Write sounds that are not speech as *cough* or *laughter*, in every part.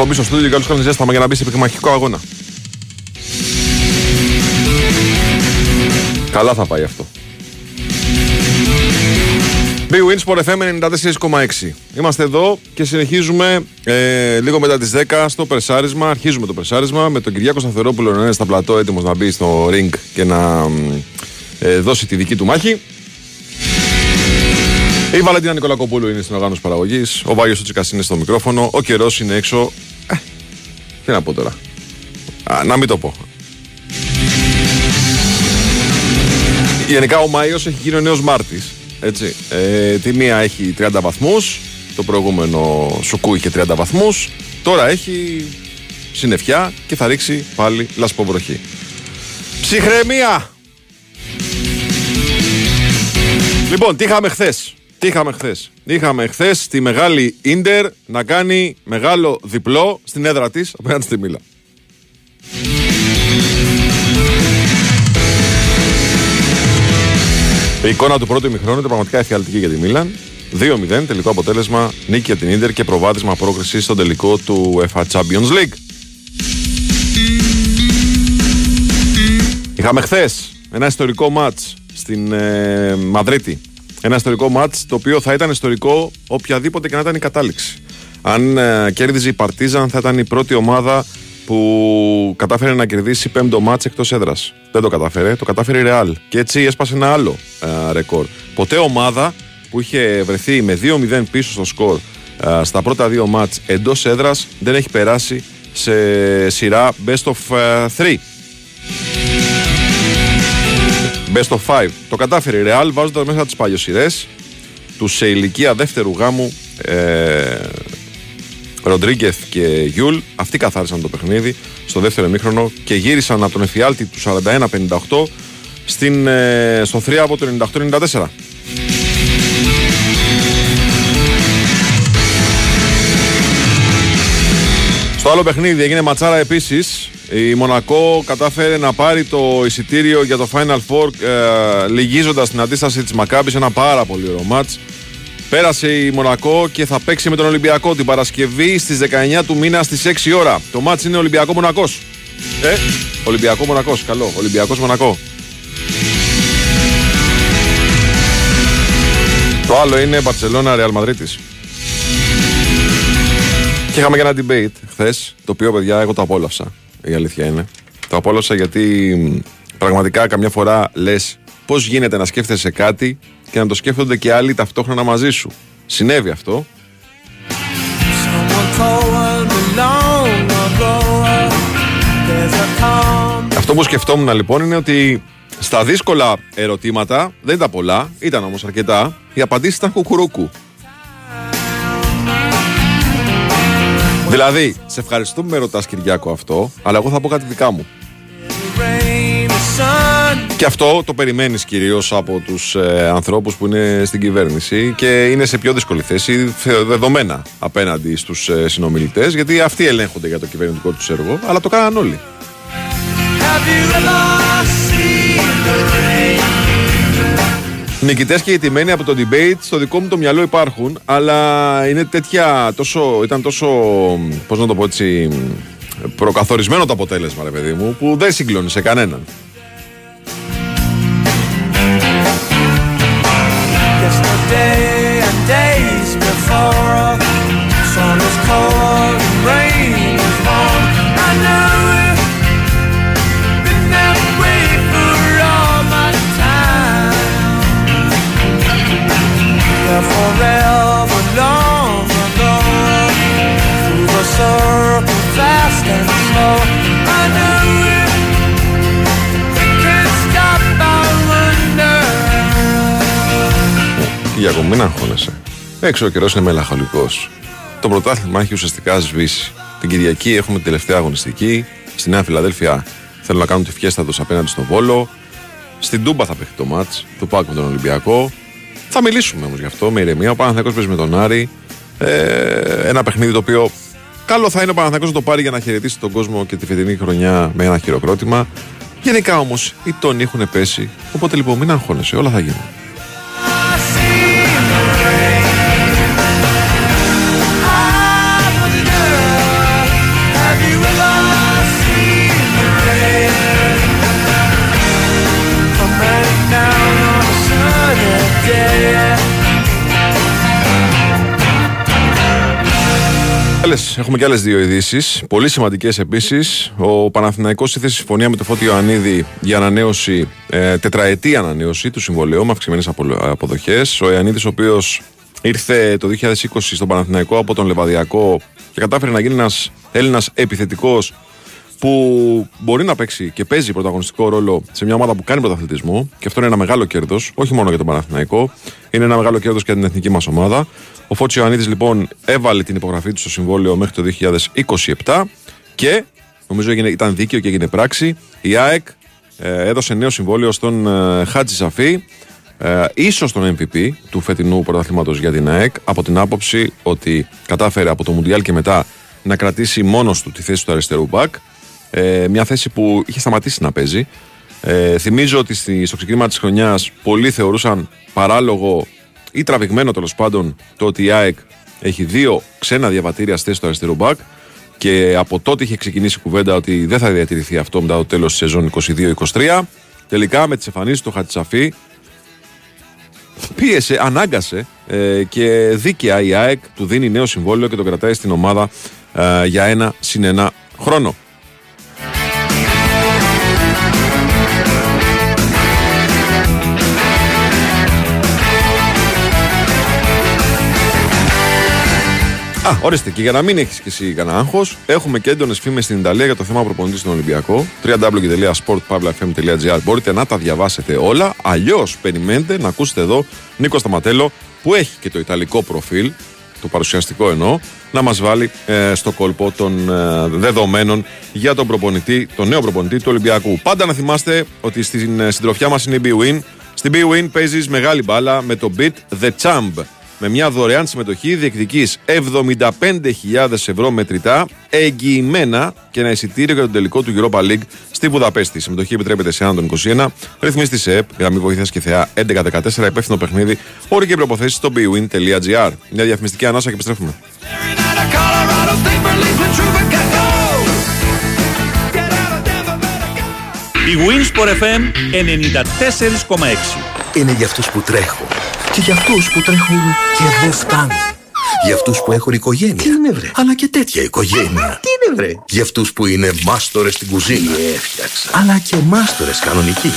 Έχω μπει στο στούντιο και καλώ κάνει ζέσταμα για να μπει σε πυγμαχικό αγώνα. Καλά θα πάει αυτό. Big Wins for FM 94,6. Είμαστε εδώ και συνεχίζουμε ε, λίγο μετά τις 10 στο περσάρισμα. Αρχίζουμε το περσάρισμα με τον Κυριάκο Σταθερόπουλο να είναι στα πλατό έτοιμος να μπει στο ring και να ε, δώσει τη δική του μάχη. Η Βαλεντίνα Νικολακοπούλου είναι στην οργάνωση παραγωγής. Ο Βάγιος Τσίκα είναι στο μικρόφωνο. Ο καιρός είναι έξω. Ε, τι να πω τώρα. Α, να μην το πω. Γενικά ο Μάιος έχει γίνει ο νέος Μάρτης. Έτσι. Ε, τη μία έχει 30 βαθμούς. Το προηγούμενο Σουκού είχε 30 βαθμούς. Τώρα έχει συννεφιά και θα ρίξει πάλι λασποβροχή. Ψυχραιμία! Λοιπόν, τι είχαμε χθες; Τι είχαμε χθες; Είχαμε χθες τη μεγάλη Ίντερ να κάνει μεγάλο διπλό στην έδρα της απέναντι στη Μίλα. Η εικόνα του πρώτου ημιχρόνου ήταν πραγματικά εφιαλτική για τη Μίλαν. 2-0 τελικό αποτέλεσμα, νίκη για την Ίντερ και προβάδισμα πρόκριση στον τελικό του UEFA Champions League. Είχαμε χθες ένα ιστορικό μάτς στην ε, Μαδρίτη. Ένα ιστορικό μάτς το οποίο θα ήταν ιστορικό οποιαδήποτε και να ήταν η κατάληξη. Αν ε, κέρδιζε η Παρτίζαν θα ήταν η πρώτη ομάδα που κατάφερε να κερδίσει πέμπτο μάτς εκτός έδρας. Δεν το κατάφερε, το κατάφερε η Ρεάλ. Και έτσι έσπασε ένα άλλο ε, ρεκόρ. Ποτέ ομάδα που είχε βρεθεί με 2-0 πίσω στο σκορ ε, στα πρώτα δύο μάτς εντός έδρας δεν έχει περάσει σε σειρά best of 3. Best of 5. Το κατάφερε η Real βάζοντας μέσα τις παλιοσυρέ του σε ηλικία δεύτερου γάμου ε, Ροντρίγκεθ και Γιούλ. Αυτοί καθάρισαν το παιχνίδι στο δεύτερο εμίχρονο και γύρισαν από τον εφιάλτη του 41-58 στην, ε, στο 3 από το 98-94. Στο άλλο παιχνίδι έγινε ματσάρα επίσης η Μονακό κατάφερε να πάρει το εισιτήριο για το Final Four ε, λυγίζοντας την αντίσταση της Μακάμπης ένα πάρα πολύ ωραίο μάτς. Πέρασε η Μονακό και θα παίξει με τον Ολυμπιακό την Παρασκευή στις 19 του μήνα στις 6 ώρα. Το μάτς είναι Ολυμπιακό Μονακός. Ε, Ολυμπιακό Μονακός, καλό. Ολυμπιακός Μονακό. Το άλλο είναι Μπαρσελόνα Ρεάλ Μαδρίτης. Και είχαμε και ένα debate χθες, το οποίο παιδιά εγώ το απόλαυσα η αλήθεια είναι. Το απόλαυσα γιατί πραγματικά καμιά φορά λες πώς γίνεται να σκέφτεσαι κάτι και να το σκέφτονται και άλλοι ταυτόχρονα μαζί σου. Συνέβη αυτό. Αυτό που σκεφτόμουν λοιπόν είναι ότι στα δύσκολα ερωτήματα, δεν ήταν πολλά, ήταν όμως αρκετά, οι απαντήσεις ήταν κουκουρούκου. Δηλαδή, σε ευχαριστούμε με ρωτάς Κυριάκο αυτό, αλλά εγώ θα πω κάτι δικά μου. Και αυτό το περιμένεις κυρίως από τους ε, ανθρώπους που είναι στην κυβέρνηση και είναι σε πιο δύσκολη θέση δεδομένα απέναντι στους ε, συνομιλητές γιατί αυτοί ελέγχονται για το κυβερνητικό τους έργο αλλά το κάναν όλοι. Νικητές και ηττημένοι από το debate στο δικό μου το μυαλό υπάρχουν, αλλά είναι τέτοια, τόσο, ήταν τόσο, πώς να το πω έτσι, προκαθορισμένο το αποτέλεσμα, ρε παιδί μου, που δεν συγκλώνει σε κανέναν. Κυριακό, μην αγχώνεσαι. Έξω ο καιρός είναι μελαγχολικός. Το πρωτάθλημα έχει ουσιαστικά σβήσει. Την Κυριακή έχουμε την τελευταία αγωνιστική. Στη Νέα Φιλαδέλφια θέλω να κάνουν τη φιέστα τους απέναντι στον Βόλο. Στην Τούμπα θα παίξει το μάτς του Πάκου με τον Ολυμπιακό. Θα μιλήσουμε όμως γι' αυτό με ηρεμία. Ο Παναθηναϊκός παίζει με τον Άρη. Ε, ένα παιχνίδι το οποίο καλό θα είναι ο Παναθηναϊκός να το πάρει για να χαιρετήσει τον κόσμο και τη φετινή χρονιά με ένα χειροκρότημα. Γενικά όμως οι τόνοι έχουν πέσει. Οπότε λοιπόν μην αγχώνεσαι, όλα θα γίνουν. Έχουμε και άλλες δύο ειδήσεις. Πολύ σημαντικές επίσης. Ο Παναθηναϊκός ήρθε συμφωνία με το Φώτιο Ιωαννίδη για ανανέωση, ε, τετραετή ανανέωση του συμβολέου με αυξημένες αποδοχές. Ο Ιωαννίδης, ο οποίος ήρθε το 2020 στον Παναθηναϊκό από τον Λεβαδιακό και κατάφερε να γίνει ένας Έλληνας επιθετικός που μπορεί να παίξει και παίζει πρωταγωνιστικό ρόλο σε μια ομάδα που κάνει πρωταθλητισμό. Και αυτό είναι ένα μεγάλο κέρδος, όχι μόνο για τον Παναθηναϊκό, είναι ένα μεγάλο κέρδος και για την εθνική μας ομάδα. Ο Φώτσιο Ιωαννίδης λοιπόν έβαλε την υπογραφή του στο συμβόλαιο μέχρι το 2027 και νομίζω ήταν δίκαιο και έγινε πράξη. Η ΑΕΚ ε, έδωσε νέο συμβόλαιο στον ε, Χάτζη Σαφή, ε, ίσως τον MVP του φετινού πρωταθλήματος για την ΑΕΚ, από την άποψη ότι κατάφερε από το Μουντιάλ και μετά να κρατήσει μόνος του τη θέση του αριστερού μπακ. Ε, μια θέση που είχε σταματήσει να παίζει. Ε, θυμίζω ότι στο ξεκίνημα της χρονιάς πολλοί θεωρούσαν παράλογο ή τραβηγμένο τέλος πάντων το ότι η ΑΕΚ έχει δύο ξένα διαβατήρια στη θέση του αριστερού μπακ και από τότε είχε ξεκινήσει η κουβέντα ότι δεν θα διατηρηθεί αυτό μετά το τέλος της σεζόν 22-23. Τελικά με τις εμφανίσεις του Χατσαφή πίεσε, ανάγκασε ε, και δίκαια η ΑΕΚ του δίνει νέο συμβόλαιο και τον κρατάει στην ομάδα ε, για ένα συν ένα χρόνο. Α, ορίστε, και για να μην έχεις και εσύ κανένα άγχος, έχουμε και έντονες φήμες στην Ιταλία για το θέμα προπονητή στον Ολυμπιακό. www.sportpavlafm.gr Μπορείτε να τα διαβάσετε όλα. Αλλιώς περιμένετε να ακούσετε εδώ Νίκο Σταματέλο, που έχει και το ιταλικό προφίλ, το παρουσιαστικό εννοώ, να μας βάλει ε, στο κόλπο των ε, δεδομένων για τον προπονητή, τον νέο προπονητή του Ολυμπιακού. Πάντα να θυμάστε ότι στην ε, συντροφιά μας είναι η B-Win. Στην B-Win παίζεις μεγάλη μπάλα με το beat The Champ με μια δωρεάν συμμετοχή διεκδική 75.000 ευρώ μετρητά, εγγυημένα και ένα εισιτήριο για τον τελικό του Europa League στη Βουδαπέστη. Η συμμετοχή επιτρέπεται σε έναν των 21. Ρυθμίστη σε ΕΠ, γραμμή βοήθειας και θεά 1114, υπεύθυνο παιχνίδι, όροι και προποθέσει στο bwin.gr. Μια διαφημιστική ανάσα και επιστρέφουμε. Η Winsport FM 94,6 Είναι για αυτούς που τρέχουν και για αυτούς που τρέχουν και δεν φτάνουν. Για αυτούς που έχουν οικογένεια. Τι είναι βρε; Αλλά και τέτοια οικογένεια. Τι είναι βρε; Για αυτούς που είναι μάστορες στην κουζίνα. Τι έφτιαξα. Αλλά και μάστορες κανονικοί.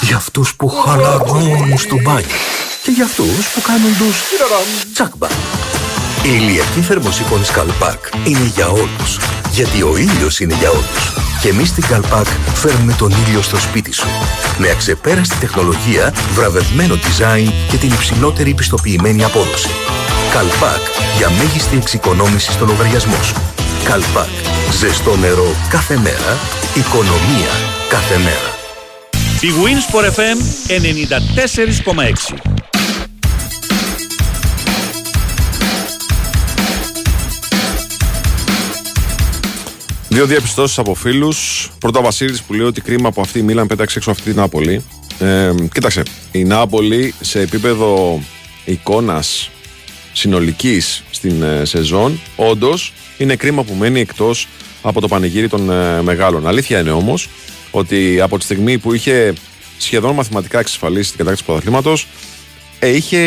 Για αυτούς που χαλαρώνουν στο μπάνιο. Και για αυτούς που κάνουν τους τσάκμπα. Η ηλιακή θερμοσύφωνη Καλπάκ είναι για όλους. Γιατί ο ήλιος είναι για όλους. Και εμείς στην Καλπάκ φέρνουμε τον ήλιο στο σπίτι σου. Με αξεπέραστη τεχνολογία, βραβευμένο design και την υψηλότερη πιστοποιημένη απόδοση. Καλπάκ για μέγιστη εξοικονόμηση στο λογαριασμό σου. Καλπάκ. Ζεστό νερό κάθε μέρα. Οικονομία κάθε μέρα. Η Winsport FM 94,6 Δύο διαπιστώσεις από φίλους. Πρώτα ο Βασίλης που λέει ότι κρίμα από αυτή η Μίλαν πέταξε έξω αυτή την Νάπολη. Ε, κοίταξε, η Νάπολη σε επίπεδο εικόνας συνολικής στην ε, σεζόν, όντως είναι κρίμα που μένει εκτός από το πανηγύρι των ε, μεγάλων. Αλήθεια είναι όμως ότι από τη στιγμή που είχε σχεδόν μαθηματικά εξασφαλίσει την κατάκτηση του πρωταθλήματος, ε, είχε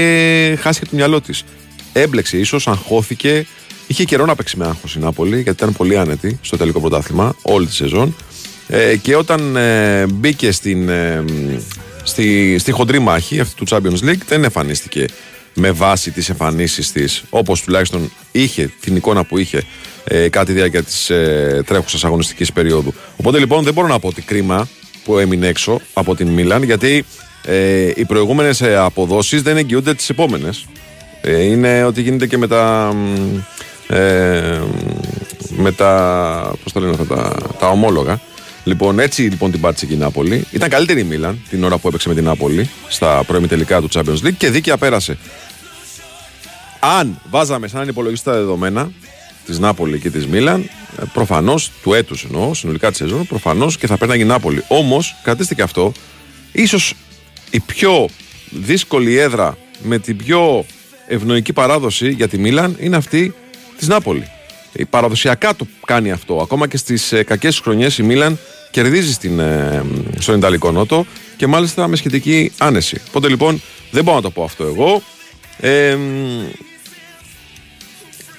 χάσει και το μυαλό της. Έμπλεξε ίσως, αγχώθηκε, Είχε καιρό να παίξει με άγχος η Νάπολη, γιατί ήταν πολύ άνετη στο τελικό πρωτάθλημα όλη τη σεζόν. Ε, και όταν ε, μπήκε στην, ε, στη, στη χοντρή μάχη αυτή του Champions League, δεν εμφανίστηκε με βάση τις εμφανίσεις της όπως τουλάχιστον είχε την εικόνα που είχε ε, κατά τη διάρκεια της ε, τρέχουσας αγωνιστικής περίοδου. Οπότε λοιπόν δεν μπορώ να πω ότι κρίμα που έμεινε έξω από την Μίλαν γιατί ε, οι προηγούμενες ε, αποδόσεις δεν εγγυούνται τις επόμενες. Ε, είναι ότι γίνεται και με τα ε, με τα, πώς το λένε αυτά, τα, τα ομόλογα. Λοιπόν, έτσι λοιπόν την πάτησε και η Νάπολη. Ήταν καλύτερη η Μίλαν την ώρα που έπαιξε με την Νάπολη στα πρώιμη τελικά του Champions League και δίκαια πέρασε. Αν βάζαμε σαν υπολογιστή τα δεδομένα της Νάπολη και της Μίλαν, ε, προφανώς του έτους εννοώ, συνολικά της σεζόν, προφανώς και θα παίρναγε η Νάπολη. Όμως, κρατήστε και αυτό, ίσως η πιο δύσκολη έδρα με την πιο ευνοϊκή παράδοση για τη Μίλαν είναι αυτή της Νάπολη. Η παραδοσιακά το κάνει αυτό. Ακόμα και στις ε, κακές χρονιές η Μίλαν κερδίζει στην, ε, στον Ιταλικό Νότο και μάλιστα με σχετική άνεση. Οπότε λοιπόν δεν μπορώ να το πω αυτό εγώ. Ε,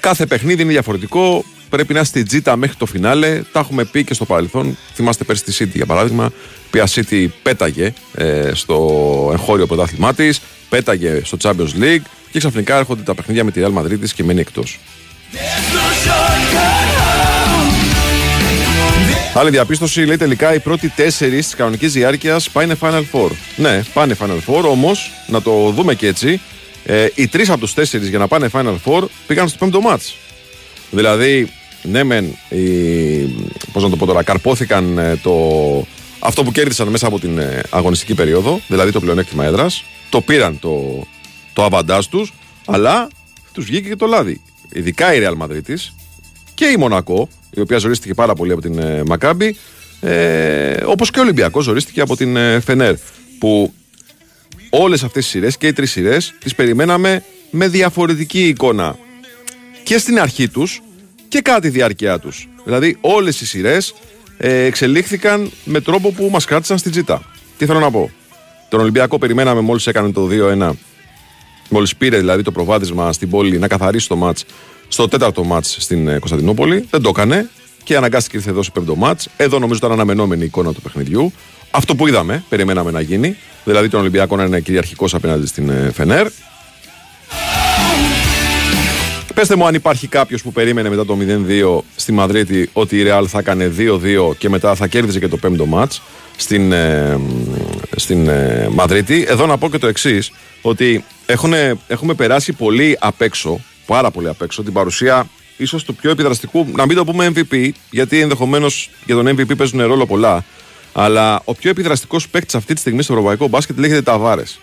Κάθε παιχνίδι είναι διαφορετικό. Πρέπει να είστε τζίτα μέχρι το φινάλε. Τα έχουμε πει και στο παρελθόν. Θυμάστε πέρσι τη City για παράδειγμα. Η City πέταγε ε, στο εγχώριο πρωτάθλημά της, πέταγε στο Champions League και ξαφνικά έρχονται τα παιχνίδια με τη Real Madrid και μένει εκτός. Άλλη διαπίστωση λέει τελικά οι πρώτοι τέσσερις της κανονικής διάρκειας πάνε Final Four. Ναι, πάνε Final Four, όμως να το δούμε και έτσι. Ε, οι τρεις από τους τέσσερις για να πάνε Final Four πήγαν στο πέμπτο μάτς. Δηλαδή, ναι, μεν, οι, πώς να το πω τώρα, καρπόθηκαν ε, το, αυτό που κέρδισαν μέσα από την ε, αγωνιστική περίοδο, δηλαδή το πλεονέκτημα έδρας, το πήραν το, το αβαντάζ τους, αλλά τους βγήκε και το λάδι. Ειδικά η Real Madrid και η Μονακό, η οποία ζορίστηκε πάρα πολύ από την ε, Μακάμπη, ε, όπως και ο Ολυμπιακός ζορίστηκε από την ε, Φενέρ. Που όλες αυτές τις σειρές και οι τρεις σειρές τις περιμέναμε με διαφορετική εικόνα και στην αρχή τους και κατά τη διάρκεια τους. Δηλαδή, όλες οι σειρές ε, εξελίχθηκαν με τρόπο που μας κράτησαν στην τζίτα. Τι θέλω να πω; Τον Ολυμπιακό περιμέναμε μόλις έκανε το 2-1, μόλις πήρε δηλαδή το προβάδισμα στην πόλη να καθαρίσει το μάτς στο τέταρτο μάτς στην ε, Κωνσταντινούπολη. Δεν το έκανε και αναγκάστηκε ήρθε εδώ σε πέμπτο μάτς. Εδώ νομίζω ήταν αναμενόμενη η εικόνα του παιχνιδιού. Αυτό που είδαμε, περιμέναμε να γίνει. Δηλαδή τον Ολυμπιακό να είναι κυριαρχικός απέναντι στην ε, Φενέρ. Πετε μου αν υπάρχει κάποιος που περίμενε μετά το 0-2 στη Μαδρίτη ότι η Ρεάλ θα έκανε 2-2 και μετά θα κέρδιζε και το πέμπτο μάτς στην, ε, στην ε, Μαδρίτη. Εδώ να πω και το εξής, ότι έχουμε περάσει πολύ απ' έξω, πάρα πολύ απ' έξω, την παρουσία ίσως του πιο επιδραστικού, να μην το πούμε MVP, γιατί ενδεχομένως για τον MVP παίζουν ρόλο πολλά. Αλλά ο πιο επιδραστικός παίκτης αυτή τη στιγμή στο ευρωπαϊκό μπάσκετ λέγεται Ταβάρες.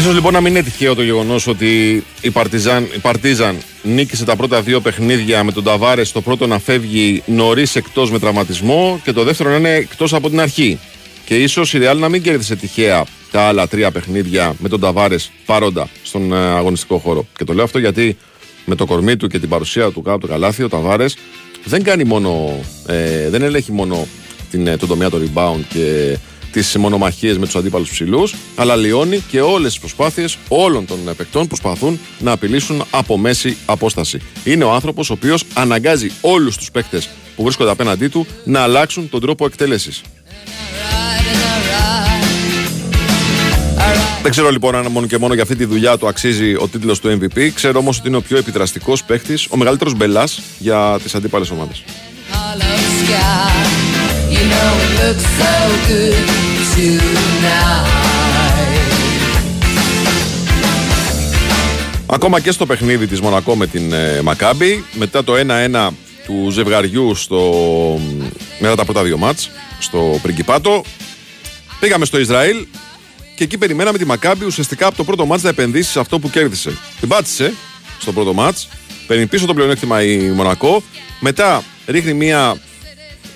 Ίσως λοιπόν να μην είναι τυχαίο το γεγονός ότι η Παρτίζαν, η Παρτίζαν νίκησε τα πρώτα δύο παιχνίδια με τον Ταβάρες. Το πρώτο να φεύγει νωρίς εκτός με τραυματισμό και το δεύτερο να είναι εκτός από την αρχή. Και ίσως η Ρεάλ να μην κέρδισε τυχαία τα άλλα τρία παιχνίδια με τον Ταβάρες παρόντα στον ε, αγωνιστικό χώρο. Και το λέω αυτό γιατί με το κορμί του και την παρουσία του κάτω το καλάθι, ο Ταβάρες δεν κάνει μόνο. Ε, δεν ελέγχει μόνο την, ε, τον τομέα του rebound και τις μονομαχίες με τους αντίπαλους ψηλούς, αλλά λιώνει και όλες τις προσπάθειες όλων των παικτών που προσπαθούν να απειλήσουν από μέση απόσταση. Είναι ο άνθρωπος ο οποίος αναγκάζει όλους τους παίκτες που βρίσκονται απέναντί του να αλλάξουν τον τρόπο εκτέλεσης. Δεν ξέρω λοιπόν αν μόνο και μόνο για αυτή τη δουλειά του αξίζει ο τίτλος του MVP. Ξέρω όμως ότι είναι ο πιο επιδραστικό παίχτη, ο μεγαλύτερος μπελάς για τις αντίπαλες ομάδες. Ακόμα και στο παιχνίδι της Μονακό με την ε, Μακάμπη μετά το 1-1 του ζευγαριού στο, μετά τα πρώτα δύο μάτς στο Πριγκιπάτο πήγαμε στο Ισραήλ και εκεί περιμέναμε τη Μακάμπη ουσιαστικά από το πρώτο μάτς να επενδύσει σε αυτό που κέρδισε. Την πάτησε στο πρώτο μάτς παίρνει πίσω το πλεονέκτημα η Μονακό μετά ρίχνει μια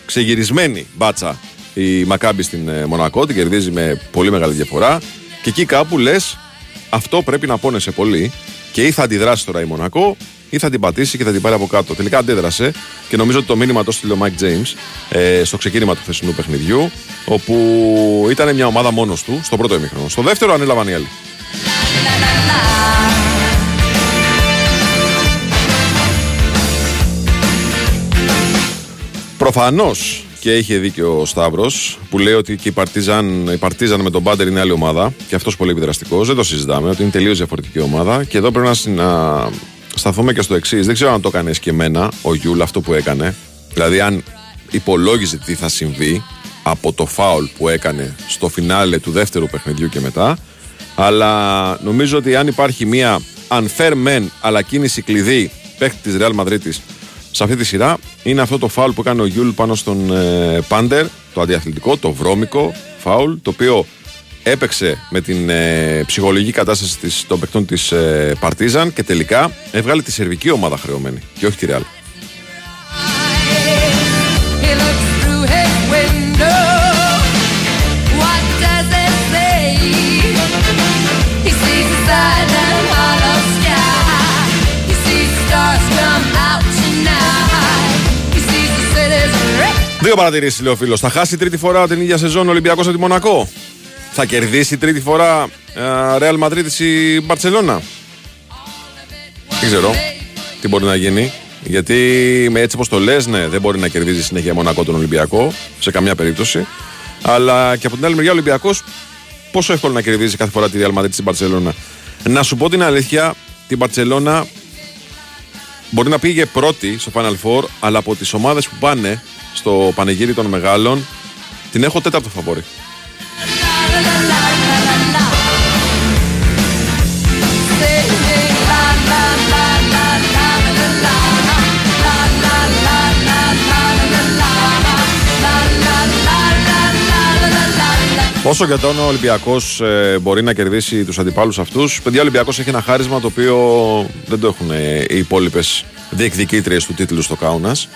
ξεγυρισμένη μπάτσα η Μακάμπη στην ε, Μονακό, την κερδίζει με πολύ μεγάλη διαφορά. Και εκεί κάπου λες, αυτό πρέπει να πόνεσαι πολύ. Και ή θα αντιδράσει τώρα η Μονακό, ή θα την πατήσει και θα την πάρει από κάτω. Τελικά αντέδρασε και νομίζω ότι το μήνυμα το στείλε ο Μάικ Τζέιμς στο ξεκίνημα του χθεσινού παιχνιδιού, όπου ήταν μια ομάδα μόνος του στο πρώτο ημίχρονο. Στο δεύτερο ανέλαβαν οι άλλοι. Προφανώς και είχε δίκιο ο Σταύρος που λέει ότι και η Παρτίζαν, η Παρτίζαν με τον Πάντερ είναι άλλη ομάδα και αυτός πολύ επιδραστικός. Δεν το συζητάμε, ότι είναι τελείως διαφορετική ομάδα. Και εδώ πρέπει να, να σταθούμε και στο εξής. Δεν ξέρω αν το έκανε εσκεμμένα ο Γιούλ αυτό που έκανε. Δηλαδή, αν υπολόγιζε τι θα συμβεί από το φάουλ που έκανε στο φινάλε του δεύτερου παιχνιδιού και μετά. Αλλά νομίζω ότι αν υπάρχει μια unfair μεν αλλά κίνηση κλειδί παίχτης της Real Madrid σε αυτή τη σειρά είναι αυτό το φάουλ που έκανε ο Γιούλ πάνω στον ε, Πάντερ, το αντιαθλητικό, το βρώμικο φάουλ, το οποίο έπαιξε με την ε, ψυχολογική κατάσταση της, των παικτών της ε, Παρτίζαν και τελικά έβγαλε τη σερβική ομάδα χρεωμένη και όχι τη Ρεάλ. Δύο παρατηρήσεις, λέει ο φίλος. Θα χάσει τρίτη φορά την ίδια σεζόν ο Ολυμπιακός από τη Μονακό. Θα κερδίσει τρίτη φορά Ρεάλ Μαδρίτη η Μπαρσελόνα. Δεν ξέρω τι μπορεί να γίνει. Γιατί με έτσι όπως το λες, ναι, δεν μπορεί να κερδίζει συνέχεια Μονακό τον Ολυμπιακό σε καμιά περίπτωση. Αλλά και από την άλλη μεριά ο Ολυμπιακός πόσο εύκολο να κερδίζει κάθε φορά τη Real Madrid στην Παρσελώνα. Να σου πω την αλήθεια, την Παρσελώνα μπορεί να πήγε πρώτη στο Final Four, αλλά από τις ομάδες που πάνε στο πανηγύρι των μεγάλων, την έχω τέταρτο φαβόρη. Όσο για τον Ολυμπιακός ε, μπορεί να κερδίσει τους αντιπάλους αυτούς, παιδιά, ο Ολυμπιακός έχει ένα χάρισμα το οποίο δεν το έχουν ε, οι υπόλοιπες διεκδικήτριες του τίτλου στο Κάουνας.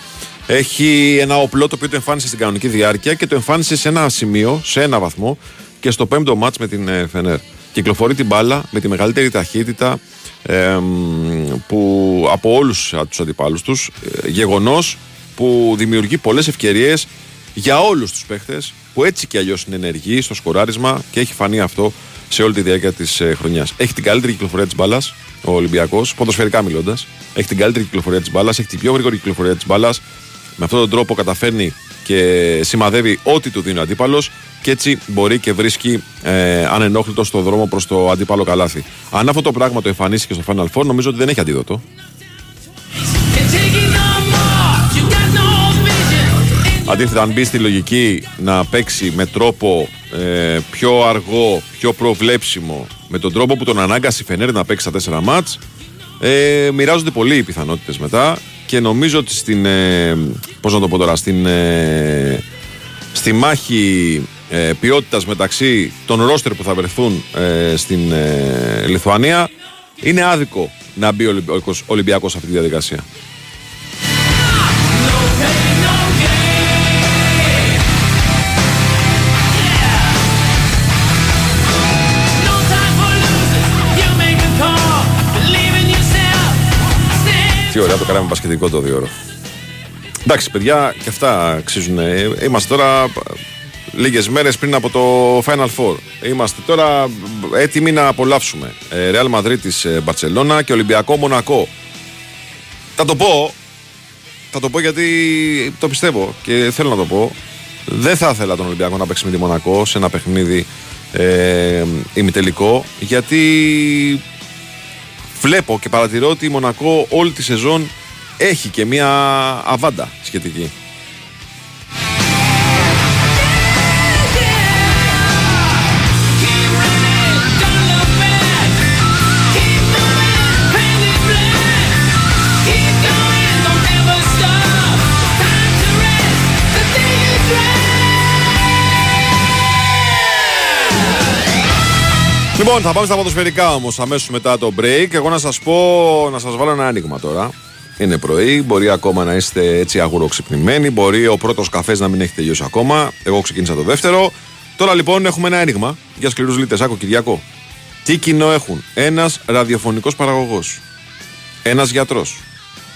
Έχει ένα οπλό το οποίο το εμφάνισε στην κανονική διάρκεια και το εμφάνισε σε ένα σημείο, σε ένα βαθμό και στο πέμπτο μάτς με την ε, Φενέρ. Κυκλοφορεί την μπάλα με τη μεγαλύτερη ταχύτητα ε, που, από όλους τους αντιπάλους τους. Ε, Γεγονός που δημιουργεί πολλές ευκαιρίες για όλους τους παίχτες που έτσι κι αλλιώς είναι ενεργοί στο σκοράρισμα και έχει φανεί αυτό σε όλη τη διάρκεια της ε, χρονιάς. Έχει την καλύτερη κυκλοφορία της μπάλας ο Ολυμπιακός, ποδοσφαιρικά μιλώντας. Έχει την καλύτερη κυκλοφορία της μπάλας, έχει την πιο γρήγορη κυκλοφορία της μπάλας. Με αυτόν τον τρόπο καταφέρνει και σημαδεύει ό,τι του δίνει ο αντίπαλος και έτσι μπορεί και βρίσκει ε, ανενόχλητο στο δρόμο προς το αντίπαλο καλάθι. Αν αυτό το πράγμα το εμφανίσει και στο Final Four, νομίζω ότι δεν έχει αντίδοτο. Αντίθετα, αν μπει στη λογική να παίξει με τρόπο ε, πιο αργό, πιο προβλέψιμο, με τον τρόπο που τον ανάγκασε η Φενέρ να παίξει στα τέσσερα μάτς, ε, μοιράζονται πολύ οι πιθανότητες μετά και νομίζω ότι στην. Ε, πώς να το πω τώρα, στην. Ε, στη μάχη ε, ποιότητας μεταξύ των ρόστερ που θα βρεθούν ε, στην ε, Λιθουανία είναι άδικο να μπει ο Ολυμπιακός σε αυτή τη διαδικασία. Τι ωραία, το κάναμε μπασκετικό το δύο ώρο. Εντάξει, παιδιά, και αυτά αξίζουν. Είμαστε τώρα λίγες μέρες πριν από το Final Four. Είμαστε τώρα έτοιμοι να απολαύσουμε. Ρεάλ Μαδρίτη Μπαρσελόνα και Ολυμπιακό Μονακό. Θα το πω. Θα το πω γιατί το πιστεύω και θέλω να το πω. Δεν θα ήθελα τον Ολυμπιακό να παίξει με τη Μονακό σε ένα παιχνίδι ε, ημιτελικό γιατί βλέπω και παρατηρώ ότι η Μονακό όλη τη σεζόν έχει και μια αβάντα σχετική. Λοιπόν, θα πάμε στα ποδοσφαιρικά όμως αμέσως μετά το break. Εγώ να σας πω, να σας βάλω ένα άνοιγμα τώρα. Είναι πρωί, μπορεί ακόμα να είστε έτσι αγουροξυπνημένοι, μπορεί ο πρώτος καφές να μην έχει τελειώσει ακόμα. Εγώ ξεκίνησα το δεύτερο. Τώρα λοιπόν έχουμε ένα άνοιγμα για σκληρούς λίτες. Άκου Κυριακό. Τι κοινό έχουν ένας ραδιοφωνικός παραγωγός, ένας γιατρός,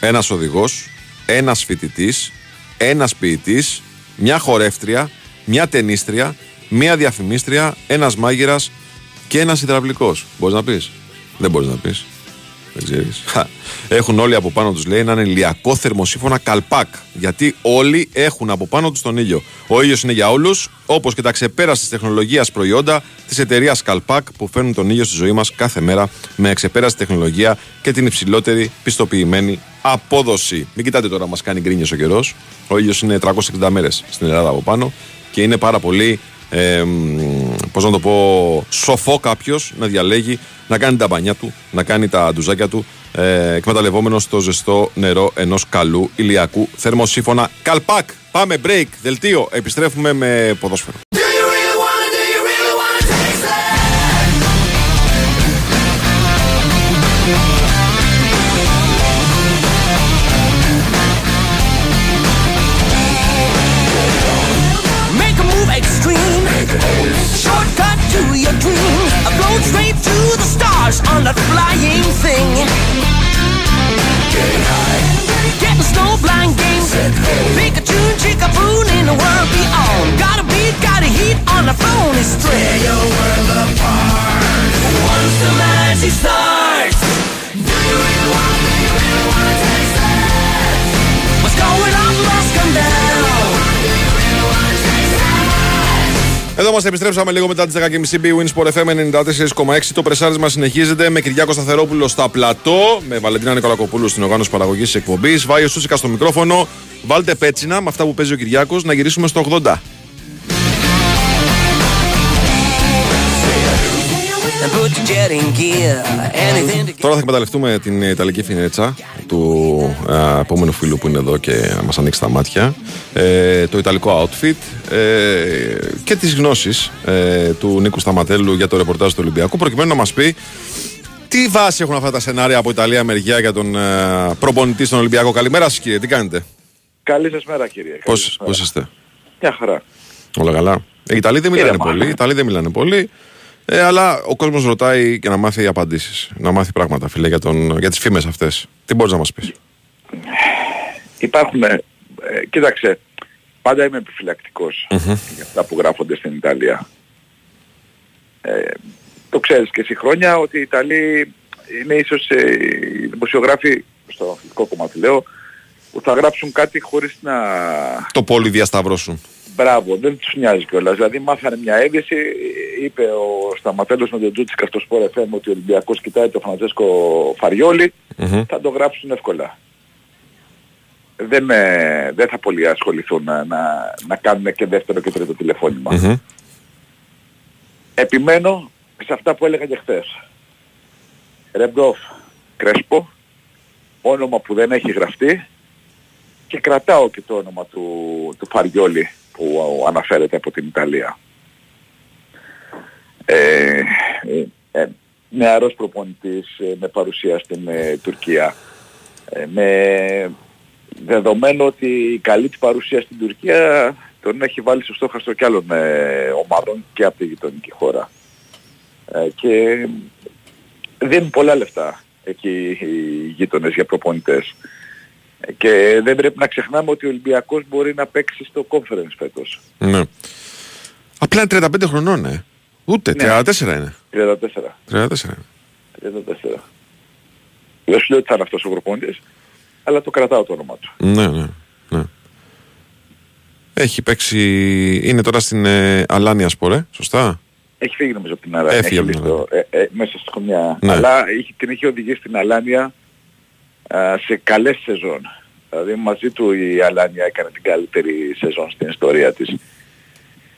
ένας οδηγός, ένας φοιτητής, ένας ποιητής, μια χορεύτρια, μια ταινίστρια, μια διαφημίστρια, ένας μάγειρας, και ένας υδραυλικός. Μπορείς να πεις; Δεν μπορείς να πεις. Δεν ξέρεις. Έχουν όλοι από πάνω τους, λέει, έναν ηλιακό θερμοσύφωνα καλπάκ. Γιατί όλοι έχουν από πάνω τους τον ήλιο. Ο ήλιος είναι για όλους, όπως και τα ξεπέραστης τεχνολογίας προϊόντα της εταιρείας Καλπάκ που φέρνουν τον ήλιο στη ζωή μας κάθε μέρα με ξεπέραστη τεχνολογία και την υψηλότερη πιστοποιημένη απόδοση. Μην κοιτάτε τώρα, μας κάνει γκρίνιος ο καιρός. Ο ήλιος είναι 360 μέρες στην Ελλάδα από πάνω και είναι πάρα πολύ ε, πώς να το πω, σοφό κάποιος να διαλέγει να κάνει τα μπανιά του, να κάνει τα ντουζάκια του, ε, εκμεταλλευόμενος το ζεστό νερό ενός καλού ηλιακού θερμοσύφωνα. Καλπάκ! Πάμε break, δελτίο. Επιστρέφουμε με ποδόσφαιρο. Είμαστε, επιστρέψαμε λίγο μετά τις 10.30 BWIN Sport FM 94,6. Το πρεσάρισμα συνεχίζεται με Κυριάκο Σταθερόπουλο στα πλατό, με Βαλεντίνα Νικολακοπούλου στην οργάνωση παραγωγής τη εκπομπής. Βάιο Σούσικα στο μικρόφωνο. Βάλτε πέτσινα με αυτά που παίζει ο Κυριάκος να γυρίσουμε στο 80. Τώρα θα εκμεταλλευτούμε την Ιταλική φινέτσα του α, επόμενου φίλου που είναι εδώ και να μας ανοίξει τα μάτια. Ε, το Ιταλικό outfit ε, και τις γνώσεις ε, του Νίκου Σταματέλου για το ρεπορτάζ του Ολυμπιακού προκειμένου να μας πει τι βάση έχουν αυτά τα σενάρια από Ιταλία μεριά για τον ε, προπονητή στον Ολυμπιακό. Καλημέρα σας κύριε, τι κάνετε, Καλή σας μέρα κύριε. Καλή πώς, σας μέρα. πώς είστε, Μια χαρά. όλα καλά; Ε, Οι Ιταλοί δεν μιλάνε Ήρεμα. πολύ, οι Ιταλοί δεν μιλάνε πολύ. Ε, αλλά ο κόσμος ρωτάει και να μάθει απαντήσεις. Να μάθει πράγματα, φίλε, για, τον, για τις φήμες αυτές. Τι μπορείς να μας πεις; Υπάρχουν, ε, κοίταξε, πάντα είμαι επιφυλακτικός για αυτά που γράφονται στην Ιταλία. Ε, το ξέρεις και εσύ χρόνια ότι οι Ιταλοί είναι ίσως ε, οι δημοσιογράφοι, στο αθλητικό κομμάτι λέω, που θα γράψουν κάτι χωρίς να... Το πόλι διασταυρώσουν. Μπράβο, δεν τους νοιάζει κιόλας. Δηλαδή μάθανε μια είδηση, είπε ο Σταματέλος με τον Τζούτσικα στο Sport FM ότι ο Ολυμπιακός κοιτάει τον Φραντζέσκο Φαριόλη, Μμμ. θα το γράψουν εύκολα. Δεν, ε, δεν θα πολύ ασχοληθούν να, να, να κάνουν και δεύτερο και τρίτο τηλεφώνημα. Μμμ. Επιμένω σε αυτά που έλεγα και χθες. Ρεμπρόφ, Κρέσπο, όνομα που δεν έχει γραφτεί και κρατάω και το όνομα του, του Φαριόλη που αναφέρεται από την Ιταλία. Ε, ε, ε, νεαρός προπονητής ε, με παρουσία στην ε, Τουρκία. Ε, με δεδομένο ότι η καλή της παρουσία στην Τουρκία τον έχει βάλει στο στόχαστρο κι άλλων ε, ομάδων και από τη γειτονική χώρα. Ε, και δίνουν πολλά λεφτά εκεί οι γείτονες για προπονητές. Ε, Και δεν πρέπει να ξεχνάμε ότι ο Ολυμπιακός μπορεί να παίξει στο conference φέτος. Ναι. Απλά είναι 35 χρονών, ε. Ούτε, Ναι. 34 είναι. 34. 34 είναι. 34. Δεν σου λέω ότι θα είναι αυτός ο προπονητής, αλλά το κρατάω το όνομα του. Ναι, ναι, ναι. Έχει παίξει... Είναι τώρα στην ε, Αλάνια Σπορέ, σωστά; Έχει φύγει νομίζω από την Αλάνια. Έφυγε Έχει από την λήξει το- ε, ε, μέσα στη χρονιά. Ναι. Αλλά είχε, την είχε οδηγήσει στην Αλάνια α, σε καλές σεζόν. Δηλαδή μαζί του η Αλάνια έκανε την καλύτερη σεζόν στην ιστορία της.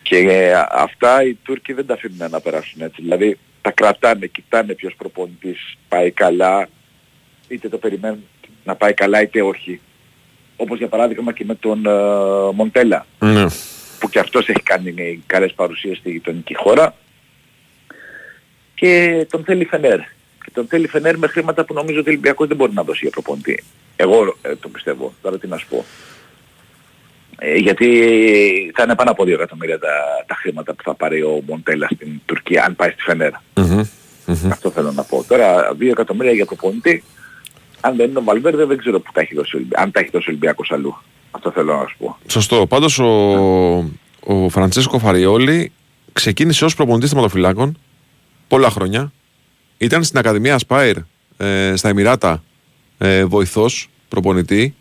Και ε, αυτά οι Τούρκοι δεν τα αφήνουν να περάσουν έτσι. Δηλαδή τα κρατάνε, κοιτάνε ποιος προπονητής πάει καλά, είτε το περιμένουν να πάει καλά είτε όχι. Όπως για παράδειγμα και με τον ε, Μοντέλα Ναι. που και αυτός έχει κάνει καλές παρουσίες στη γειτονική χώρα και τον θέλει Φενέρ. Και τον θέλει Φενέρ με χρήματα που νομίζω ότι ο Ολυμπιακός δεν μπορεί να δώσει για προπονητή. Εγώ ε, το πιστεύω. Τώρα τι να σου πω. Ε, γιατί θα είναι πάνω από 2 εκατομμύρια τα, τα χρήματα που θα πάρει ο Μοντέλα στην Τουρκία αν πάει στη Φενέρ. Μμμ. Μμμ. Αυτό θέλω να πω. Τώρα 2 εκατομμύρια για προπονητή, αν δεν είναι ο Βαλβέρδε δεν ξέρω που τα έχει δώσει ο Ολυμπιακός. Αν τα έχει δώσει ο Ολυμπιακός αλλού. Αυτό θέλω να σου πω. Σωστό. Πάντως ο, ο Φραντσέσκο Φαριόλη ξεκίνησε ως προπονητής θεματοφυλάκων πολλά χρόνια. Ήταν στην Ακαδημία Aspire ε, στα Εμμυράτα ε, βοηθός προπονητή.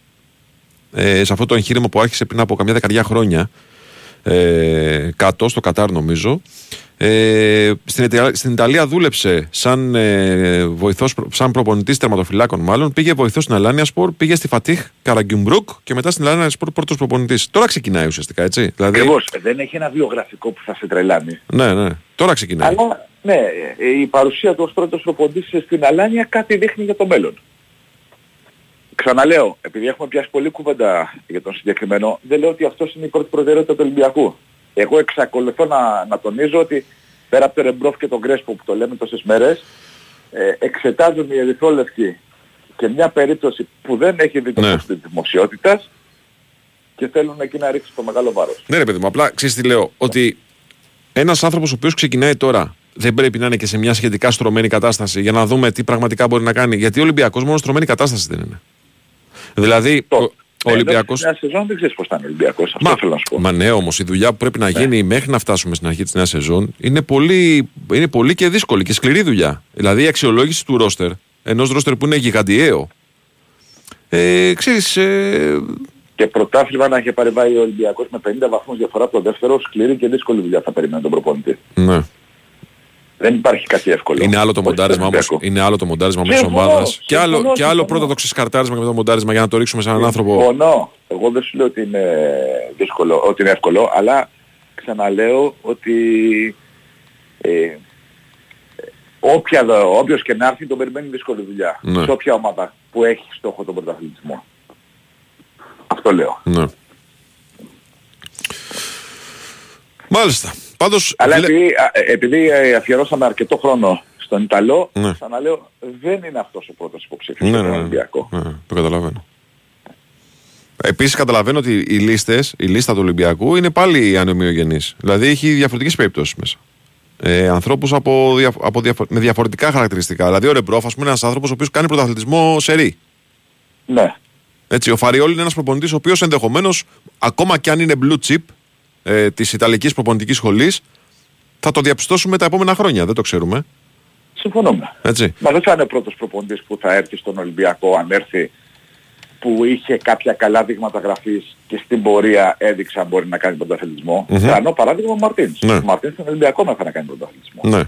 Ε, σε αυτό το εγχείρημα που άρχισε πριν από καμιά δεκαριά χρόνια ε, κάτω στο Κατάρ νομίζω ε, στην, Ιταλία, στην Ιταλία δούλεψε σαν, ε, βοηθός, προ- σαν προπονητής τερματοφυλάκων μάλλον. Πήγε βοηθός στην Αλάνια Σπορ πήγε στη Φατίχ Καραγκιουμπρούκ και μετά στην Αλάνια Σπορ πρώτος προπονητής. Τώρα ξεκινάει ουσιαστικά έτσι δηλαδή, Ακριβώς. Δεν έχει ένα βιογραφικό που θα σε τρελάνει. ναι ναι. Τώρα ξεκινάει. Αλλά ναι, ε, η παρουσία του ως πρώτος προποντής στην Αλάνια κάτι δείχνει για το μέλλον. Ξαναλέω, επειδή έχουμε πιάσει πολλή κουβέντα για τον συγκεκριμένο, δεν λέω ότι αυτός είναι η πρώτη προτεραιότητα του Ολυμπιακού. Εγώ εξακολουθώ να, να τονίζω ότι πέρα από το Ρεμπρόφ και τον Κρέσπο που το λέμε τόσες μέρες, ε, εξετάζουν οι ερυθρόλευκοι και μια περίπτωση που δεν έχει δει το Ναι. φως της δημοσιότητας και θέλουν εκεί να ρίξουν το μεγάλο βάρος. Ναι, ρε παιδί μου, απλά ξέρεις τι λέω. Ότι ένας άνθρωπος ο οποίος ξεκινάει τώρα δεν πρέπει να είναι και σε μια σχετικά στρωμένη κατάσταση για να δούμε τι πραγματικά μπορεί να κάνει. Γιατί ο Ολυμπιακός μόνο στρωμένη κατάσταση δεν είναι. Δηλαδή, Το- ο, Ο Ολυμπιακός- Μια σεζόν δεν ξέρεις πώς θα είναι ο Ολυμπιακός. Αυτό Μα, θέλω να σου πω. μα ναι όμως η δουλειά που πρέπει Ναι. να γίνει μέχρι να φτάσουμε στην αρχή της νέας σεζόν είναι πολύ, είναι πολύ και δύσκολη και σκληρή δουλειά. Δηλαδή η αξιολόγηση του ρόστερ, ενός ρόστερ που είναι γιγαντιαίο, ε, ξέρεις, ε, Και πρωτάθλημα να είχε παρεμβάει ο Ολυμπιακός με 50 βαθμούς διαφορά από το δεύτερο, σκληρή και δύσκολη δουλειά θα περιμένει τον προπονητή. ναι. Δεν υπάρχει κάτι εύκολο. Είναι άλλο το Όχι μοντάρισμα στον όμως, Ολυμπιακό. είναι άλλο το μοντάρισμα όμως της Συμφωνώ, ομάδας. Και άλλο, συμφωνώ, και άλλο συμφωνώ. πρώτα το ξεσκαρτάρισμα και μετά το μοντάρισμα για να το ρίξουμε σε έναν άνθρωπο. Συμφωνώ. Εγώ δεν σου λέω ότι είναι δύσκολο, ότι είναι εύκολο, αλλά ξαναλέω ότι ε, όποια, δο- όποιος και να έρθει τον περιμένει δύσκολη δουλειά. Ναι. Σε όποια ομάδα που έχει στόχο τον πρωταθλητισμό. Αυτό λέω. Ναι. Μάλιστα. Πάντως, Αλλά βλέ- επειδή, α, ε, επειδή ε, αφιερώσαμε αρκετό χρόνο στον Ιταλό, Ναι. ξαναλέω δεν είναι αυτός ο πρώτος υποψήφιος Ναι, για ναι, τον ναι. Ολυμπιακό. Ναι, το καταλαβαίνω. Επίσης καταλαβαίνω ότι οι λίστες, η λίστα του Ολυμπιακού είναι πάλι ανομοιογενής. Δηλαδή έχει διαφορετικές περιπτώσεις μέσα. Ε, ανθρώπους από, δια- από διαφο- με διαφορετικά χαρακτηριστικά. Δηλαδή ο Ρεμπρόφ, ας πούμε, είναι ένας άνθρωπος ο οποίος κάνει πρωταθλητισμό σε ρί. Ναι. Έτσι, ο Φαριόλ είναι ένας προπονητής ο οποίος ενδεχομένως, ακόμα και αν είναι blue chip ε, της Ιταλικής προπονητικής σχολής, θα το διαπιστώσουμε τα επόμενα χρόνια. Δεν το ξέρουμε. Συμφωνούμε. Έτσι. Μα δεν θα είναι ο πρώτος προπονητής που θα έρθει στον Ολυμπιακό αν έρθει που είχε κάποια καλά δείγματα γραφής και στην πορεία έδειξε αν μπορεί να κάνει πρωταθλητισμό. Μμμ. Κάνω παράδειγμα ο Μαρτίνς. Ναι. Ο Μαρτίνς στον Ολυμπιακό να θα να κάνει πρωταθλητισμό. Ναι.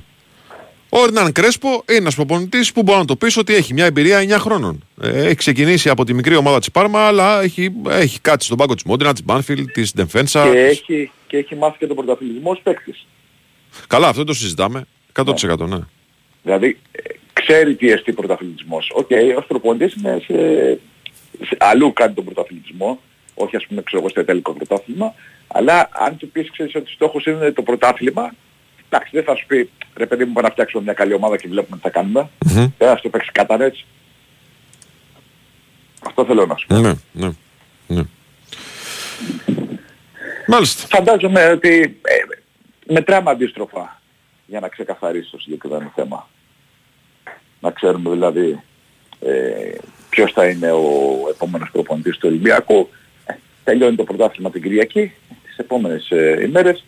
Ο Ερνάν Κρέσπο είναι ένας προπονητής που μπορεί να το πει ότι έχει μια εμπειρία 9 χρόνων. Ε, έχει ξεκινήσει από τη μικρή ομάδα της Πάρμα, αλλά έχει, έχει κάτσει στον πάγκο της Μόντινα, της Μπάνφιλ, της Ντεφένσα. Και έχει, και έχει μάθει και τον πρωταθλητισμό ως παίκτης. Καλά, αυτό δεν το συζητάμε. 100% ναι. Δηλαδή ε, ξέρει τι εστί πρωταθλητισμός. Οκ, ως προπονητής είναι σε, σε- αλλού κάνει τον πρωταθλητισμό, όχι ας πούμε ξέρω εγώ στο τελικό πρωτάθλημα, αλλά αν του πεις ξέρεις ότι στόχος είναι το πρωτάθλημα, εντάξει δεν θα σου πει ρε παιδί μου πάμε να φτιάξουμε μια καλή ομάδα και βλέπουμε τι θα κάνουμε, Μμμ. δεν θα στο παίξεις κατά έτσι. Αυτό θέλω να σου πω. ναι, ναι, ναι. Μάλιστα. Φαντάζομαι ότι ε, μετράμε αντίστροφα για να ξεκαθαρίσει το συγκεκριμένο θέμα. Να ξέρουμε δηλαδή ε, ποιος θα είναι ο επόμενος προπονητής του Ολυμπιακού. Ε, τελειώνει το πρωτάθλημα την Κυριακή, τις επόμενες ε, ημέρες.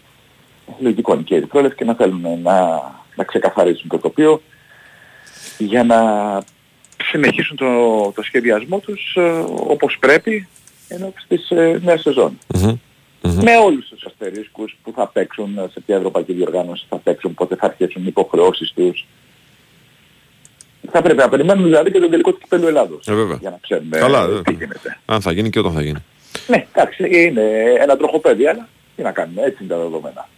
Λογικό είναι και οι Ερυθρόλες και να θέλουν να, να ξεκαθαρίσουν το τοπίο για να συνεχίσουν το, το σχεδιασμό τους ε, όπως πρέπει ενώ της ε, νέας σεζόν Μμμ. Μμμ. με όλους τους αστερίσκους που θα παίξουν, σε ποια ευρωπαϊκή διοργάνωση θα παίξουν, πότε θα αρχίσουν οι υποχρεώσεις τους. Θα πρέπει να περιμένουμε δηλαδή και τον τελικό του κυπέλου Ελλάδος. Ε, βέβαια. Για να ξέρουμε Καλά, ε, ε. τι γίνεται. Αν θα γίνει και όταν θα γίνει. Ναι, εντάξει, είναι ένα τροχοπέδι, αλλά τι να κάνουμε, έτσι είναι τα δεδομένα.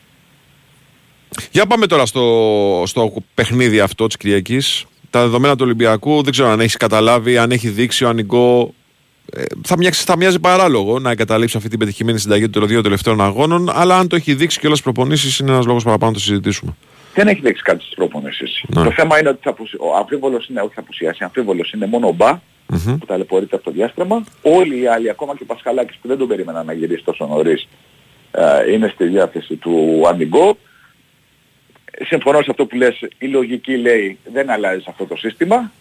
Για πάμε τώρα στο, στο παιχνίδι αυτό της Κυριακής. Τα δεδομένα του Ολυμπιακού δεν ξέρω αν έχεις καταλάβει, αν έχει δείξει ο Ανιγκό. Ε, θα, μοιάξει, θα μοιάζει παράλογο να εγκαταλείψει αυτή την πετυχημένη συνταγή των δύο τελευταίων αγώνων, αλλά αν το έχει δείξει και όλε τι προπονήσεις, είναι ένας λόγος παραπάνω να το συζητήσουμε. Δεν έχει δείξει κάτι στις προπονήσεις. Ναι. Το θέμα είναι ότι θα απουσι... ο αμφίβολος είναι, όχι θα απουσιάσει, αμφίβολος είναι μόνο ο Μπα Μμμ. που ταλαιπωρείται από το διάστρεμα. Όλοι οι άλλοι, ακόμα και ο Πασχαλάκης που δεν τον περίμεναν να γυρίσει τόσο νωρίς, ε, είναι στη διάθεση του Ανιγκό. Συμφωνώ σε αυτό που λες, η λογική λέει δεν αλλάζει αυτό το σύστημα.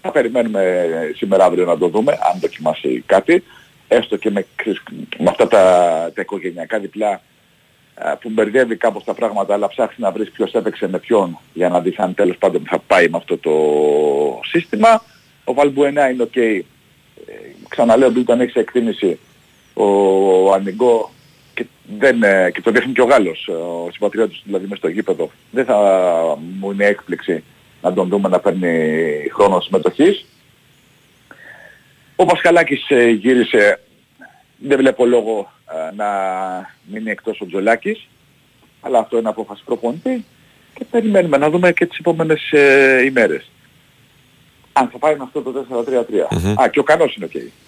Θα περιμένουμε σήμερα αύριο να το δούμε, αν δοκιμάσει κάτι. Έστω και με, ξέρεις, με αυτά τα, τα οικογενειακά διπλά α, που μπερδεύει κάπως τα πράγματα, αλλά ψάχνεις να βρεις ποιος έπαιξε με ποιον για να δεις αν τέλος πάντων θα πάει με αυτό το σύστημα. Ο Βαλμπουενά είναι οκ. Ε, ξαναλέω, επειδή τον έχει σε εκτίμηση ο Ανιγκό και, δεν, ε, και το δείχνει και ο Γάλλος, ο συμπατριώτης του δηλαδή μέσα στο γήπεδο, δεν θα μου είναι έκπληξη να τον δούμε να παίρνει χρόνο συμμετοχής. Ο Πασχαλάκης ε, γύρισε, δεν βλέπω λόγο ε, να μείνει εκτός ο Τζολάκης, αλλά αυτό είναι απόφαση προπονητή και περιμένουμε να δούμε και τις επόμενες ε, ημέρες. Αν θα πάει με αυτό το 4-3-3. Μμμ. Α, και ο Κανός είναι οκ. Ο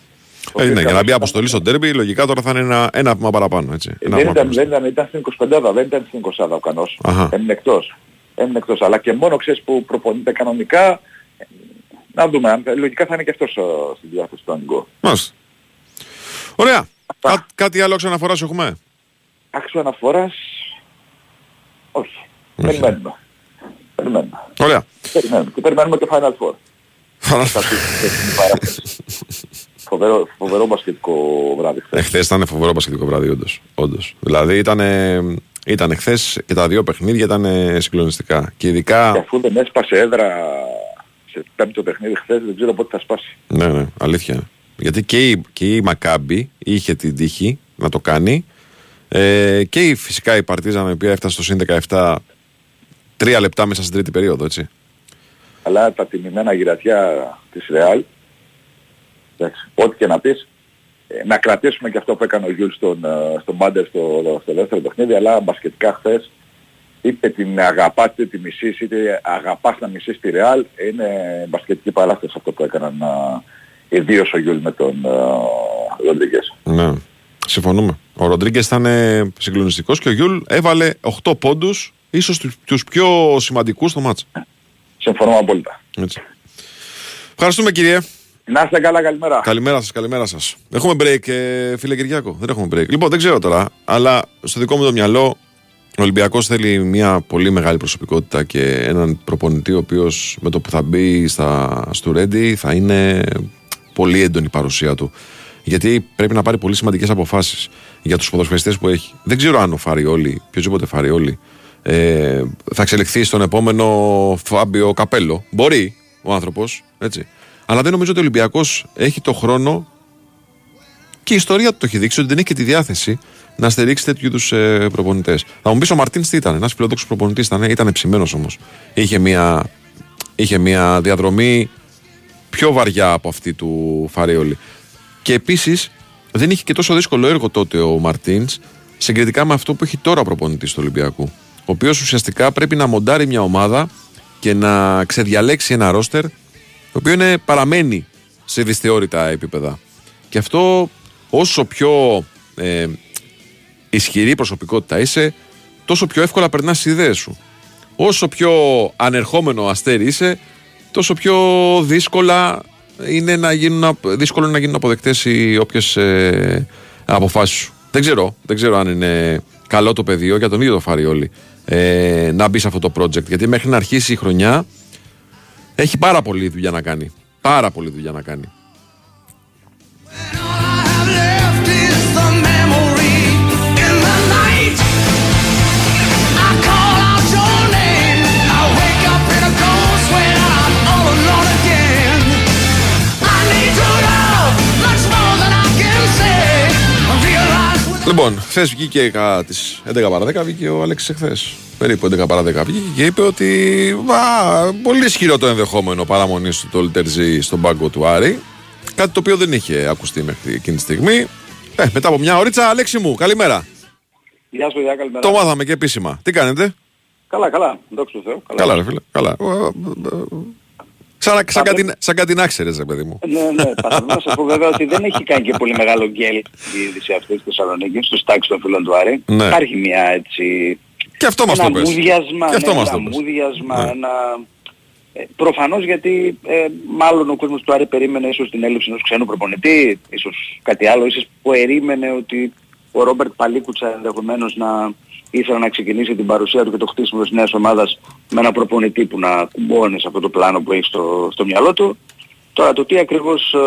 Ε, οποίος ναι, για να Κανός μπει αποστολή στο ντέρμπι, λογικά τώρα θα είναι ένα, ένα βήμα παραπάνω. Έτσι. ε, Ένα δεν, βήμα ήταν, πάνω. δεν ήταν, ήταν στην 25 δεν ήταν στην 20 ο Κανός. Αχα. Έμεινε εκτός. Έμεινε εκτός. Αλλά και μόνο ξέρεις που προπονείται κανονικά, ε, να δούμε. Αν, λογικά θα είναι και αυτός ε, στη διάθεση του Ανγκό. Μάλιστα. Ωραία. Κά- κάτι άλλο ξαναφοράς έχουμε; Άξιο αναφοράς, όχι. Περιμένουμε. Περιμένουμε. Ωραία. Περιμένουμε. Και περιμένουμε το Final Four. Θα πει σε την παράσταση. *laughs* Φοβερό, φοβερό μπασκετικό βράδυ χθες. Εχθέ ήταν φοβερό μπασκετικό βράδυ, όντως. Όντως. Δηλαδή ήταν, ήταν χθες και τα δύο παιχνίδια ήταν συγκλονιστικά. Και ειδικά. Και αφού δεν έσπασε έδρα σε πέμπτο παιχνίδι χθες, δεν ξέρω πότε θα σπάσει. Ναι, ναι, αλήθεια. Γιατί και η, και η Μακάμπη είχε την τύχη να το κάνει. Ε, και η, φυσικά η Παρτίζαν η οποία έφτασε στο συν 17 τρία λεπτά μέσα στην τρίτη περίοδο, έτσι. Αλλά τα τιμημένα γυρατιά της Ρεάλ, εντάξει, ό,τι και να πεις, ε, να κρατήσουμε και αυτό που έκανε ο Γιούλ στον, ε, στον Πάντερ στο, στο δεύτερο παιχνίδι, αλλά μπασκετικά χθες είτε την αγαπάς είτε τη μισείς είτε αγαπάς να μισείς τη Ρεάλ είναι μπασκετική παράσταση αυτό που έκαναν ε, ιδίως ο Γιούλ με τον ε, Ροντρίγκες. Ναι. Συμφωνούμε. Ο Ροντρίγκες ήταν ε, συγκλονιστικός και ο Γιούλ έβαλε 8 πόντους, ίσως τους πιο σημαντικούς στο μάτς. Συμφωνούμε απόλυτα. Έτσι. Ευχαριστούμε κύριε. Να είστε καλά, καλημέρα. Καλημέρα σας, καλημέρα σας. Έχουμε break, ε, φίλε Κυριάκο; Δεν έχουμε break. Λοιπόν, δεν ξέρω τώρα, αλλά στο δικό μου το μυαλό ο Ολυμπιακός θέλει μια πολύ μεγάλη προσωπικότητα και έναν προπονητή ο οποίος με το που θα μπει στα, στο Ρέντι θα είναι πολύ έντονη η παρουσία του. Γιατί πρέπει να πάρει πολύ σημαντικές αποφάσεις για τους ποδοσφαιριστές που έχει. Δεν ξέρω αν ο Φαριόλη, οποιοδήποτε Φαριόλη, ε, θα εξελιχθεί στον επόμενο Φάμπιο Καπέλο. Μπορεί ο άνθρωπος, έτσι. Αλλά δεν νομίζω ότι ο Ολυμπιακός έχει το χρόνο και η ιστορία του το έχει δείξει ότι δεν έχει και τη διάθεση να στηρίξει τέτοιου είδους ε, προπονητές. Θα μου πεις ο Μαρτίνς τι ήταν, ένας φιλοδόξο προπονητής ήταν, ήταν ψημένος όμως. Είχε μια, είχε μια διαδρομή πιο βαριά από αυτή του Φαριόλη. Και επίσης δεν είχε και τόσο δύσκολο έργο τότε ο Μαρτίνς συγκριτικά με αυτό που έχει τώρα ο προπονητής του Ολυμπιακού. Ο οποίος ουσιαστικά πρέπει να μοντάρει μια ομάδα και να ξεδιαλέξει ένα ρόστερ το οποίο είναι, παραμένει σε δυσθεώρητα επίπεδα. Και αυτό όσο πιο ε, ισχυρή προσωπικότητα είσαι, τόσο πιο εύκολα περνάς τι ιδέες σου. Όσο πιο ανερχόμενο αστέρι είσαι, τόσο πιο δύσκολα είναι να γίνουν, δύσκολο είναι να γίνουν αποδεκτές οι όποιες ε, αποφάσεις σου. Δεν ξέρω, δεν ξέρω αν είναι καλό το πεδίο για τον ίδιο το Φαριόλη ε, να μπει σε αυτό το project. Γιατί μέχρι να αρχίσει η χρονιά έχει πάρα πολλή δουλειά να κάνει. Πάρα πολλή δουλειά να κάνει. Λοιπόν, χθες βγήκε κατά τις 11 παρα 10 βγήκε ο Αλέξης εχθές. Περίπου 11 παρα 10 βγήκε και είπε ότι α, πολύ ισχυρό το ενδεχόμενο παραμονής του το Λιτερζή στον πάγκο του Άρη. Κάτι το οποίο δεν είχε ακουστεί μέχρι εκείνη τη στιγμή. Ε, μετά από μια ωρίτσα, Αλέξη μου, καλημέρα. Γεια σου, γεια, καλημέρα. Το μάθαμε και επίσημα. Τι κάνετε, Καλά, καλά. Δόξα τω Θεώ. Καλά, ρε φίλε. Καλά. Σαν, σαν, κάτι, σαν κάτι να ξέρεις, ρε παιδί μου. Ναι, ναι. *laughs* Παθαίνω να σας πω βέβαια ότι δεν έχει κάνει και πολύ μεγάλο γκέλ η είδηση αυτή στη Θεσσαλονίκη, στους τάξεις των φίλων του Άρη. Ναι. Υπάρχει μια έτσι... Και αυτό μας ένα το πες. μουδιασμα, Και αυτό ναι, μας ένα το πες. μουδιασμα, Ναι. ένα... Ε, προφανώς γιατί ε, μάλλον ο κόσμος του Άρη περίμενε ίσως την έλλειψη ενός ξένου προπονητή, ίσως κάτι άλλο, ίσως περίμενε ότι ο Ρόμπερτ Παλίκουτσα ενδεχομένως να ήθελε να ξεκινήσει την παρουσία του και το χτίσιμο της νέας ομάδας με ένα προπονητή που να κουμπώνει σε αυτό το πλάνο που έχει στο, στο μυαλό του. Τώρα το τι ακριβώς, ε,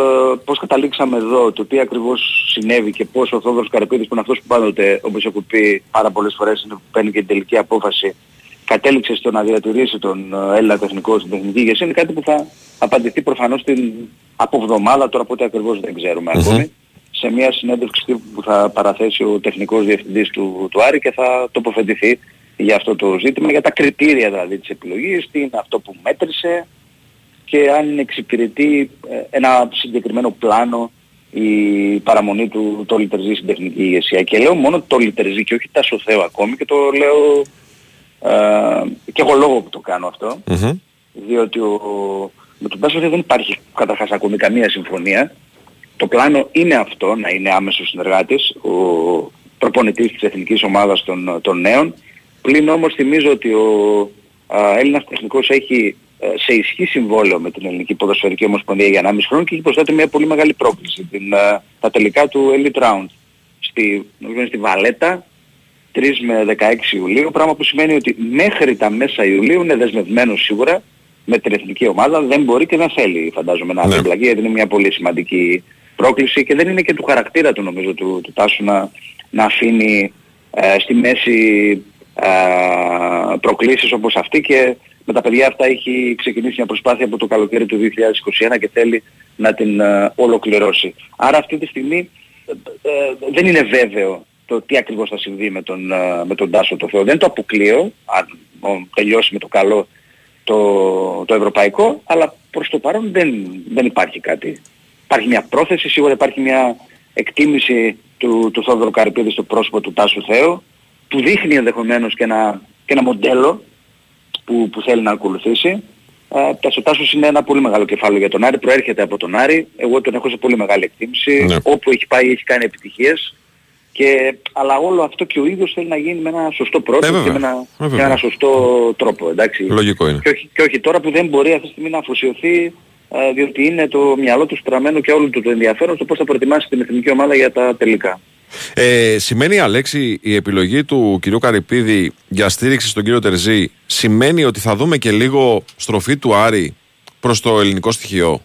πώς καταλήξαμε εδώ, το τι ακριβώς συνέβη και πώς ο Θόδωρος Καρπίδης που είναι αυτός που πάντοτε, όπως έχω πει πάρα πολλές φορές, είναι που παίρνει και την τελική απόφαση, κατέληξε στο να διατηρήσει τον ε, Έλληνα τεχνικό στην τεχνική ηγεσία, είναι κάτι που θα απαντηθεί προφανώς την από εβδομάδα, τώρα πότε ακριβώς δεν ξέρουμε ακόμη, σε μια συνέντευξη τύπου που θα παραθέσει ο τεχνικός διευθυντής του, του Άρη και θα τοποθετηθεί για αυτό το ζήτημα, για τα κριτήρια δηλαδή της επιλογής, τι είναι αυτό που μέτρησε, και αν εξυπηρετεί ε, ένα συγκεκριμένο πλάνο η παραμονή του το Λιτερζή στην τεχνική ηγεσία. Και λέω μόνο το Λιτερζή και όχι τα Σοθέο ακόμη και το λέω ε, και έχω λόγο που το κάνω αυτό, Μμμ. διότι ο, με τον Τάσο δεν υπάρχει καταρχάς ακόμη καμία συμφωνία. Το πλάνο είναι αυτό, να είναι άμεσος συνεργάτης, ο προπονητής της εθνικής ομάδας των, των νέων. Πλην όμως θυμίζω ότι ο α, Έλληνας τεχνικός έχει ε, σε ισχύ συμβόλαιο με την Ελληνική Ποδοσφαιρική Ομοσπονδία για 1,5 χρόνο και έχει μπροστά μια πολύ μεγάλη πρόκληση. Την, ε, τα τελικά του Elite Round στη, νομίζω είναι στη Βαλέτα 3 με 16 Ιουλίου, πράγμα που σημαίνει ότι μέχρι τα μέσα Ιουλίου είναι δεσμευμένος σίγουρα με την εθνική ομάδα, δεν μπορεί και δεν θέλει φαντάζομαι να Ναι. ναι. γιατί είναι μια πολύ σημαντική πρόκληση και δεν είναι και του χαρακτήρα του νομίζω του, του Τάσου να, να αφήνει ε, στη μέση ε, προκλήσεις όπως αυτή και με τα παιδιά αυτά έχει ξεκινήσει μια προσπάθεια από το καλοκαίρι του 2021 και θέλει να την ε, ολοκληρώσει. Άρα αυτή τη στιγμή ε, ε, δεν είναι βέβαιο το τι ακριβώς θα συμβεί με τον, ε, με τον Τάσο το Θεό. Δεν το αποκλείω, αν ο, τελειώσει με το καλό το, το ευρωπαϊκό, αλλά προς το παρόν δεν, δεν υπάρχει κάτι. Υπάρχει μια πρόθεση, σίγουρα υπάρχει μια εκτίμηση του, του Θόδωρου Καρυπίδη στο πρόσωπο του Τάσου Θεού, που δείχνει ενδεχομένως και ένα, και ένα μοντέλο που, που θέλει να ακολουθήσει. Ε, ο Τάσος είναι ένα πολύ μεγάλο κεφάλαιο για τον Άρη, προέρχεται από τον Άρη, εγώ τον έχω σε πολύ μεγάλη εκτίμηση, Ναι. όπου έχει πάει έχει κάνει επιτυχίες. Και, αλλά όλο αυτό και ο ίδιος θέλει να γίνει με ένα σωστό πρόσωπο Ε, βέβαια. και με ένα, Ε, και με βέβαια. ένα σωστό τρόπο. Εντάξει. Λογικό είναι. Και όχι, και όχι τώρα που δεν μπορεί αυτή τη στιγμή να αφοσιωθεί ε, διότι είναι το μυαλό του στραμμένο και όλο του το ενδιαφέρον στο πώς θα προετοιμάσει την εθνική ομάδα για τα τελικά. Ε, σημαίνει, Αλέξη, η επιλογή του κυρίου Καρυπίδη για στήριξη στον κύριο Τερζή σημαίνει ότι θα δούμε και λίγο στροφή του Άρη προς το ελληνικό στοιχείο;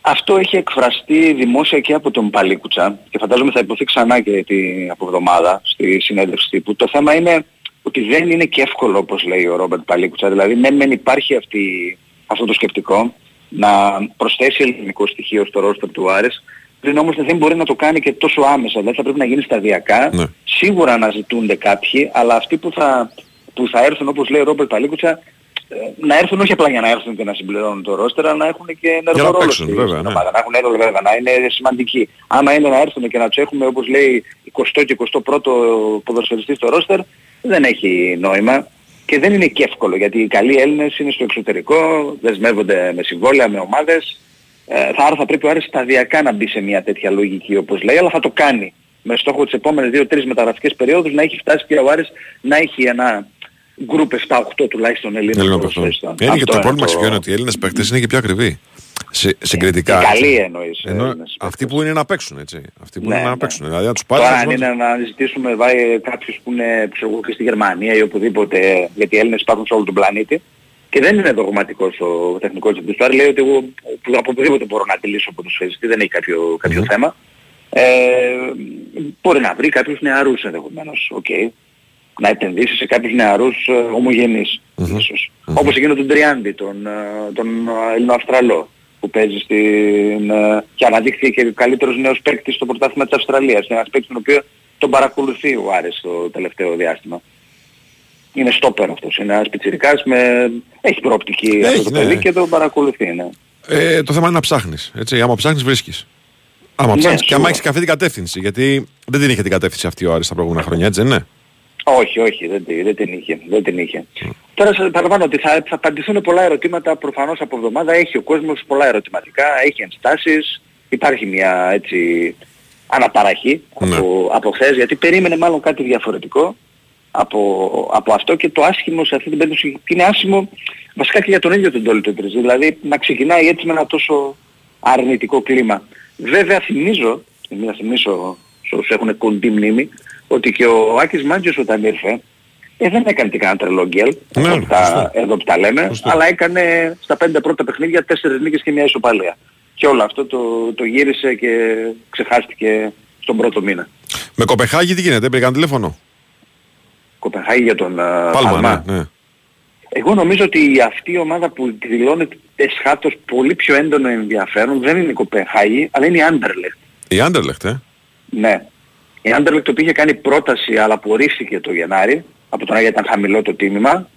Αυτό έχει εκφραστεί δημόσια και από τον Παλίκουτσα και φαντάζομαι θα υποθεί ξανά και την από εβδομάδα στη συνέντευξη τύπου. Το θέμα είναι ότι δεν είναι και εύκολο όπως λέει ο Ρόμπερτ Παλίκουτσα. Δηλαδή ναι μεν υπάρχει αυτή, αυτό το σκεπτικό να προσθέσει ελληνικό στοιχείο στο ρόστερ του Άρες πριν όμως δεν μπορεί να το κάνει και τόσο άμεσα. Δηλαδή θα πρέπει να γίνει σταδιακά. Ναι. Σίγουρα αναζητούνται κάποιοι, αλλά αυτοί που θα, που θα έρθουν όπως λέει ο Ρόμπερτ Παλίκουτσα ε, να έρθουν όχι απλά για να έρθουν και να συμπληρώνουν το ρόστερ, αλλά να έχουν και ενεργό ρόλο παίξουν, στη- βέβαια, στην ναι. ομάδα. Να έχουν έργο βέβαια, να είναι σημαντικοί. Άμα είναι να έρθουν και να τους έχουμε όπως λέει 20 και 21ο ποδοσφαιριστή στο ρόστερ, δεν έχει νόημα. Και δεν είναι και εύκολο γιατί οι καλοί Έλληνες είναι στο εξωτερικό, δεσμεύονται με συμβόλαια, με ομάδες. Ε, θα, άρα θα πρέπει ο Άρης σταδιακά να μπει σε μια τέτοια λογική όπως λέει, αλλά θα το κάνει. Με στόχο τις επόμενες 2-3 μεταγραφικές περιόδους να έχει φτάσει και ο Άρης να έχει ένα γκρουπ 7-8 τουλάχιστον Ελλήνων Έλληνα ποδοσφαιριστών. παιχτών. Είναι και Αυτό το πρόβλημα το- ποιο είναι ότι οι Έλληνες παίκτες είναι και πιο ακριβοί. Σε, συγκριτικά. Οι καλοί εννοείς. Ενώ Έλληνες αυτοί που είναι να παίξουν, έτσι. Αυτοί που Ναι, είναι να ναι. παίξουν. Δηλαδή να τους Τώρα πάρει. αν είναι να ζητήσουμε βάει κάποιους που είναι ξέρω εγώ, και στη Γερμανία ή οπουδήποτε, γιατί οι Έλληνες υπάρχουν σε όλο τον πλανήτη και δεν είναι δογματικός ο τεχνικός διευθυντής. Τώρα λέει ότι εγώ που από οπουδήποτε μπορώ να αντιλήσω από το σφαιριστή, δεν έχει κάποιο, κάποιο θέμα. Ε, μπορεί να βρει κάποιους νεαρούς ενδεχομένως, οκ. Να επενδύσει σε κάποιους νεαρούς ε, ομογενείς ίσως. Όπως εκείνο τον Τριάντη, τον, ε, τον ε, Ελληνοαυστραλό που παίζει στην... ε, και αναδείχθηκε και καλύτερος νέος παίκτης στο πρωτάθλημα της Αυστραλίας. Είναι ένας παίκτης τον οποίο τον παρακολουθεί ο Άρης το τελευταίο διάστημα. Είναι στόπερ αυτός, είναι ένας πιτσιρικάς με... έχει προοπτική Έχει, αυτό το ναι. παιδί και τον παρακολουθεί. Ναι. Ε, το θέμα είναι να ψάχνεις. Άμα ψάχνεις, βρίσκεις. Άμα Ναι, ψάχνεις και άμα σίγουρα. έχεις και αυτή την κατεύθυνση. Γιατί δεν την είχε την κατεύθυνση αυτή ο Άρης τα προηγούμενα χρόνια, έτσι δεν είναι; Όχι, όχι, δεν, τη- δεν την είχε. Δεν την είχε. Τώρα σας παραλαμβάνω ότι θα, θα απαντηθούν πολλά ερωτήματα προφανώς από εβδομάδα. Έχει ο κόσμος πολλά ερωτηματικά, έχει ενστάσεις, υπάρχει μια έτσι αναπαραχή Ναι. από, από χθες, γιατί περίμενε μάλλον κάτι διαφορετικό από, από αυτό και το άσχημο σε αυτή την περίπτωση και είναι άσχημο βασικά και για τον ίδιο τον Τόλι του Τριζή, δηλαδή να ξεκινάει έτσι με ένα τόσο αρνητικό κλίμα. Βέβαια θυμίζω, να θυμίσω σε όσους έχουν κοντή μνήμη, ότι και ο Άκης Μάντζιος όταν ήρθε, ε, δεν έκανε και κανένα τρελό γκέλ, Ναι, εδώ, που τα, σωστό. εδώ που τα λέμε, Σωστό. αλλά έκανε στα πέντε πρώτα παιχνίδια τέσσερις νίκες και μια ισοπαλία. Και όλο αυτό το, το γύρισε και ξεχάστηκε στον πρώτο μήνα. Με Κοπεχάγη τι γίνεται, πήρε κανένα τηλέφωνο; Κοπενχάγη για τον ε, Πάλμα, Παλμά. ναι. ναι. Εγώ νομίζω ότι αυτή η ομάδα που δηλώνει εσχάτως πολύ πιο έντονο ενδιαφέρον δεν είναι η Κοπενχάγη, αλλά είναι η Άντερλεχτ. Η Άντερλεχτ, ε; Ναι. Η Άντερλεχτ το οποίο είχε κάνει πρόταση αλλά απορρίφθηκε το Γενάρη, από τον Άγια ήταν χαμηλό το τίμημα.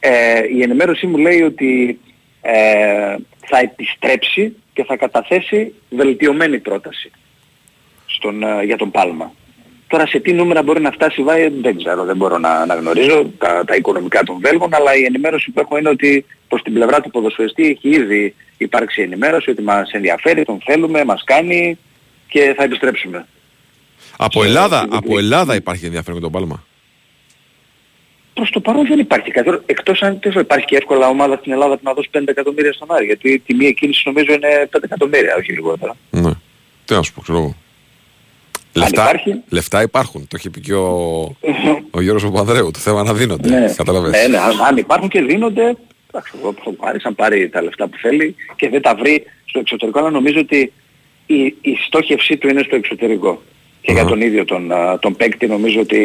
Ε, η ενημέρωσή μου λέει ότι ε, θα επιστρέψει και θα καταθέσει βελτιωμένη πρόταση στον, ε, για τον Πάλμα. Τώρα σε τι νούμερα μπορεί να φτάσει βάει δεν ξέρω, δεν μπορώ να, να γνωρίζω τα, τα οικονομικά των Βέλγων, αλλά η ενημέρωση που έχω είναι ότι προς την πλευρά του ποδοσφαιριστή έχει ήδη υπάρξει ενημέρωση ότι μας ενδιαφέρει, τον θέλουμε, μας κάνει και θα επιστρέψουμε. Από Σε- Ελλάδα, στην από Κύπρο. Ελλάδα υπάρχει ενδιαφέρον με τον Πάλμα. Προς το παρόν δεν υπάρχει κάτι. Εκτός αν δεν υπάρχει και εύκολα ομάδα στην Ελλάδα που να δώσει 5 εκατομμύρια στον Άρη. Γιατί η τιμή εκκίνηση νομίζω είναι 5 εκατομμύρια, όχι λιγότερα. Ναι. Τι να σου πω, ξέρω εγώ. Λεφτά, υπάρχει. λεφτά υπάρχουν. Το είχε πει και ο, ο Γιώργος Παπανδρέου. Το θέμα να δίνονται. Ναι, Καταλαβες. ναι, ναι, αν, αν υπάρχουν και δίνονται, εντάξει, εγώ θα πάρει, αν πάρει τα λεφτά που θέλει και δεν τα βρει στο εξωτερικό, αλλά νομίζω ότι η, η στόχευσή του είναι στο εξωτερικό. Και για τον ίδιο τον, α, τον παίκτη νομίζω ότι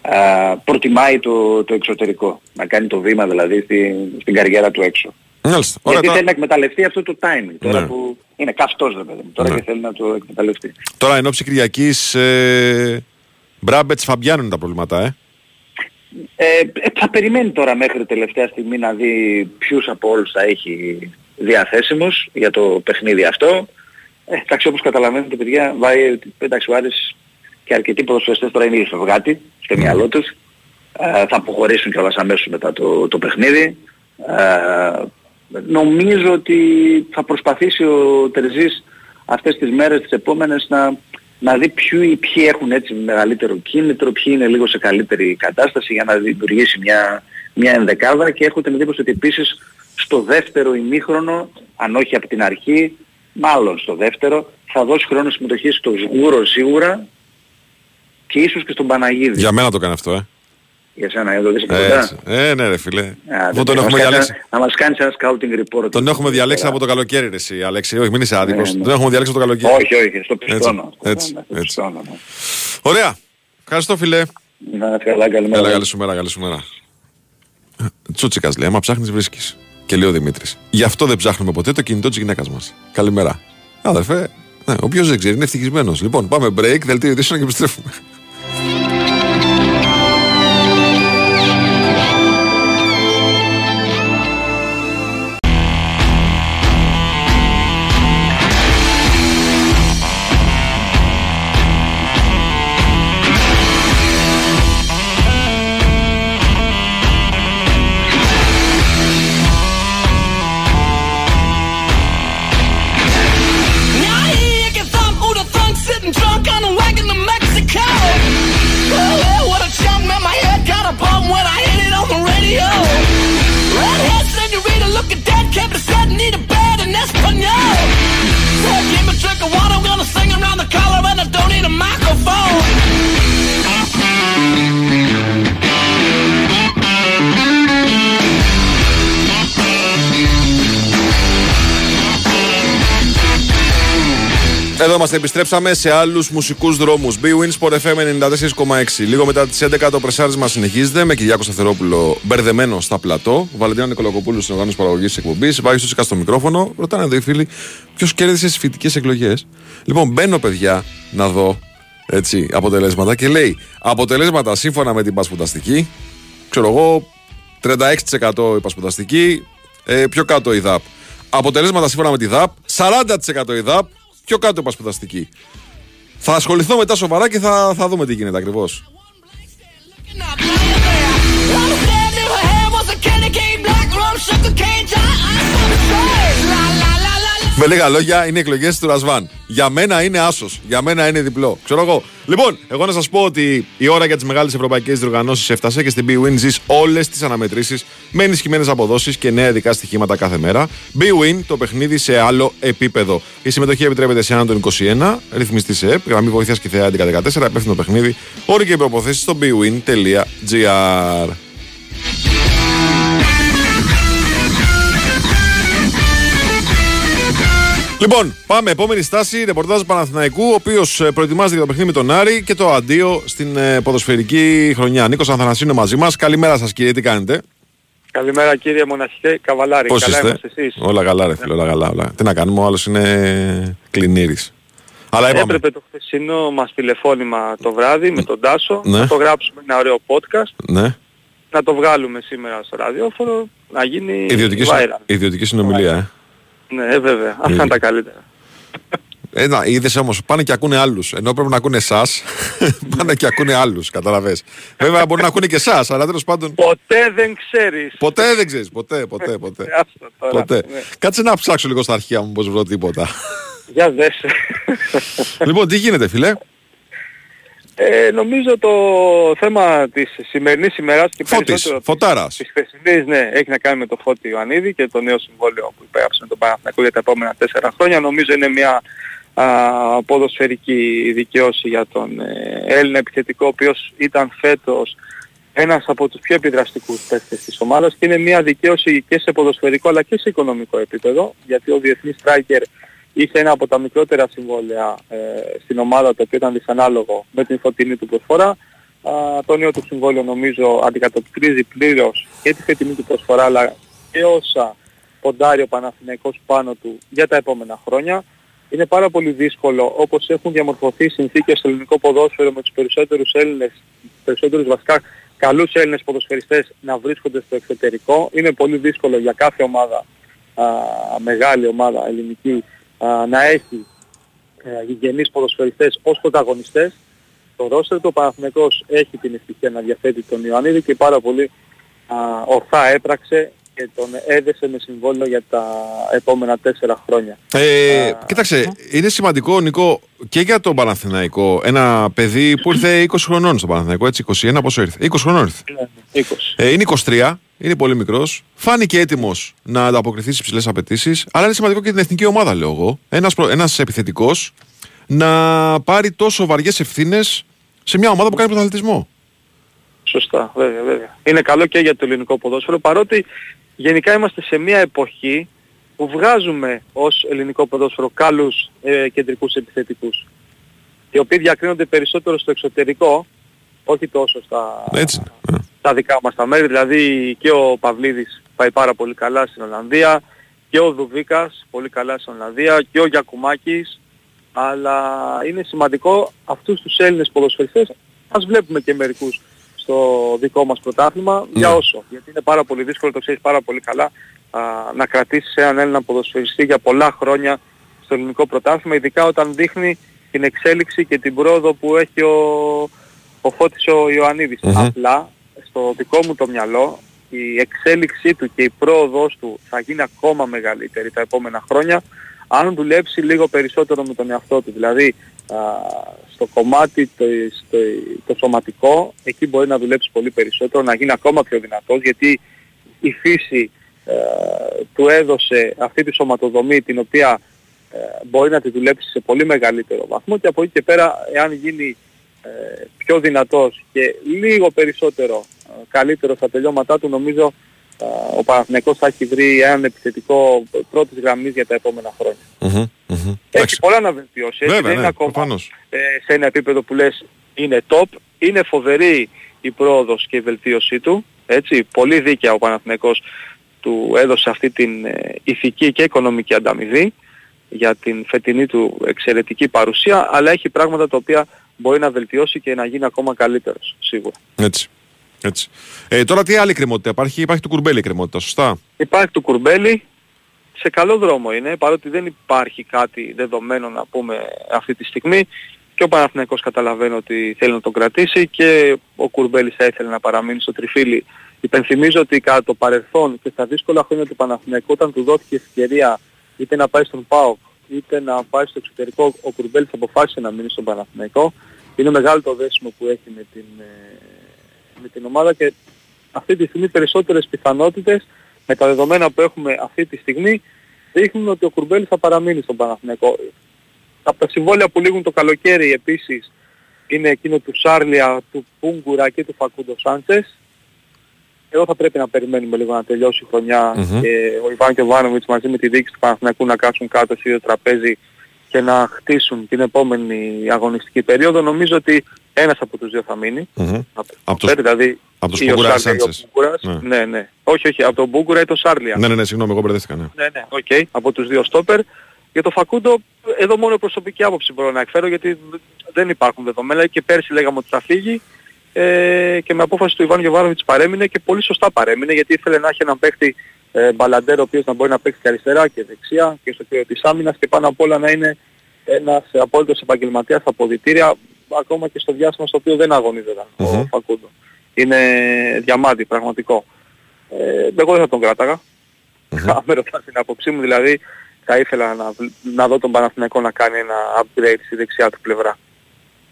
α, προτιμάει το, το εξωτερικό. Να κάνει το βήμα δηλαδή στην, στην καριέρα του έξω. Μάλιστα. Ωραία, Γιατί τώρα, θέλει να εκμεταλλευτεί αυτό το timing. Τώρα Ναι. που είναι καυτός ρε παιδί μου. Τώρα Ναι. και θέλει να το εκμεταλλευτεί. τώρα εν ώψη Κυριακής ε, Μπράμπετς Φαμπιάνου είναι τα προβλήματα, ε; Ε, ε, θα περιμένει τώρα μέχρι τελευταία στιγμή να δει ποιους από όλους θα έχει διαθέσιμους για το παιχνίδι αυτό. Ε, εντάξει όπως καταλαβαίνετε παιδιά, βάει, εντάξει ο Άρης και αρκετοί ποδοσφαιριστές τώρα είναι ήδη φευγάτη στο μυαλό τους. Ε, θα αποχωρήσουν κιόλας αμέσως μετά το, το παιχνίδι. Ε, νομίζω ότι θα προσπαθήσει ο Τερζής αυτές τις μέρες τις επόμενες να, να δει ποιοι, ποιοι έχουν έτσι μεγαλύτερο κίνητρο, ποιοι είναι λίγο σε καλύτερη κατάσταση για να δημιουργήσει μια, μια ενδεκάδα και έχω την εντύπωση ότι επίσης στο δεύτερο ημίχρονο, αν όχι από την αρχή, μάλλον στο δεύτερο, θα δώσει χρόνο συμμετοχή στο Σγούρο σίγουρα και ίσως και στον Παναγίδη. Για μένα το κάνει αυτό, ε. Για σένα, εδώ δεις από Ε, κοντά. έτσι. ε, ναι ρε φίλε. Α, Αυτό δεν τον να έχουμε μας κάνεις διαλέξει. ένα- Να μας κάνεις ένας scouting report. Τον έχουμε διαλέξει από το καλοκαίρι ρε εσύ, Αλέξη. Όχι, μην είσαι άδικος. ναι. Τον έχουμε διαλέξει από το καλοκαίρι. Όχι, όχι, στο πιστώνω. έτσι, Ναι, στο έτσι. πιστώνω, ναι. Ωραία. Ευχαριστώ φίλε. Να είστε καλά, καλημέρα. Έλα, καλή σου μέρα, καλή σου μέρα. Τσούτσικας λέει, άμα ψάχνεις βρίσκεις. Και λέει ο Δημήτρης. Γι' αυτό δεν ψάχνουμε ποτέ το κινητό της γυναίκας μας. Καλημέρα. Αδερφέ, ναι, ο οποίος δεν ξέρει είναι ευτυχισμένος. Λοιπόν, πάμε break, δελτίο ειδήσεων και επιστρέφουμε. Εδώ είμαστε, επιστρέψαμε σε άλλους μουσικούς δρόμους. B-Win Sport FM 94,6. Λίγο μετά τις 11 το πρεσάρισμα συνεχίζεται με Κυριάκο Σταθερόπουλο μπερδεμένο στα πλατό. Βαλεντίνα Νικολακοπούλου στην οργάνωση παραγωγής της εκπομπής. Βάγει του στο μικρόφωνο. Ρωτάνε εδώ οι φίλοι ποιος κέρδισε στις φοιτητικές εκλογές. Λοιπόν, μπαίνω παιδιά να δω έτσι, αποτελέσματα και λέει αποτελέσματα σύμφωνα με την πασπουδαστική. Ξέρω εγώ, 36% η πασπουδαστική, ε, πιο κάτω η ΔΑΠ. Αποτελέσματα σύμφωνα με τη ΔΑΠ, 40% η ΔΑΠ, πιο κάτω η πασπουδαστική. Θα ασχοληθώ μετά σοβαρά και θα, θα δούμε τι γίνεται ακριβώς. Με λίγα λόγια, είναι εκλογές του Ρασβάν. Για μένα είναι άσος. Για μένα είναι διπλό. Ξέρω εγώ. Λοιπόν, εγώ να σας πω ότι η ώρα για τις μεγάλες ευρωπαϊκές διοργανώσεις έφτασε και στην BWIN ζεις όλες τις αναμετρήσεις με ενισχυμένες αποδόσεις και νέα ειδικά στοιχήματα κάθε μέρα. BWIN το παιχνίδι σε άλλο επίπεδο. Η συμμετοχή επιτρέπεται σε έναν των 21, ρυθμιστή σε ΕΠ, γραμμή βοήθειας και θεά 1114, υπεύθυνο παιχνίδι. Όροι και προποθέσεις στο bwin.gr. Λοιπόν, πάμε. Επόμενη στάση, ρεπορτάζ Παναθηναϊκού, ο οποίος προετοιμάζεται για το παιχνίδι με τον Άρη και το αντίο στην ε, ποδοσφαιρική χρονιά. Νίκος Ανθανασίου είναι μαζί μας. Καλημέρα σας, κύριε, τι κάνετε; Καλημέρα κύριε Μοναχέ Καβαλάρη. Πώς Καλά είστε, είμαστε εσείς. Όλα καλά, ρε φίλε, όλα καλά. Όλα. Τι να κάνουμε, ο άλλος είναι κλινήρη. Αλλά είπαμε. Έπρεπε το χθεσινό μας τηλεφώνημα το βράδυ με τον Τάσο Ναι. να το γράψουμε ένα ωραίο podcast, Ναι, να το βγάλουμε σήμερα στο ραδιόφωνο, να γίνει ιδιωτική, συ- viral. ιδιωτική συνομιλία, ε. Ναι, ε, βέβαια. Αυτά είναι τα καλύτερα. Ε, να, είδες όμως, πάνε και ακούνε άλλους. Ενώ πρέπει να ακούνε εσάς, *laughs* πάνε και ακούνε άλλους. Καταλαβέ. Βέβαια, μπορεί να ακούνε και εσάς, αλλά τέλος πάντων. Ποτέ δεν ξέρεις. Ποτέ δεν ξέρεις, ποτέ, ποτέ, ποτέ. Άστα τώρα. ποτέ. Ναι. Κάτσε να ψάξω λίγο στα αρχεία μου, πως βρω τίποτα. Για δες. λοιπόν, τι γίνεται, φιλέ. Ε, νομίζω το θέμα της σημερινής ημέρας και Φώτης, περισσότερο της- Φωτάρας. της χθεσινής, ναι, έχει να κάνει με το Φώτη Ιωαννίδη και το νέο συμβόλαιο που υπέγραψε με τον Παναθηναϊκό για τα επόμενα τέσσερα χρόνια. Νομίζω είναι μια α, ποδοσφαιρική δικαίωση για τον ε, Έλληνα επιθετικό, ο οποίος ήταν φέτος ένας από τους πιο επιδραστικούς παίκτες της ομάδας και είναι μια δικαίωση και σε ποδοσφαιρικό αλλά και σε οικονομικό επίπεδο, γιατί ο διεθνής striker είχε ένα από τα μικρότερα συμβόλαια ε, στην ομάδα το οποίο ήταν δυσανάλογο με την φωτεινή του προσφορά. Α, το νέο του συμβόλαιο νομίζω αντικατοπτρίζει πλήρως και τη φετινή του προσφορά αλλά και όσα ποντάρει ο Παναθηναϊκός πάνω του για τα επόμενα χρόνια. Είναι πάρα πολύ δύσκολο όπως έχουν διαμορφωθεί οι συνθήκες στο ελληνικό ποδόσφαιρο με τους περισσότερους Έλληνες, περισσότερους βασικά καλούς Έλληνες ποδοσφαιριστές να βρίσκονται στο εξωτερικό. Είναι πολύ δύσκολο για κάθε ομάδα, α, μεγάλη ομάδα ελληνική, α, να έχει ε, γηγενείς ποδοσφαιριστές ως πρωταγωνιστές. Το ρόστερ του Παναθηναϊκός έχει την ευτυχία να διαθέτει τον Ιωαννίδη και πάρα πολύ α, ορθά έπραξε και τον έδεσε με συμβόλαιο για τα επόμενα τέσσερα χρόνια. Ε, Α, κοίταξε, είναι σημαντικό, Νικό, και για τον Παναθηναϊκό. Ένα παιδί που ήρθε 20 χρονών στον Παναθηναϊκό, έτσι, 21 πόσο ήρθε; 20 χρονών ήρθε. Ναι, 20. Ε, είναι 23, είναι πολύ μικρός. Φάνηκε έτοιμος να ανταποκριθεί στις ψηλέ απαιτήσεις. Αλλά είναι σημαντικό και την εθνική ομάδα, λέω εγώ. Ένας ένας επιθετικός να πάρει τόσο βαριές ευθύνες σε μια ομάδα που κάνει πρωταθλητισμό. Σωστά, βέβαια, βέβαια. Είναι καλό και για το ελληνικό ποδόσφαιρο, παρότι γενικά είμαστε σε μια εποχή που βγάζουμε ως ελληνικό ποδόσφαιρο καλούς ε, κεντρικούς επιθετικούς, οι οποίοι διακρίνονται περισσότερο στο εξωτερικό, όχι τόσο στα, Έτσι. είναι. στα δικά μας τα μέρη, δηλαδή και ο Παυλίδης πάει πάρα πολύ καλά στην Ολλανδία, και ο Δουβίκας πολύ καλά στην Ολλανδία, και ο Γιακουμάκης, αλλά είναι σημαντικό αυτούς τους Έλληνες ποδοσφαιριστές, ας βλέπουμε και μερικούς στο δικό μας πρωτάθλημα, για Ναι. όσο. Γιατί είναι πάρα πολύ δύσκολο, το ξέρεις πάρα πολύ καλά, α, να κρατήσεις έναν Έλληνα ποδοσφαιριστή για πολλά χρόνια στο ελληνικό πρωτάθλημα, ειδικά όταν δείχνει την εξέλιξη και την πρόοδο που έχει ο, ο Φώτης ο ιωαννιδης Μμμ. Απλά, στο δικό μου το μυαλό, η εξέλιξή του και η πρόοδος του θα γίνει ακόμα μεγαλύτερη τα επόμενα χρόνια αν δουλέψει λίγο περισσότερο με τον εαυτό του. Δηλαδή α, στο κομμάτι το, στο, το σωματικό εκεί μπορεί να δουλέψεις πολύ περισσότερο, να γίνει ακόμα πιο δυνατός γιατί η φύση ε, του έδωσε αυτή τη σωματοδομή την οποία ε, μπορεί να τη δουλέψει σε πολύ μεγαλύτερο βαθμό και από εκεί και πέρα εάν γίνει ε, πιο δυνατός και λίγο περισσότερο ε, καλύτερο στα τελειώματά του νομίζω ε, ο Παναθηναϊκός θα έχει βρει έναν επιθετικό πρώτης γραμμής για τα επόμενα χρόνια. Μμμ, μμμ. Έχει Εντάξει. πολλά να βελτιώσει. Έτσι, Βέβαια, δεν είναι ναι, ακόμα προφανώς. ε, σε ένα επίπεδο που λες είναι top. Είναι φοβερή η πρόοδος και η βελτίωσή του. Έτσι, πολύ δίκαια ο Παναθηναϊκός του έδωσε αυτή την ε, ηθική και οικονομική ανταμοιβή για την φετινή του εξαιρετική παρουσία, αλλά έχει πράγματα τα οποία μπορεί να βελτιώσει και να γίνει ακόμα καλύτερος, σίγουρα. Έτσι. Έτσι. Ε, τώρα τι άλλη κρεμότητα υπάρχει, υπάρχει του κουρμπέλι κρεμότητα, σωστά; Υπάρχει του Κουρμπέλη, σε καλό δρόμο είναι, παρότι δεν υπάρχει κάτι δεδομένο να πούμε αυτή τη στιγμή και ο Παναθηναϊκός καταλαβαίνει ότι θέλει να τον κρατήσει και ο Κουρμπέλης θα ήθελε να παραμείνει στο τριφύλι. Υπενθυμίζω ότι κατά το παρελθόν και στα δύσκολα χρόνια του Παναθηναϊκού όταν του δόθηκε ευκαιρία είτε να πάει στον ΠΑΟΚ είτε να πάει στο εξωτερικό, ο Κουρμπέλης αποφάσισε να μείνει στον Παναθηναϊκό. Είναι μεγάλο το δέσιμο που έχει με την, ε, με την ομάδα και αυτή τη στιγμή περισσότερες πιθανότητες με τα δεδομένα που έχουμε αυτή τη στιγμή δείχνουν ότι ο Κουρμπέλης θα παραμείνει στον Παναθηναϊκό. Από τα συμβόλαια που λήγουν το καλοκαίρι επίσης είναι εκείνο του Σάρλια, του Πούγκουρα και του Φακούντο Σάντσες. Εδώ θα πρέπει να περιμένουμε λίγο να τελειώσει η χρονια Μμμ. και ο Ιβάν και ο Βάνοβιτς μαζί με τη διοίκηση του Παναθηναϊκού να κάτσουν κάτω στο ίδιο τραπέζι και να χτίσουν την επόμενη αγωνιστική περίοδο. Νομίζω ότι ένας από τους δύο θα μείνει. Μμμ. Από, Από το- Στόπερ, δηλαδή από το ή ο Μπούγκουρας ή Σάρλια ή ο Σάντσες. Μπούγκουρας. Ναι. Ναι, ναι. Όχι, όχι, από τον Μπούγκουρα ή τον Σάρλια. Ναι, ναι, ναι, συγγνώμη, εγώ μπερδεύτηκα. Ναι. Ναι, ναι, οκ, από τους δύο στόπερ. Για το Φακούντο, εδώ μόνο προσωπική άποψη μπορώ να εκφέρω γιατί δεν υπάρχουν δεδομένα και πέρσι λέγαμε ότι θα φύγει ε, και με απόφαση του Ιβάν Γιοβάνοβιτς παρέμεινε και πολύ σωστά παρέμεινε γιατί ήθελε να έχει έναν παίχτη ε, μπαλαντέρ ο οποίος να μπορεί να παίξει και αριστερά και δεξιά και στο κύριο της άμυνας και πάνω απ' όλα να είναι ένας απόλυτος επαγγελματίας στα αποδητήρια ακόμα και στο διάστημα στο οποίο δεν αγωνίζονταν Μμμ. ο Φακούντο. Είναι διαμάντι πραγματικό. Ε, εγώ δεν θα τον κράταγα. Αν με ρωτάς την άποψή μου, δηλαδή θα ήθελα να, βλ- να δω τον Παναθηναϊκό να κάνει ένα upgrade στη δεξιά του πλευρά.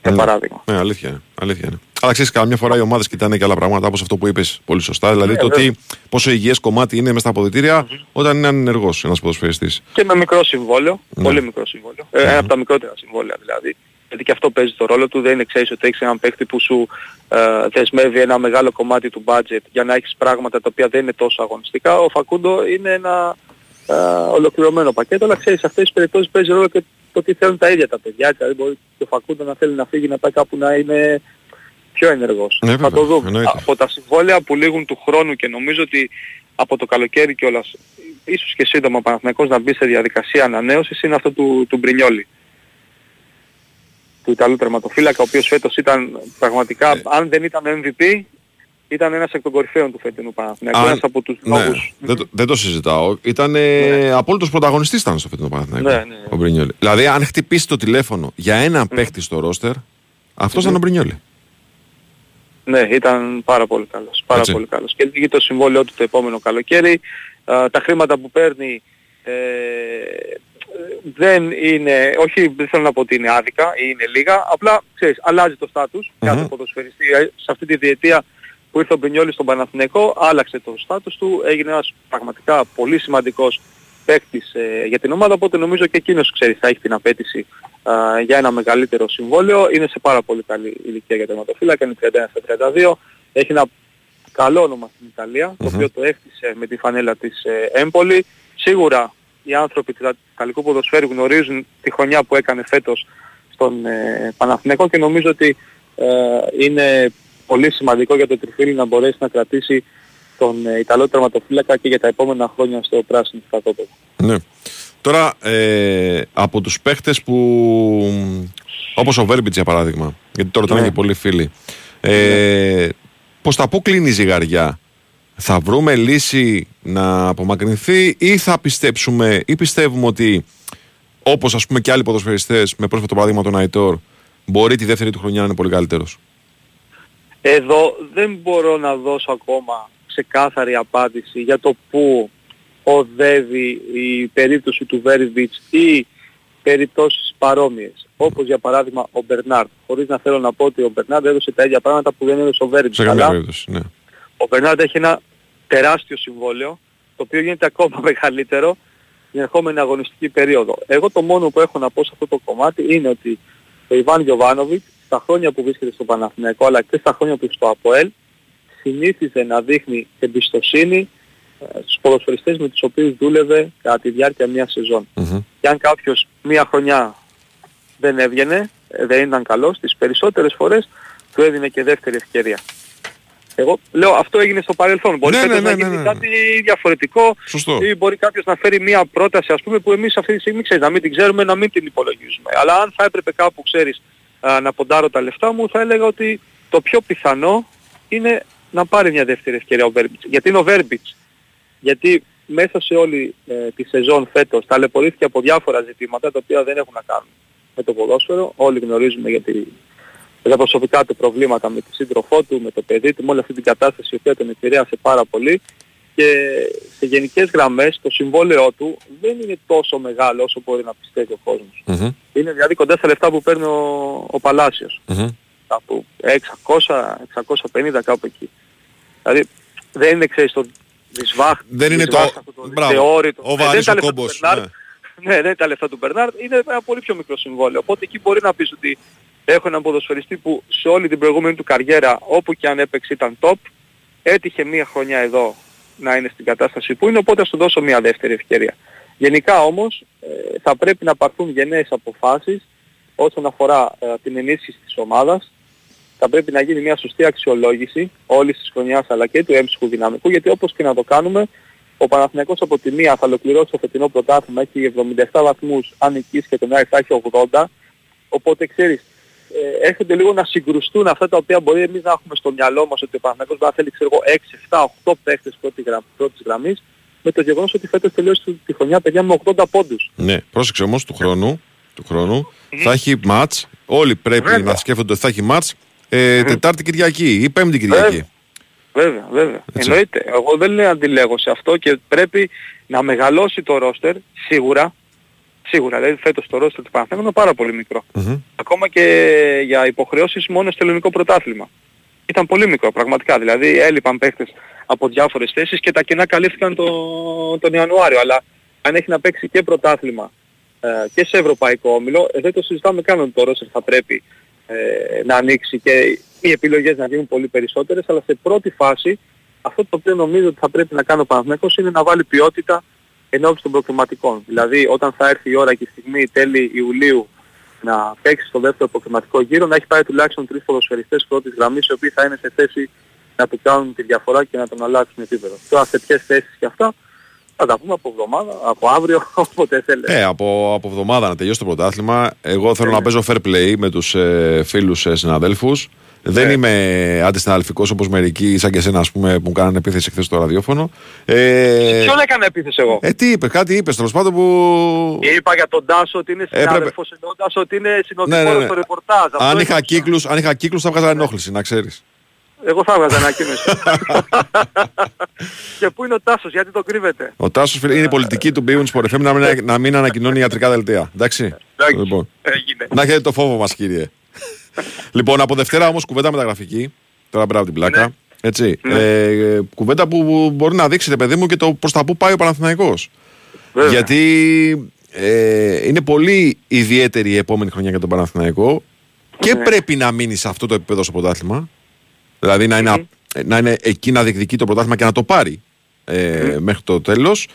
Για Ναι. παράδειγμα. Ναι, αλήθεια είναι. Αλήθεια είναι. Αλλά ξέρεις, καμιά φορά οι ομάδες κοιτάνε και άλλα πράγματα όπως αυτό που είπες πολύ σωστά. Δηλαδή Ναι, το βέβαια. τι, πόσο υγιές κομμάτι είναι μέσα στα αποδητήρια όταν είναι ενεργό ένας ποδοσφαιριστής. Και με μικρό συμβόλαιο, Ναι. πολύ μικρό συμβόλαιο. Ε, ένα από τα μικρότερα συμβόλαια δηλαδή. Γιατί και αυτό παίζει το ρόλο του. Δεν είναι ξέρεις ότι έχεις έναν παίκτη που σου ε, δεσμεύει ένα μεγάλο κομμάτι του budget για να έχεις πράγματα τα οποία δεν είναι τόσο αγωνιστικά. Ο Φακούντο είναι ένα ε, ολοκληρωμένο πακέτο, αλλά ξέρεις, σε αυτές τις περιπτώσεις παίζει ρόλο και το τι θέλουν τα ίδια τα παιδιά. Δηλαδή μπορεί και ο Φακούντα να θέλει να φύγει να πάει κάπου να είναι πιο ενεργός. Ναι, θα βέβαια, το δούμε. εννοείται. Από τα συμβόλαια που λήγουν του χρόνου και νομίζω ότι από το καλοκαίρι κιόλας, ίσως και σύντομα ο Παναθηναϊκός να μπει σε διαδικασία ανανέωσης είναι αυτό του, του Μπρινιόλη. Του Ιταλού τερματοφύλακα, ο οποίος φέτος ήταν πραγματικά, Ε. αν δεν ήταν MVP, ήταν ένας εκ των κορυφαίων του φετινού Παναθηναϊκού. Αν- Ένας από τους ναι, λόγους. δεν, το, δεν το συζητάω. Ήταν ε, απόλυτος πρωταγωνιστής ήταν στο φετινό Παναθηναϊκό. Ναι, ναι. Ο Μπρινιόλη. Δηλαδή, αν χτυπήσει το τηλέφωνο για έναν παίχτη στο ρόστερ, αυτός ήταν ο Μπρινιόλη. Ναι, ήταν πάρα πολύ καλός. Πάρα Έτσι. πολύ καλός. Και λύγει το συμβόλαιο του το επόμενο καλοκαίρι. Α, τα χρήματα που παίρνει ε, δεν είναι, όχι δεν θέλω να πω ότι είναι άδικα ή είναι λίγα, απλά ξέρεις, αλλάζει το στάτους Μμμ. κάθε ποδοσφαιριστή. Ε, Σε αυτή τη διετία που ήρθε ο Μπρινιόλης στον Παναθηναϊκό, άλλαξε το στάτους του, έγινε ένας πραγματικά πολύ σημαντικός παίκτης ε, για την ομάδα, οπότε νομίζω και εκείνος ξέρει θα έχει την απέτηση α, για ένα μεγαλύτερο συμβόλαιο. Είναι σε πάρα πολύ καλή ηλικία για τερματοφύλακα, είναι 31 στα 32. Έχει ένα καλό όνομα στην Ιταλία, το Μμμ. οποίο το έχτισε με τη φανέλα της ε, Έμπολη. Σίγουρα οι άνθρωποι του Ιταλικού ποδοσφαίρου γνωρίζουν τη χρονιά που έκανε φέτος στον ε, Παναθηναϊκό και νομίζω ότι ε, είναι πολύ σημαντικό για το Τριφύλι να μπορέσει να κρατήσει τον ε, Ιταλό τερματοφύλακα και για τα επόμενα χρόνια στο πράσινο στρατόπεδο. Ναι. Τώρα, ε, από τους παίχτες που, όπως ο Βέρμπιτς για παράδειγμα, γιατί τώρα ήταν Ναι. και πολλοί φίλοι, ε, πως τα πού κλείνει η ζυγαριά; Θα βρούμε λύση να απομακρυνθεί ή θα πιστέψουμε ή πιστεύουμε ότι όπως ας πούμε και άλλοι ποδοσφαιριστές με πρόσφατο παράδειγμα τον Αϊτόρ μπορεί τη δεύτερη του χρονιά να είναι πολύ καλύτερος; Εδώ δεν μπορώ να δώσω ακόμα ξεκάθαρη απάντηση για το πού οδεύει η περίπτωση του Βέρβιτς ή περιπτώσεις παρόμοιες. Όπως για παράδειγμα ο Μπερνάρτ. Χωρίς να θέλω να πω ότι ο Μπερνάρτ έδωσε τα ίδια πράγματα που δεν έδωσε ο Βέρβιτς. Σε καμία Αλλά περίπτωση. Ναι. Ο Μπερνάρτ έχει ένα τεράστιο συμβόλαιο, το οποίο γίνεται ακόμα *laughs* μεγαλύτερο την ερχόμενη αγωνιστική περίοδο. Εγώ το μόνο που έχω να πω σε αυτό το κομμάτι είναι ότι ο Ιβάν Γιοβάνοβιτ στα χρόνια που βρίσκεται στο Παναθηναϊκό αλλά και στα χρόνια που στο ΑΠΟΕΛ συνήθιζε να δείχνει εμπιστοσύνη ε, στους ποδοσφαιριστές με τους οποίους δούλευε κατά τη διάρκεια μιας σεζόν. Μμμ. Και αν κάποιος μία χρονιά δεν έβγαινε, ε, δεν ήταν καλός, τις περισσότερες φορές του έδινε και δεύτερη ευκαιρία. Εγώ λέω αυτό έγινε στο παρελθόν. Μπορεί Ναι, φέτος ναι, να ναι, γίνει ναι, ναι. κάτι διαφορετικό Σωστό. ή μπορεί κάποιος να φέρει μία πρόταση ας πούμε που εμείς αυτή τη στιγμή ξέρεις να μην την ξέρουμε, να μην την υπολογίζουμε. Αλλά αν θα έπρεπε κάπου ξέρεις α, να ποντάρω τα λεφτά μου θα έλεγα ότι το πιο πιθανό είναι να πάρει μια δεύτερη ευκαιρία ο Βέρμπιτς. Γιατί είναι ο Βέρμπιτς. Γιατί μέσα σε όλη ε, τη σεζόν φέτος ταλαιπωρήθηκε από διάφορα ζητήματα τα οποία δεν έχουν να κάνουν με το ποδόσφαιρο. Όλοι γνωρίζουμε γιατί για τα προσωπικά του προβλήματα με τη σύντροφό του, με το παιδί του, με όλη αυτή την κατάσταση η οποία τον επηρέασε πάρα πολύ και σε γενικές γραμμές το συμβόλαιό του δεν είναι τόσο μεγάλο όσο μπορεί να πιστεύει ο κόσμος. Μμμ. Είναι δηλαδή κοντά στα λεφτά που παίρνει ο, ο Παλάσιος. Μμμ. Κάπου 600, 650 κάπου εκεί. Δηλαδή δεν είναι ξέρεις το δυσβάχ, Δεν είναι το- δυσβάχ αυτό το μπράβο. θεώρητο. Ο Ναι, δεν βαρύς είναι ο τα λεφτά του κόμπος, Μπερνάρ. Ναι, δεν είναι τα λεφτά του Μπερνάρ, είναι ένα πολύ πιο μικρό συμβόλαιο. Οπότε εκεί μπορεί να πεις ότι έχω έναν ποδοσφαιριστή που σε όλη την προηγούμενη του καριέρα, όπου και αν έπαιξε ήταν top, έτυχε μία χρονιά εδώ να είναι στην κατάσταση που είναι, οπότε θα του δώσω μία δεύτερη ευκαιρία. Γενικά όμως ε, θα πρέπει να πάρθουν γενναίες αποφάσεις όσον αφορά ε, την ενίσχυση της ομάδας. Θα πρέπει να γίνει μια σωστή αξιολόγηση όλης της χρονιάς αλλά και του έμψυχου δυναμικού γιατί όπως και να το κάνουμε ο Παναθηναϊκός από τη μία θα ολοκληρώσει το φετινό πρωτάθλημα, έχει 77 βαθμούς, αν νικήσει και τον Άρη θα έχει 80. Οπότε ξέρεις, ε, έρχονται λίγο να συγκρουστούν αυτά τα οποία μπορεί εμείς να έχουμε στο μυαλό μας ότι ο Παναθηναϊκός μπορεί να θέλει ξέρω εγώ 6, 7, 8 παίχτες πρώτη γραμ, πρώτης γραμμής με το γεγονός ότι φέτος τελείωσε τη χρονιά παιδιά με 80 πόντους. Ναι, πρόσεξε όμως του χρόνου, του χρόνου θα έχει μάτς. Όλοι πρέπει Βέβαια. να σκέφτονται ότι θα έχει μάτς ε, Τετάρτη Κυριακή ή Πέμπτη Κυριακή. Βέβαια. Βέβαια, βέβαια. Έτσι. Εννοείται. Εγώ δεν λέω αντιλέγω σε αυτό και πρέπει να μεγαλώσει το ρόστερ σίγουρα. Σίγουρα, δηλαδή φέτος το ρόστερ του Παναθηναϊκού είναι πάρα πολύ μικρό. Μμμ. Ακόμα και για υποχρεώσεις μόνο στο ελληνικό πρωτάθλημα. Ήταν πολύ μικρό πραγματικά. Δηλαδή έλειπαν παίχτες από διάφορες θέσεις και τα κενά καλύφθηκαν το, τον Ιανουάριο. Αλλά αν έχει να παίξει και πρωτάθλημα ε, και σε ευρωπαϊκό όμιλο, ε, δεν το συζητάμε καν ότι το ρόστερ θα πρέπει ε, να ανοίξει και οι επιλογές να γίνουν πολύ περισσότερες. Αλλά σε πρώτη φάση αυτό το οποίο νομίζω ότι θα πρέπει να κάνει ο Παναθηναϊκός είναι να βάλει ποιότητα ενώπιση των προκριματικών. Δηλαδή όταν θα έρθει η ώρα και η στιγμή τέλη Ιουλίου να παίξει στο δεύτερο προκριματικό γύρο να έχει πάρει τουλάχιστον τρεις ποδοσφαιριστές πρώτης γραμμής οι οποίοι θα είναι σε θέση να του κάνουν τη διαφορά και να τον αλλάξουν επίπεδο. Τώρα σε ποιες θέσεις και αυτά θα τα πούμε από εβδομάδα, από αύριο, *laughs* όποτε θέλετε. Ε, από, από εβδομάδα να τελειώσει το πρωτάθλημα. Εγώ θέλω να παίζω fair play με τους ε, φίλους ε, συναδέλφους. Δεν Ναι. είμαι αντισταλφικό όπως μερικοί, σαν και εσένα, ας πούμε, που μου κάνανε επίθεση χθες στο ραδιόφωνο. Ε, Ποιον έκανα επίθεση εγώ; ε, τι είπε, κάτι είπες τέλος πάντων που. Είπα για τον Τάσο ότι είναι Έπρεπε- συνάδελφος εννοώντας ότι είναι Ναι, συνοδοιπόρος ναι, ναι. στο ρεπορτάζ. Αυτό Αν είχα εννοούσα. κύκλους, αν είχα κύκλους θα βγάζα ενόχληση, να ξέρεις. Εγώ θα έβγαζα ανακοίνωση. *laughs* και πού είναι ο Τάσος, γιατί το κρύβεται; Ο Τάσος φίλε, είναι η πολιτική του Beyond Sport FM να μην, να μην ανακοινώνει ιατρικά δελτία. Εντάξει. Εντάξει, Λοιπόν. έγινε. Να έχετε το φόβο μας κύριε. Λοιπόν, από Δευτέρα όμως κουβέντα μεταγραφική. Τώρα πέρα από την πλάκα. Ναι. Έτσι. Ναι. Ε, κουβέντα που μπορεί να δείξει, ρε παιδί μου, και το προς τα που πάει ο Παναθηναϊκός. Βέβαια. Γιατί ε, είναι πολύ ιδιαίτερη η επόμενη χρονιά για τον Παναθηναϊκό και Ναι. πρέπει να μείνει σε αυτό το επίπεδο στο πρωτάθλημα. Δηλαδή να είναι, α- να είναι εκεί να διεκδικεί το πρωτάθλημα και να το πάρει ε, μέχρι το τέλος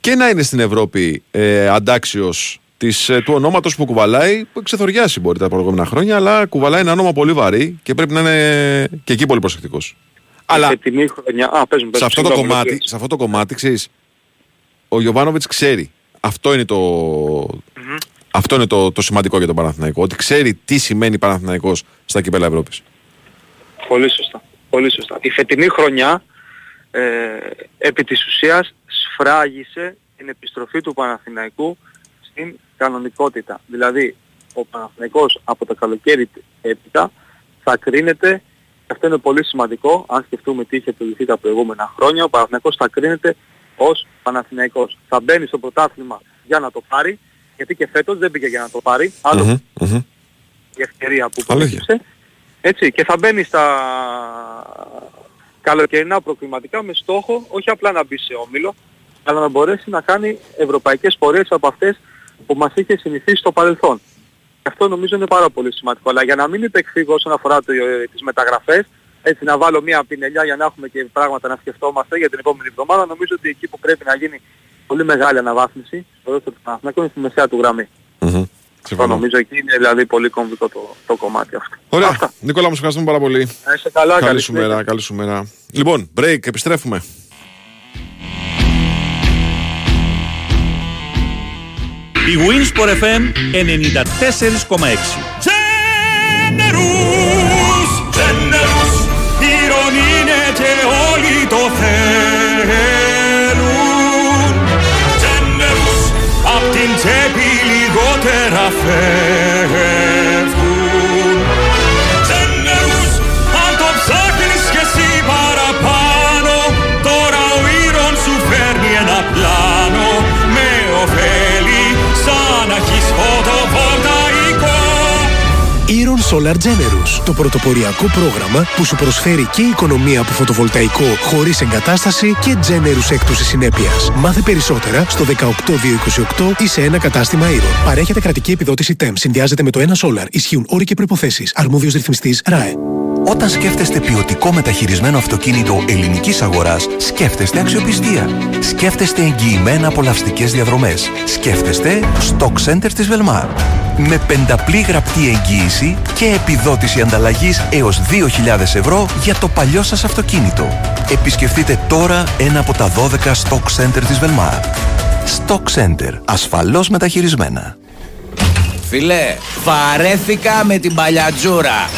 και να είναι στην Ευρώπη ε, αντάξιος της, ε, του ονόματος που κουβαλάει, που ξεθοριάσει μπορεί τα προηγούμενα χρόνια, αλλά κουβαλάει ένα όνομα πολύ βαρύ και πρέπει να είναι και εκεί πολύ προσεκτικός. Αλλά Και την χρονιά... Α, πες μου, πες σε μου, αυτό, το συγγνώμη, κομμάτι, λέω, σε αυτό το κομμάτι, ξέρεις, ο Γιωβάνοβιτς ξέρει. Αυτό είναι το, αυτό είναι το, το σημαντικό για τον Παναθηναϊκό. Ότι ξέρει τι σημαίνει Παναθηναϊκός στα κύπελα Ευρώπης. Πολύ σωστά. Πολύ σωστά. Η φετινή χρονιά ε, επί της ουσίας σφράγισε την επιστροφή του Παναθηναϊκού στην κανονικότητα. Δηλαδή ο Παναθηναϊκός από το καλοκαίρι έπειτα θα κρίνεται και αυτό είναι πολύ σημαντικό αν σκεφτούμε τι είχε προηγηθεί τα προηγούμενα χρόνια ο Παναθηναϊκός θα κρίνεται ως Παναθηναϊκός. Θα μπαίνει στο πρωτάθλημα για να το πάρει γιατί και φέτος δεν πήγε για να το πάρει. Άλλο Μμμ, μμμ. η ευκαιρία που Αλήθεια. προέκυψε. Έτσι, και θα μπαίνει στα καλοκαιρινά προκριματικά με στόχο όχι απλά να μπει σε όμιλο, αλλά να μπορέσει να κάνει ευρωπαϊκές πορείες από αυτές που μας είχε συνηθίσει στο παρελθόν. Και αυτό νομίζω είναι πάρα πολύ σημαντικό. Αλλά για να μην υπεκφύγω όσον αφορά το, ε, τις μεταγραφές, έτσι να βάλω μία πινελιά για να έχουμε και πράγματα να σκεφτόμαστε για την επόμενη εβδομάδα, νομίζω ότι εκεί που πρέπει να γίνει πολύ μεγάλη αναβάθμιση, στο δεύτερο του Παναθηναϊκού είναι στη μεσαία του γραμμή. Μμμ. Αυτό Συμφωνώ. νομίζω εκεί είναι δηλαδή πολύ κομβικό το, το κομμάτι αυτό. Ωραία. Αυτά. Νικόλα, μου σε ευχαριστούμε πάρα πολύ. Να είστε καλά, Καλή σου συνέχεια. μέρα, καλή σου μέρα. Λοιπόν, break, επιστρέφουμε. Η Winsport FM 94,6. Generous, generous, ήρων είναι και όλοι το θέλουν. Generous, απ' την τσέπη λιγότερα φεύγουν. Solar Generous, το πρωτοποριακό πρόγραμμα που σου προσφέρει και οικονομία από φωτοβολταϊκό χωρίς εγκατάσταση και Generous έκπτωση συνέπειας. Μάθε περισσότερα στο 18228 ή σε ένα κατάστημα Iron. Παρέχεται κρατική επιδότηση TEM. Συνδυάζεται με το ένα Solar. Ισχύουν όροι και προϋποθέσεις. Αρμόδιος ρυθμιστής ΡΑΕ. Όταν σκέφτεστε ποιοτικό μεταχειρισμένο αυτοκίνητο ελληνικής αγοράς, σκέφτεστε αξιοπιστία. Σκέφτεστε εγγυημένα απολαυστικές διαδρομές. Σκέφτεστε Stock Center της Velmar. Με πενταπλή γραπτή εγγύηση και επιδότηση ανταλλαγής έως 2.000 ευρώ για το παλιό σας αυτοκίνητο. Επισκεφτείτε τώρα ένα από τα 12 Stock Center της Velmar. Stock Center. Ασφαλώς μεταχειρισμένα. Φιλέ, βαρέθηκα με την παλιατζούρα.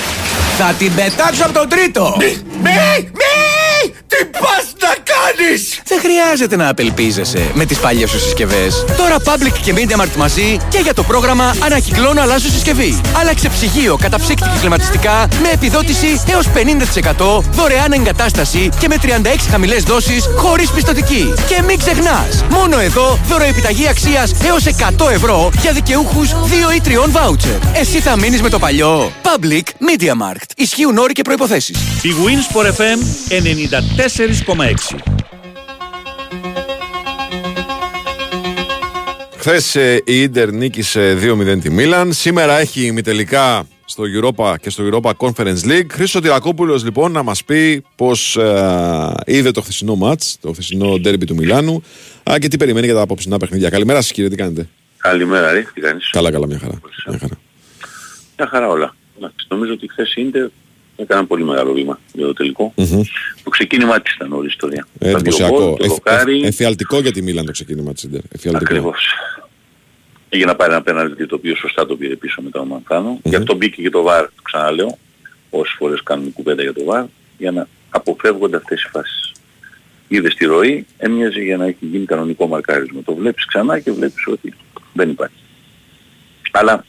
Θα την πετάξω από τον τρίτο. Μη! Μη! Τι πας να κάνεις! Δεν χρειάζεται να απελπίζεσαι με τις παλιές σου συσκευές. Τώρα Public και MediaMarkt μαζί και για το πρόγραμμα Ανακυκλώνω αλλάζω συσκευή. Άλλαξε ψυγείο, καταψύκτη και κλιματιστικά με επιδότηση έως 50% δωρεάν εγκατάσταση και με 36 χαμηλές δόσεις χωρίς πιστοτική. Και μην ξεχνάς, μόνο εδώ δωροεπιταγή αξίας έως 100 ευρώ για δικαιούχους 2 ή 3 βάουτσερ. Εσύ θα μείνεις με το παλιό. Public MediaMarkt. Ισχύουν όροι και προϋποθέσεις. Η Winsport FM 94,6. Χθες η Ιντερ νίκησε 2-0 τη Μίλαν. Σήμερα έχει ημιτελικά στο Europa και στο Europa Conference League. Χρήστο Τυρακόπουλος λοιπόν να μας πει πώς ε, είδε το χθεσινό μάτς, το χθεσινό ντέρμπι του Μιλάνου α, και τι περιμένει για τα απόψινά παιχνίδια. Καλημέρα σας κύριε, τι κάνετε; Καλημέρα, ρε, τι κάνεις; Καλά, καλά, μια χαρά. Μια χαρά. Μια χαρά όλα. Εντάξει, νομίζω ότι χθες η Ίντερ έκανε πολύ μεγάλο βήμα για το τελικό. Μμμ. Το ξεκίνημά της ήταν όλη η ιστορία. Ε, Τα δύο εντυπωσιακό. γκολ, το Εφ- δοκάρι, εφ- Εφιαλτικό για τη Μίλαν το ξεκίνημα της Ιντερ. Εφιαλτικό. Ακριβώς. Για να πάρει ένα πέναλτι το οποίο σωστά το πήρε πίσω μετά ο Μανθάνο. Μμμ. Γι' αυτό μπήκε και το ΒΑΡ, το ξαναλέω, όσες φορές κάνουν κουβέντα για το ΒΑΡ, για να αποφεύγονται αυτές οι φάσεις. Είδες στη ροή, έμοιαζε για να έχει γίνει κανονικό μαρκάρισμα. Το βλέπεις ξανά και βλέπεις ότι δεν υπάρχει. Αλλά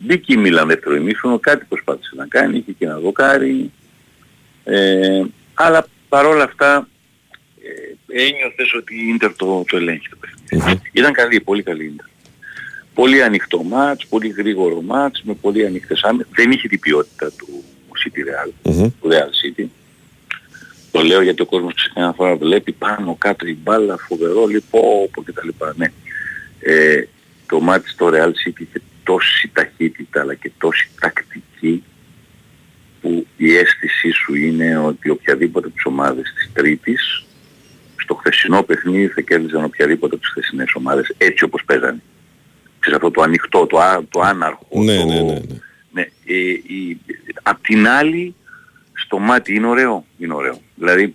μπήκε η Μίλαν δεύτερο ημίχρονο, κάτι προσπάθησε να κάνει, είχε και ένα δοκάρι. Ε, αλλά παρόλα αυτά ε, ένιωθες ότι η Ίντερ το, το ελέγχει το παιχνίδι. Ήταν καλή, πολύ καλή η Ίντερ. Πολύ ανοιχτό μάτς, πολύ γρήγορο μάτς, με πολύ ανοιχτές άμυνες. Δεν είχε την ποιότητα του City Real, Μμμ. του Real City. Το λέω γιατί ο κόσμος ξεκινά φορά βλέπει πάνω κάτω η μπάλα, φοβερό, λοιπόν, πω κτλ. Ναι. Ε, το μάτς στο Real City είχε τόση ταχύτητα αλλά και τόση τακτική που η αίσθησή σου είναι ότι οποιαδήποτε από τις ομάδες της Τρίτης στο χθεσινό παιχνίδι θα κέρδιζαν οποιαδήποτε από τις χθεσινές ομάδες έτσι όπως παίζανε. Ξέρεις αυτό το ανοιχτό, το, α- το άναρχο. Ναι, το... ναι, ναι, ναι. Ναι, ε, η- απ' την άλλη στο μάτι είναι ωραίο, είναι ωραίο. Δηλαδή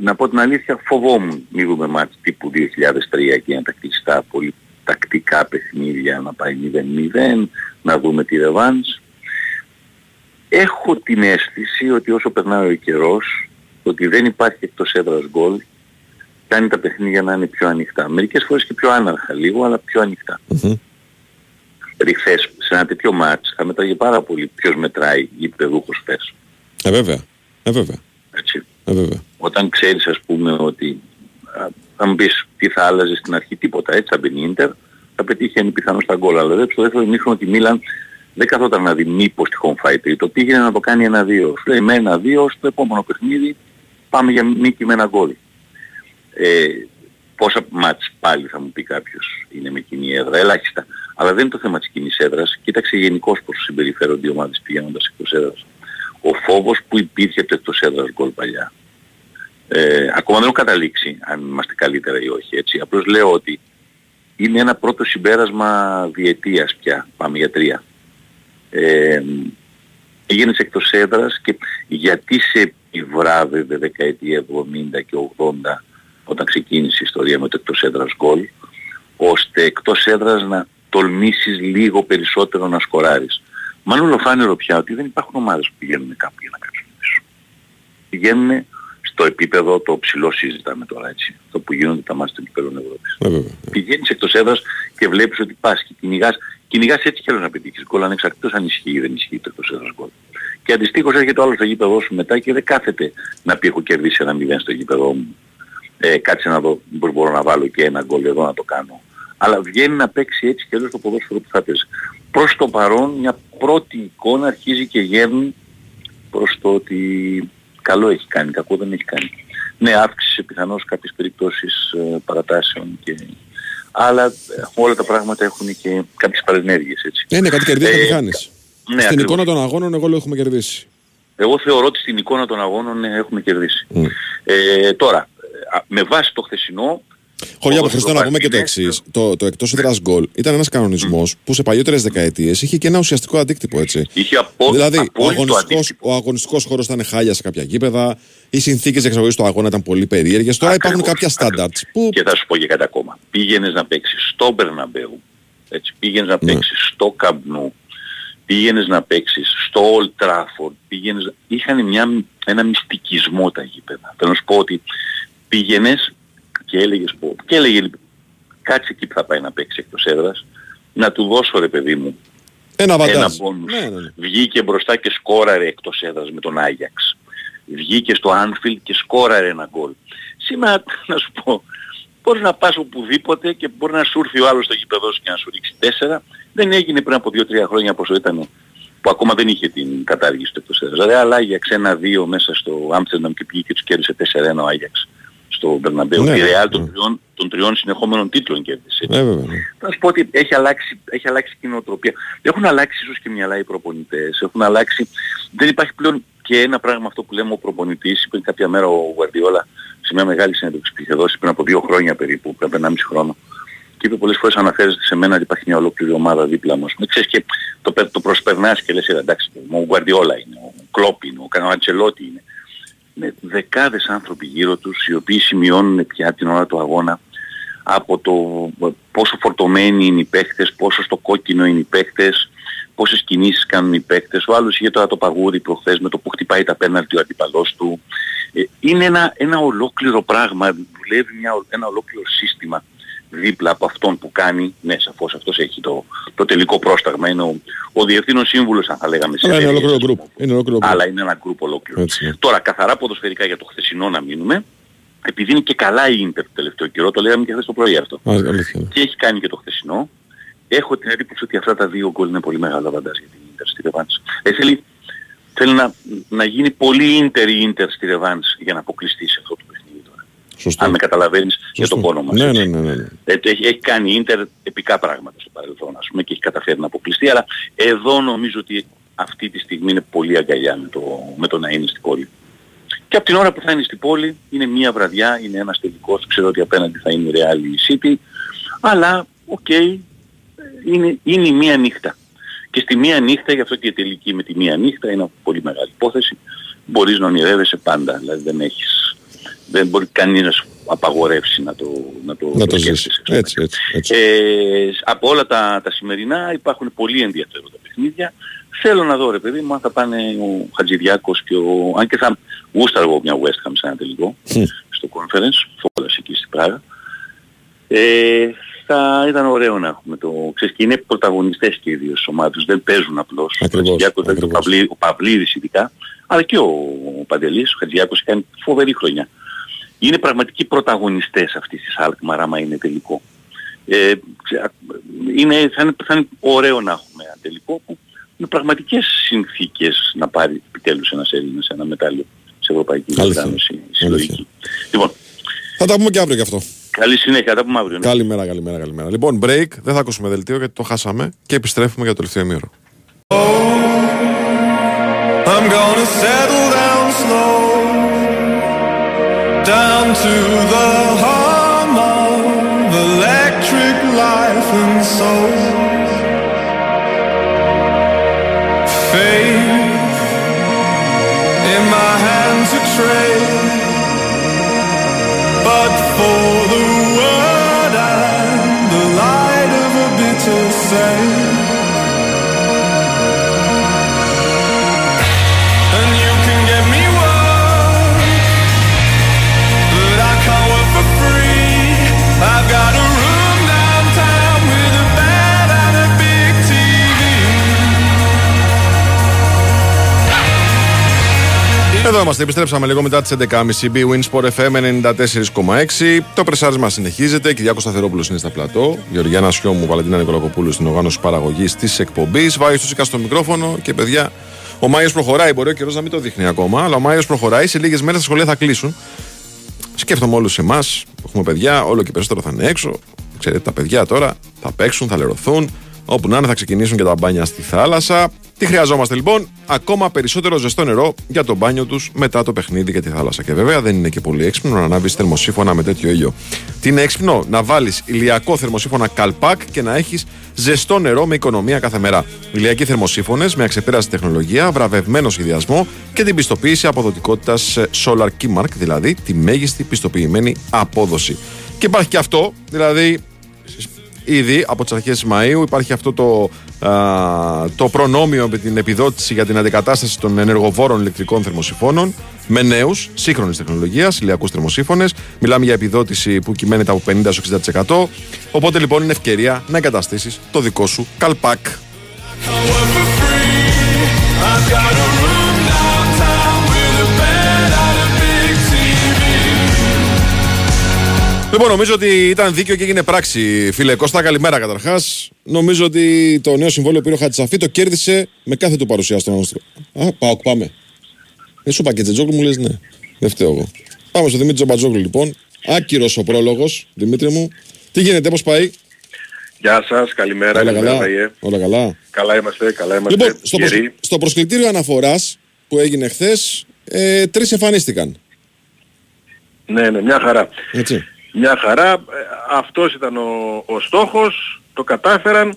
να πω την αλήθεια φοβόμουν μη δούμε μάτς τύπου 2003 και είναι τα κλειστά πολύ τακτικά παιχνίδια να πάει 0-0, να δούμε τη ρεβάνς. Έχω την αίσθηση ότι όσο περνάει ο καιρός, ότι δεν υπάρχει εκτός έδρας γκολ, κάνει τα παιχνίδια να είναι πιο ανοιχτά. Μερικές φορές και πιο άναρχα λίγο, αλλά πιο ανοιχτά. Μμμ. Δηλαδή χθες σε ένα τέτοιο μάτς θα μετράγει πάρα πολύ ποιος μετράει γηπεδούχος χθες. Ε, βέβαια. Ε, βέβαια. Έτσι. Ε, βέβαια. Όταν ξέρεις ας πούμε ότι α, θα μου πεις τι θα άλλαζες στην αρχή τίποτα έτσι θα μπαίνει η Ίντερ θα πετύχει πιθανώς τα γκολ. Αλλά δεν στο δεύτερο ημίχρονο τη Μίλαν δεν καθόταν να δει μήπως τυχόν φάει τρίτο πήγαινε να το κάνει ένα-δύο. Σου λέει με ένα-δύο στο επόμενο παιχνίδι πάμε για νίκη με ένα γκολ. Ε, πόσα μάτς πάλι θα μου πει κάποιος είναι με κοινή έδρα. Ελάχιστα. Αλλά δεν είναι το θέμα της κοινής έδρας. Κοίταξε γενικώς πως συμπεριφέρονται οι ομάδες πηγαίνοντας εκτός έδρας. Ο φόβος που υπήρχε από το εκτός έδρας γκολ παλιά ε, ακόμα δεν έχω καταλήξει αν είμαστε καλύτερα ή όχι έτσι. Απλώς λέω ότι είναι ένα πρώτο συμπέρασμα διετίας πια. Πάμε για τρία. Ε, πήγαινες εκτός έδρας και γιατί σε επιβράβευε δεκαετία 70 και 80 όταν ξεκίνησε η ιστορία με το εκτός έδρας γκολ ώστε εκτός έδρας να τολμήσεις λίγο περισσότερο να σκοράρεις. Μάλλον ολοφάνερο πια ότι δεν υπάρχουν ομάδες που πηγαίνουν κάπου για να κάτσουν πίσω. Πηγαίνουν στο επίπεδο το ψηλό συζητάμε τώρα έτσι. Το που γίνονται τα μάτια των κυπέλων Ευρώπης. Ε, βέβαια. Πηγαίνεις εκτός έδρας και βλέπεις ότι πας και κυνηγάς, κυνηγάς έτσι κι άλλο να πετύχεις γκολ ανεξαρτήτως αν ισχύει ή δεν ισχύει το εκτός έδρας γκολ. Και αντιστοίχως έρχεται ο άλλος στο γήπεδό σου μετά και δεν κάθεται να πει έχω κερδίσει ένα μηδέν στο γήπεδό μου. Ε, κάτσε να δω πώς μπορώ να βάλω και ένα γκολ εδώ να το κάνω. Αλλά βγαίνει να παίξει έτσι και αλλιώς το ποδόσφαιρο που θα παίζει. Προς το παρόν μια πρώτη εικόνα αρχίζει και γέρνει προς το ότι καλό έχει κάνει, κακό δεν έχει κάνει. Ναι, αύξησε πιθανώς κάποιες περιπτώσεις ε, παρατάσεων και... Αλλά ε, όλα τα πράγματα έχουν και κάποιες παρενέργειες έτσι. Ε, ναι, κάτι κερδίζεις, Ε, κάτι χάνεις. Ναι, Στην ακριβώς. εικόνα των αγώνων, εγώ λέω έχουμε κερδίσει. Εγώ θεωρώ ότι στην εικόνα των αγώνων ναι, έχουμε κερδίσει. Μμ. Ε, τώρα, ε, α, με βάση το χθεσινό, Χωριά από όπως Χριστό το να πούμε και το Μαρτίνες, εξής. Το, το εκτός έδρα γκολ ήταν ένας κανονισμός που σε παλιότερες δεκαετίες είχε και ένα ουσιαστικό αντίκτυπο έτσι. είχε απο, δηλαδή, ο απόλυτο αγωνιστικός, αντίκτυπο. ο αγωνιστικός χώρος ήταν χάλια σε κάποια γήπεδα, οι συνθήκες εξαγωγής του αγώνα ήταν πολύ περίεργες. Τώρα υπάρχουν Ακριβώς, κάποια ακριβώς. standards που Και θα σου πω και κάτι ακόμα. Πήγαινες να παίξεις στο Μπερναμπέου, έτσι, πήγαινες να Ναι. παίξεις στο Καμπνού, πήγαινες να παίξεις στο Old Trafford, πήγαινες... Είχαν μια, ένα μυστικισμό τα γήπεδα. Θέλω να σου πω ότι πήγαινες και έλεγες πω, και έλεγε λοιπόν, κάτσε εκεί που θα πάει να παίξει εκτός έδρας, να του δώσω ρε παιδί μου ένα ένα βαντάζ. μπόνους. Ναι, ναι, ναι. Βγήκε μπροστά και σκόραρε εκτός έδρας με τον Άγιαξ. Βγήκε στο Anfield και σκόραρε ένα γκολ. Σήμερα, *laughs* να σου πω, μπορείς να πας οπουδήποτε και μπορεί να σου έρθει ο άλλος στο γήπεδο σου και να σου ρίξει τέσσερα. Δεν έγινε πριν από δύο-τρία χρόνια πόσο ήταν που ακόμα δεν είχε την κατάργηση του εκτός έδρας. Δηλαδή Άγιαξ ένα-δύο μέσα στο Άμστερνταμ και πήγε και τους κέρδισε 4-1 ο Άγιαξ στο Μπερναμπέου. Ναι, η ναι, Real ναι. των, τριών, των τριών συνεχόμενων τίτλων κέρδισε. Ναι, βέβαια. ναι. Θα σου πω ότι έχει αλλάξει, έχει αλλάξει και η νοοτροπία. Έχουν αλλάξει ίσως και μυαλά οι προπονητές. Έχουν αλλάξει... Δεν υπάρχει πλέον και ένα πράγμα αυτό που λέμε ο προπονητής. Είπε κάποια μέρα ο Γουαρδιόλα σε μια μεγάλη συνέντευξη που είχε δώσει πριν από δύο χρόνια περίπου, πριν από 1,5 χρόνο. Και είπε πολλές φορές αναφέρεται σε μένα ότι υπάρχει μια ολόκληρη ομάδα δίπλα μας. Με ξέρεις και το, πε- το προσπερνάς και λες «Ε, εντάξει, ο Γουαρδιόλα είναι, ο Κλόπ είναι, ο Κανουαντσελότη είναι. Είναι δεκάδες άνθρωποι γύρω τους οι οποίοι σημειώνουν πια την ώρα του αγώνα από το πόσο φορτωμένοι είναι οι παίχτες, πόσο στο κόκκινο είναι οι παίχτες, πόσες κινήσεις κάνουν οι παίχτες. Ο άλλος είχε τώρα το παγούρι προχθές με το που χτυπάει τα πέναλτι ο αντιπαλός του. Ε, είναι ένα, ένα ολόκληρο πράγμα, δουλεύει μια, ένα ολόκληρο σύστημα δίπλα από αυτόν που κάνει, ναι σαφώς αυτός έχει το, το τελικό πρόσταγμα, είναι ο, ο διευθύνων σύμβουλος αν θα λέγαμε σε Αλλά είναι εταιρείες, ολόκληρο ας γκρουπ. πούμε. Είναι ολόκληρο γκρουπ. Αλλά είναι ένα γκρουπ ολόκληρο. Έτσι, ναι. Τώρα καθαρά ποδοσφαιρικά για το χθεσινό να μείνουμε, επειδή είναι και καλά η Ίντερ το τελευταίο καιρό, το λέγαμε και χθες το πρωί αυτό. Α, αλήθεια. ναι. Και έχει κάνει και το χθεσινό. Έχω την εντύπωση ότι αυτά τα δύο γκολ είναι πολύ μεγάλο αβαντάζ για την Ίντερ στη Ρεβάνς. Ε, θέλει, θέλει να, να γίνει πολύ Ίντερ η Ίντερ στη Ρεβάνς για να αποκλειστεί σε αυτό το παιχνίδι τώρα. Σωστό. Αν με καταλαβαίνεις για Σωστό. τον πόνο μας. Ναι, έτσι. ναι, ναι, ναι, ναι. Ε, το έχει, έχει κάνει η Ίντερ επικά πράγματα στο παρελθόν ας πούμε και έχει καταφέρει να αποκλειστεί αλλά εδώ νομίζω ότι αυτή τη στιγμή είναι πολύ αγκαλιά με το, με το να είναι στην πόλη. Και από την ώρα που θα είναι στην πόλη είναι μία βραδιά, είναι ένας τελικός, ξέρω ότι απέναντι θα είναι η Real η City αλλά οκ, είναι, είναι η μία νύχτα. Και στη μία νύχτα, γι' αυτό και η τελική με τη μία νύχτα είναι πολύ μεγάλη υπόθεση, μπορείς να ονειρεύεσαι πάντα, δηλαδή δεν έχεις, δεν μπορεί κανείς να σου απαγορεύσει να το, να το, Να το σκέφτεσαι, ζήσει. ξέρω. Έτσι, έτσι. έτσι. Ε, από όλα τα, τα σημερινά υπάρχουν πολύ ενδιαφέροντα παιχνίδια. Θέλω να δω ρε παιδί μου αν θα πάνε ο Χατζηδιάκος και ο... Αν και θα γούσταργω μια West Ham σε ένα τελικό Μμ. στο conference, φόλας εκεί στην Πράγα. Ε, θα ήταν ωραίο να έχουμε το... Ξέρεις, και είναι πρωταγωνιστές και οι δύο στις ομάδες, δεν παίζουν απλώς. Ακριβώς, ο Χατζηδιάκος, δηλαδή, ο, ακριβώς. Παυλί, ο Παυλίδης ειδικά, αλλά και ο, ο Παντελής, ο Χατζηδιάκος έχει κάνει φοβερή χρονιά. Είναι πραγματικοί πρωταγωνιστές αυτής της Alkmaar άμα είναι τελικό. Ε, ξε- είναι, θα, είναι, θα είναι ωραίο να έχουμε ένα τελικό που με πραγματικές συνθήκες να πάρει επιτέλους ένας Έλληνας ένα μετάλλιο σε Ευρωπαϊκή Αλήθεια. Διοργάνωση συλλογική. Λοιπόν, Θα τα πούμε και αύριο γι' αυτό. καλή συνέχεια, τα πούμε αύριο. ναι. Καλημέρα, καλημέρα, καλημέρα. Λοιπόν, break. Δεν θα ακούσουμε δελτίο γιατί το χάσαμε και επιστρέφουμε για το τελευταίο ημίωρο. I'm gonna settle down slow Down to the hum of electric life and soul. Faith in my hands to trade But for the word and the light of a bitter sail Εδώ είμαστε, επιστρέψαμε λίγο μετά τις 11.30 B Win Sport FM 94,6. Το πρεσάρισμα συνεχίζεται. Κυριάκος Σταθερόπουλος είναι στα πλατό. Γεωργιάνα Σιώμου, Βαλεντίνα Νικολακοπούλου στην οργάνωση παραγωγής της εκπομπής. Βάει στο Σίκα στο μικρόφωνο και παιδιά, ο Μάιος προχωράει. Μπορεί ο καιρός να μην το δείχνει ακόμα, αλλά ο Μάιος προχωράει. Σε λίγες μέρες τα σχολεία θα κλείσουν. Σκέφτομαι όλους εμάς που έχουμε παιδιά, όλο και περισσότερο θα είναι έξω. Ξέρετε, τα παιδιά τώρα θα παίξουν, θα λερωθούν. Όπου να είναι θα ξεκινήσουν και τα μπάνια στη θάλασσα. Τι χρειαζόμαστε λοιπόν, ακόμα περισσότερο ζεστό νερό για το μπάνιο τους μετά το παιχνίδι για τη θάλασσα. Και βέβαια δεν είναι και πολύ έξυπνο να ανάβεις θερμοσύφωνα με τέτοιο ήλιο. Τι είναι έξυπνο, να βάλεις ηλιακό θερμοσύφωνα καλπάκ και να έχεις ζεστό νερό με οικονομία κάθε μέρα. Ηλιακοί θερμοσύφωνες με αξεπέραστη τεχνολογία, βραβευμένο σχεδιασμό και την πιστοποίηση αποδοτικότητας Solar Keymark, δηλαδή τη μέγιστη πιστοποιημένη απόδοση. Και υπάρχει και αυτό, δηλαδή ήδη από τις αρχές Μαου υπάρχει αυτό το, α, το προνόμιο με την επιδότηση για την αντικατάσταση των ενεργοβόρων ηλεκτρικών θερμοσυφώνων με νέους, σύγχρονης τεχνολογίας, ηλιακούς θερμοσύφωνες. Μιλάμε για επιδότηση που κυμαίνεται από 50-60%. Οπότε λοιπόν είναι ευκαιρία να εγκαταστήσεις το δικό σου καλπάκ. Λοιπόν, νομίζω ότι ήταν δίκαιο και έγινε πράξη. Φίλε Κώστα, καλημέρα καταρχάς. Νομίζω ότι το νέο συμβόλαιο που πήρε ο Χατζησαφή το κέρδισε με κάθε του παρουσία στον αγωνιστικό. Α, πάω, πάμε. Δεν σου είπα και Τζετζόγλου, μου λες ναι. Δεν φταίω εγώ. Πάμε στο Δημήτρη Τζομπατζόγλου λοιπόν. Άκυρος ο πρόλογος, Δημήτρη μου. Τι γίνεται, πώς πάει; Γεια σας, καλημέρα. Όλα καλημέρα, καλά; Βαγιέ. Όλα καλά; Καλά είμαστε, καλά είμαστε. Λοιπόν, στο, προσ... Γεροί. στο προσκλητήριο αναφοράς που έγινε χθες, ε, τρεις εμφανίστηκαν. Ναι, ναι, μια χαρά. Έτσι. Μια χαρά. Ε, Αυτός ήταν ο, ο στόχος, το κατάφεραν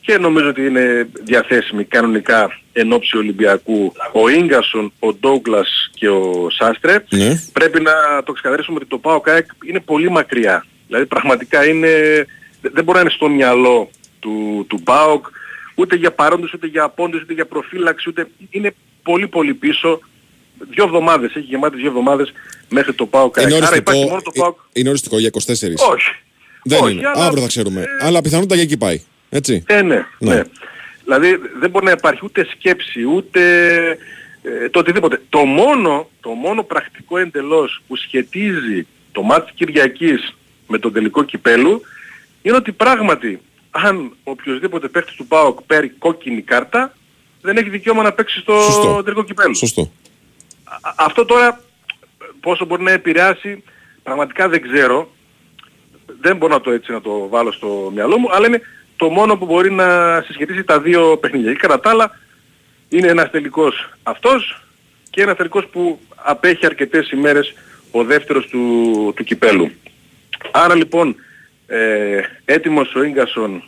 και νομίζω ότι είναι διαθέσιμοι κανονικά εν ώψη Ολυμπιακού ο Ίγκασον, ο Ντόγκλας και ο Σάστρε. Ναι. Πρέπει να το ξεκαθαρίσουμε ότι το ΠΑΟ ΚΑΕΚ είναι πολύ μακριά. Δηλαδή πραγματικά είναι, δεν μπορεί να είναι στο μυαλό του, του ΠΑΟΚ ούτε για παρόντες, ούτε για απόντες, ούτε για προφύλαξη, ούτε είναι πολύ πολύ πίσω. Δύο εβδομάδες, έχει γεμάτες δύο εβδομάδες μέχρι το ΠΑΟΚ Είναι ΚΑΕΚ. Άρα υπάρχει οριστικό, μόνο το ΠΑΟΚ. ε, είναι οριστικό για 24. Όχι. Δεν όχι, είναι. αλλά- Αύριο θα ξέρουμε. Αλλά πιθανότατα για εκεί πάει. Έτσι. Ε, ναι, Ναι. ναι. Δηλαδή δεν μπορεί να υπάρχει ούτε σκέψη, ούτε ε, το οτιδήποτε. Το μόνο, το μόνο πρακτικό εντελώς που σχετίζει το μάτι της Κυριακής με τον τελικό κυπέλου είναι ότι πράγματι αν οποιοδήποτε παίχτης του ΠΑΟΚ παίρνει κόκκινη κάρτα δεν έχει δικαίωμα να παίξει στο Σωστό. τελικό κυπέλου. Σωστό. Α- Αυτό τώρα πόσο μπορεί να επηρεάσει πραγματικά δεν ξέρω. Δεν μπορώ να το έτσι να το βάλω στο μυαλό μου, αλλά είναι το μόνο που μπορεί να συσχετίσει τα δύο παιχνίδια. Και κατά τα άλλα είναι ένας τελικός αυτός και ένας τελικός που απέχει αρκετές ημέρες ο δεύτερος του, του κυπέλου. Άρα λοιπόν ε, έτοιμος ο Ίγκασον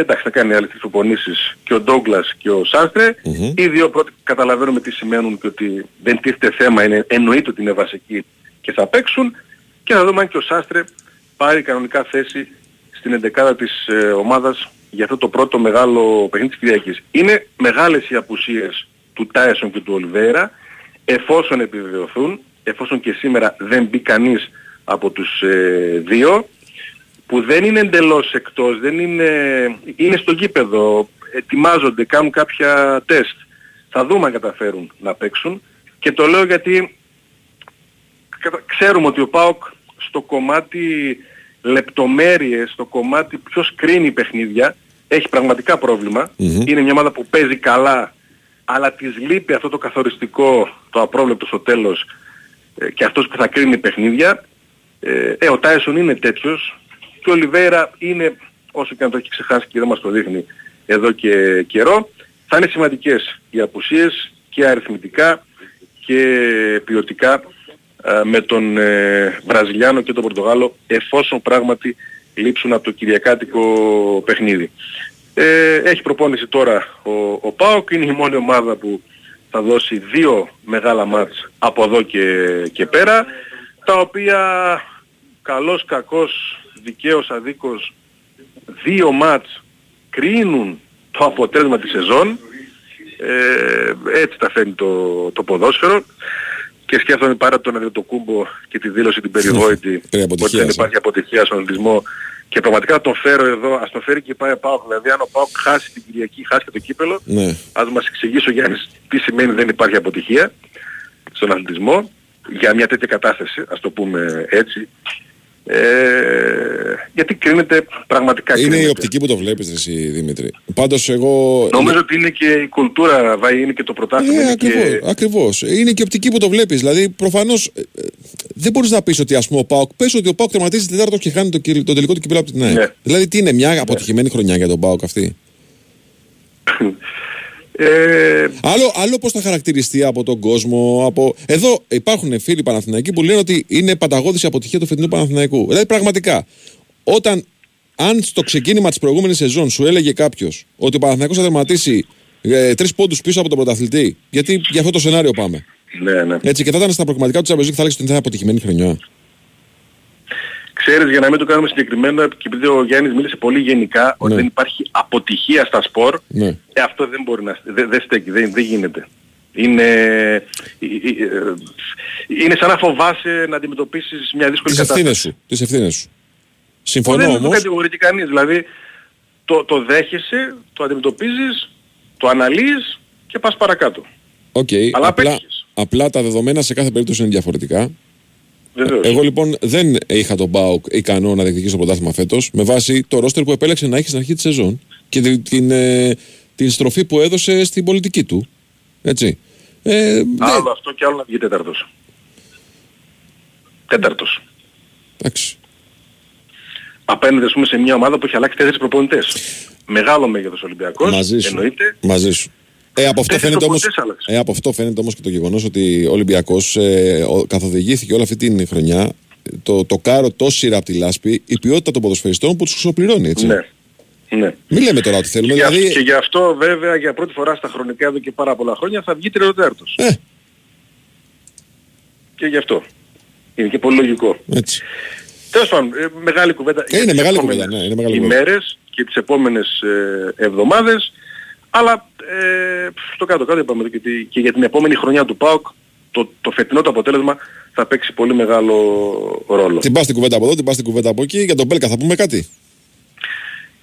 εντάξει θα κάνει άλλες τις προπονήσεις και ο Ντόγκλας και ο Σάστρε. Μμμ. Οι δύο πρώτοι καταλαβαίνουμε τι σημαίνουν και ότι δεν τίθεται θέμα, είναι, εννοείται ότι είναι βασικοί και θα παίξουν και θα δούμε αν και ο Σάστρε πάρει κανονικά θέση στην εντεκάδα της ε, ομάδας για αυτό το πρώτο μεγάλο παιχνίδι της Κυριακής. Είναι μεγάλες οι απουσίες του Τάισον και του Ολιβέρα εφόσον επιβεβαιωθούν, εφόσον και σήμερα δεν μπει κανείς από τους ε, δύο που δεν είναι εντελώς εκτός, δεν είναι, είναι στο γήπεδο, ετοιμάζονται, κάνουν κάποια τεστ. Θα δούμε αν καταφέρουν να παίξουν και το λέω γιατί κατα- ξέρουμε ότι ο ΠΑΟΚ στο κομμάτι λεπτομέρειες, στο κομμάτι ποιος κρίνει παιχνίδια, έχει πραγματικά πρόβλημα. Μμμ. Είναι μια ομάδα που παίζει καλά, αλλά της λείπει αυτό το καθοριστικό, το απρόβλεπτο στο τέλος ε, και αυτός που θα κρίνει παιχνίδια. Ε, ε, ο Τάισον είναι τέτοιος και ο Λιβέρα είναι, όσο και αν το έχει ξεχάσει και δεν μας το δείχνει εδώ και καιρό, θα είναι σημαντικές οι απουσίες και αριθμητικά και ποιοτικά ε, με τον ε, Βραζιλιάνο και τον Πορτογάλο εφόσον πράγματι λείψουν από το Κυριακάτικο παιχνίδι. Ε, έχει προπόνηση τώρα ο, ο ΠΑΟΚ, είναι η μόνη ομάδα που θα δώσει δύο μεγάλα μάτς από εδώ και, και πέρα, τα οποία καλός κακός, δικαίως αδίκως, δύο μάτς κρίνουν το αποτέλεσμα της σεζόν. Ε, έτσι τα φέρνει το, το ποδόσφαιρο και σκέφτομαι πάρα τον Αντετοκούμπο και τη δήλωση την περιβόητη *laughs* Περί ότι αποτυχίας, δεν ε. υπάρχει αποτυχία στον αθλητισμό και πραγματικά να τον φέρω εδώ, ας τον φέρει και πάει ο ΠΑΟΚ. Δηλαδή αν ο ΠΑΟΚ χάσει την Κυριακή, χάσει και το κύπελο, Ναι. ας μας εξηγήσει ο Γιάννης τι σημαίνει δεν υπάρχει αποτυχία στον αθλητισμό για μια τέτοια κατάσταση, ας το πούμε έτσι. Ε, γιατί κρίνεται πραγματικά Είναι η κρίνεται. οπτική που το βλέπεις εσύ Δημήτρη. Πάντως εγώ... Νομίζω ότι είναι και η κουλτούρα, Βάη, είναι και το πρωτάθλημα. Ε, είναι ακριβώς, και... ακριβώς. Είναι και η οπτική που το βλέπεις. Δηλαδή, προφανώς ε, ε, δεν μπορείς να πεις ότι ας πούμε ο ΠΑΟΚ, πες ότι ο ΠΑΟΚ τερματίζει τέταρτο και χάνει το, κυ- το τελικό του κυπέλου από την ΑΕΚ. Ναι. Δηλαδή, τι είναι, μια αποτυχημένη χρονιά για τον ΠΑΟΚ αυτή; *laughs* Ε, Άλλο, άλλο πώς θα χαρακτηριστεί από τον κόσμο. Από... Εδώ υπάρχουν φίλοι Παναθηναϊκοί που λένε ότι είναι πανταγώδης η αποτυχία του φετινού Παναθηναϊκού. Δηλαδή, πραγματικά, όταν αν στο ξεκίνημα της προηγούμενης σεζόν σου έλεγε κάποιος ότι ο Παναθηναϊκός θα τερματίσει ε, τρεις πόντους πίσω από τον πρωταθλητή, γιατί για αυτό το σενάριο πάμε. ναι, ναι. Έτσι, και θα ήταν στα προκριματικά του Champions League, θα έλεγες ότι είναι αποτυχημένη χρονιά. Ξέρεις, για να μην το κάνουμε συγκεκριμένα και επειδή ο Γιάννης μίλησε πολύ γενικά ότι Ναι. δεν υπάρχει αποτυχία στα σπορ, Ναι. ε, αυτό δεν μπορεί να δεν, δεν στέκει, δεν, δεν γίνεται. Είναι, ε, ε, ε, είναι σαν να φοβάσαι να αντιμετωπίσεις μια δύσκολη Τις ευθύνες κατάσταση. σου. Τις ευθύνες σου. Που Συμφωνώ δεν το όμως. κατηγορεί και κανείς. Δηλαδή το, το δέχεσαι, το αντιμετωπίζεις, το αναλύεις και πας παρακάτω. Οκ, Αλλά απλά, απέτυχες. απλά τα δεδομένα σε κάθε περίπτωση είναι διαφορετικά. Βεβαίως. Εγώ λοιπόν δεν είχα τον ΠΑΟΚ ικανό να διεκδικήσει το πρωτάθλημα φέτος με βάση το ρόστερ που επέλεξε να έχει στην αρχή της σεζόν και την, την, ε, την στροφή που έδωσε στην πολιτική του. Έτσι. Ε, ναι, Άλλο αυτό και άλλο να βγει τέταρτος. Τέταρτος. Εντάξει. Απέναντι ας πούμε σε μια ομάδα που έχει αλλάξει τέσσερις προπονητές. Μεγάλο μέγεθος Ολυμπιακός, Μαζί σου. εννοείται. Μαζί σου. Ε, από, αυτό Τέσσερις φαίνεται όμως, προπονητές άλλαξε. ε, από αυτό φαίνεται όμως και το γεγονός ότι ο Ολυμπιακός ε, ο- καθοδηγήθηκε όλη αυτή την χρονιά το, το κάρο τόσο σειρά από τη λάσπη η ποιότητα των ποδοσφαιριστών που τους ξοπληρώνει έτσι. Ναι. Ναι. Μην λέμε τώρα ότι θέλουμε. Και, γι' Δηλαδή, αυτό- και γι' αυτό βέβαια για πρώτη φορά στα χρονικά εδώ και πάρα πολλά χρόνια θα βγει τριωτέρτος. Ε. Και γι' αυτό. Είναι και πολύ λογικό. έτσι. Τέλος πάντων, ε, μεγάλη κουβέντα. Ε, είναι για τις μεγάλη επόμενες κουβέντα, ναι, είναι μεγάλη κουβέντα. ημέρες και τις επόμενες ε, εβδομάδες. Αλλά ε, στο κάτω-κάτω είπαμε και, ότι και για την επόμενη χρονιά του ΠΑΟΚ το, το φετινό το αποτέλεσμα θα παίξει πολύ μεγάλο ρόλο. Την πας την κουβέντα από εδώ, την πας την κουβέντα από εκεί. Για τον Πέλκα θα πούμε κάτι;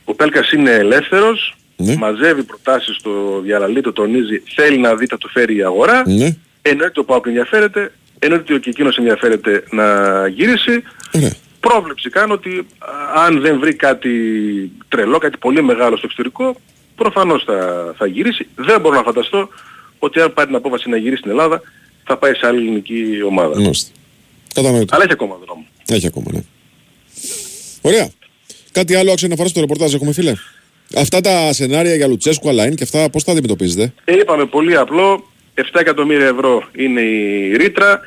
Ο Πέλκας είναι ελεύθερος, Ναι. μαζεύει προτάσεις στο διαλαλή, το τονίζει, θέλει να δει, θα του φέρει η αγορά. Ναι. Εννοείται ο ΠΑΟΚ ενδιαφέρεται, εννοείται ότι και εκείνος ενδιαφέρεται να γυρίσει. Ναι. Πρόβλεψη κάνω ότι α, αν δεν βρει κάτι τρελό, κάτι πολύ μεγάλο στο εξωτερικό, προφανώς θα, θα γυρίσει. Δεν μπορώ να φανταστώ ότι αν πάρει την απόφαση να γυρίσει στην Ελλάδα, θα πάει σε άλλη ελληνική ομάδα. Μάλιστα. Κατανοητό. Αλλά έχει ακόμα δρόμο. Έχει ακόμα, ναι. Ωραία. Κάτι άλλο άξιο να αφορά στο ρεπορτάζ έχουμε, φίλε. Αυτά τα σενάρια για Λουτσέσκου, Αλαΐν και αυτά πώς τα αντιμετωπίζετε; Ε, είπαμε πολύ απλό, 7 εκατομμύρια ευρώ είναι η ρήτρα.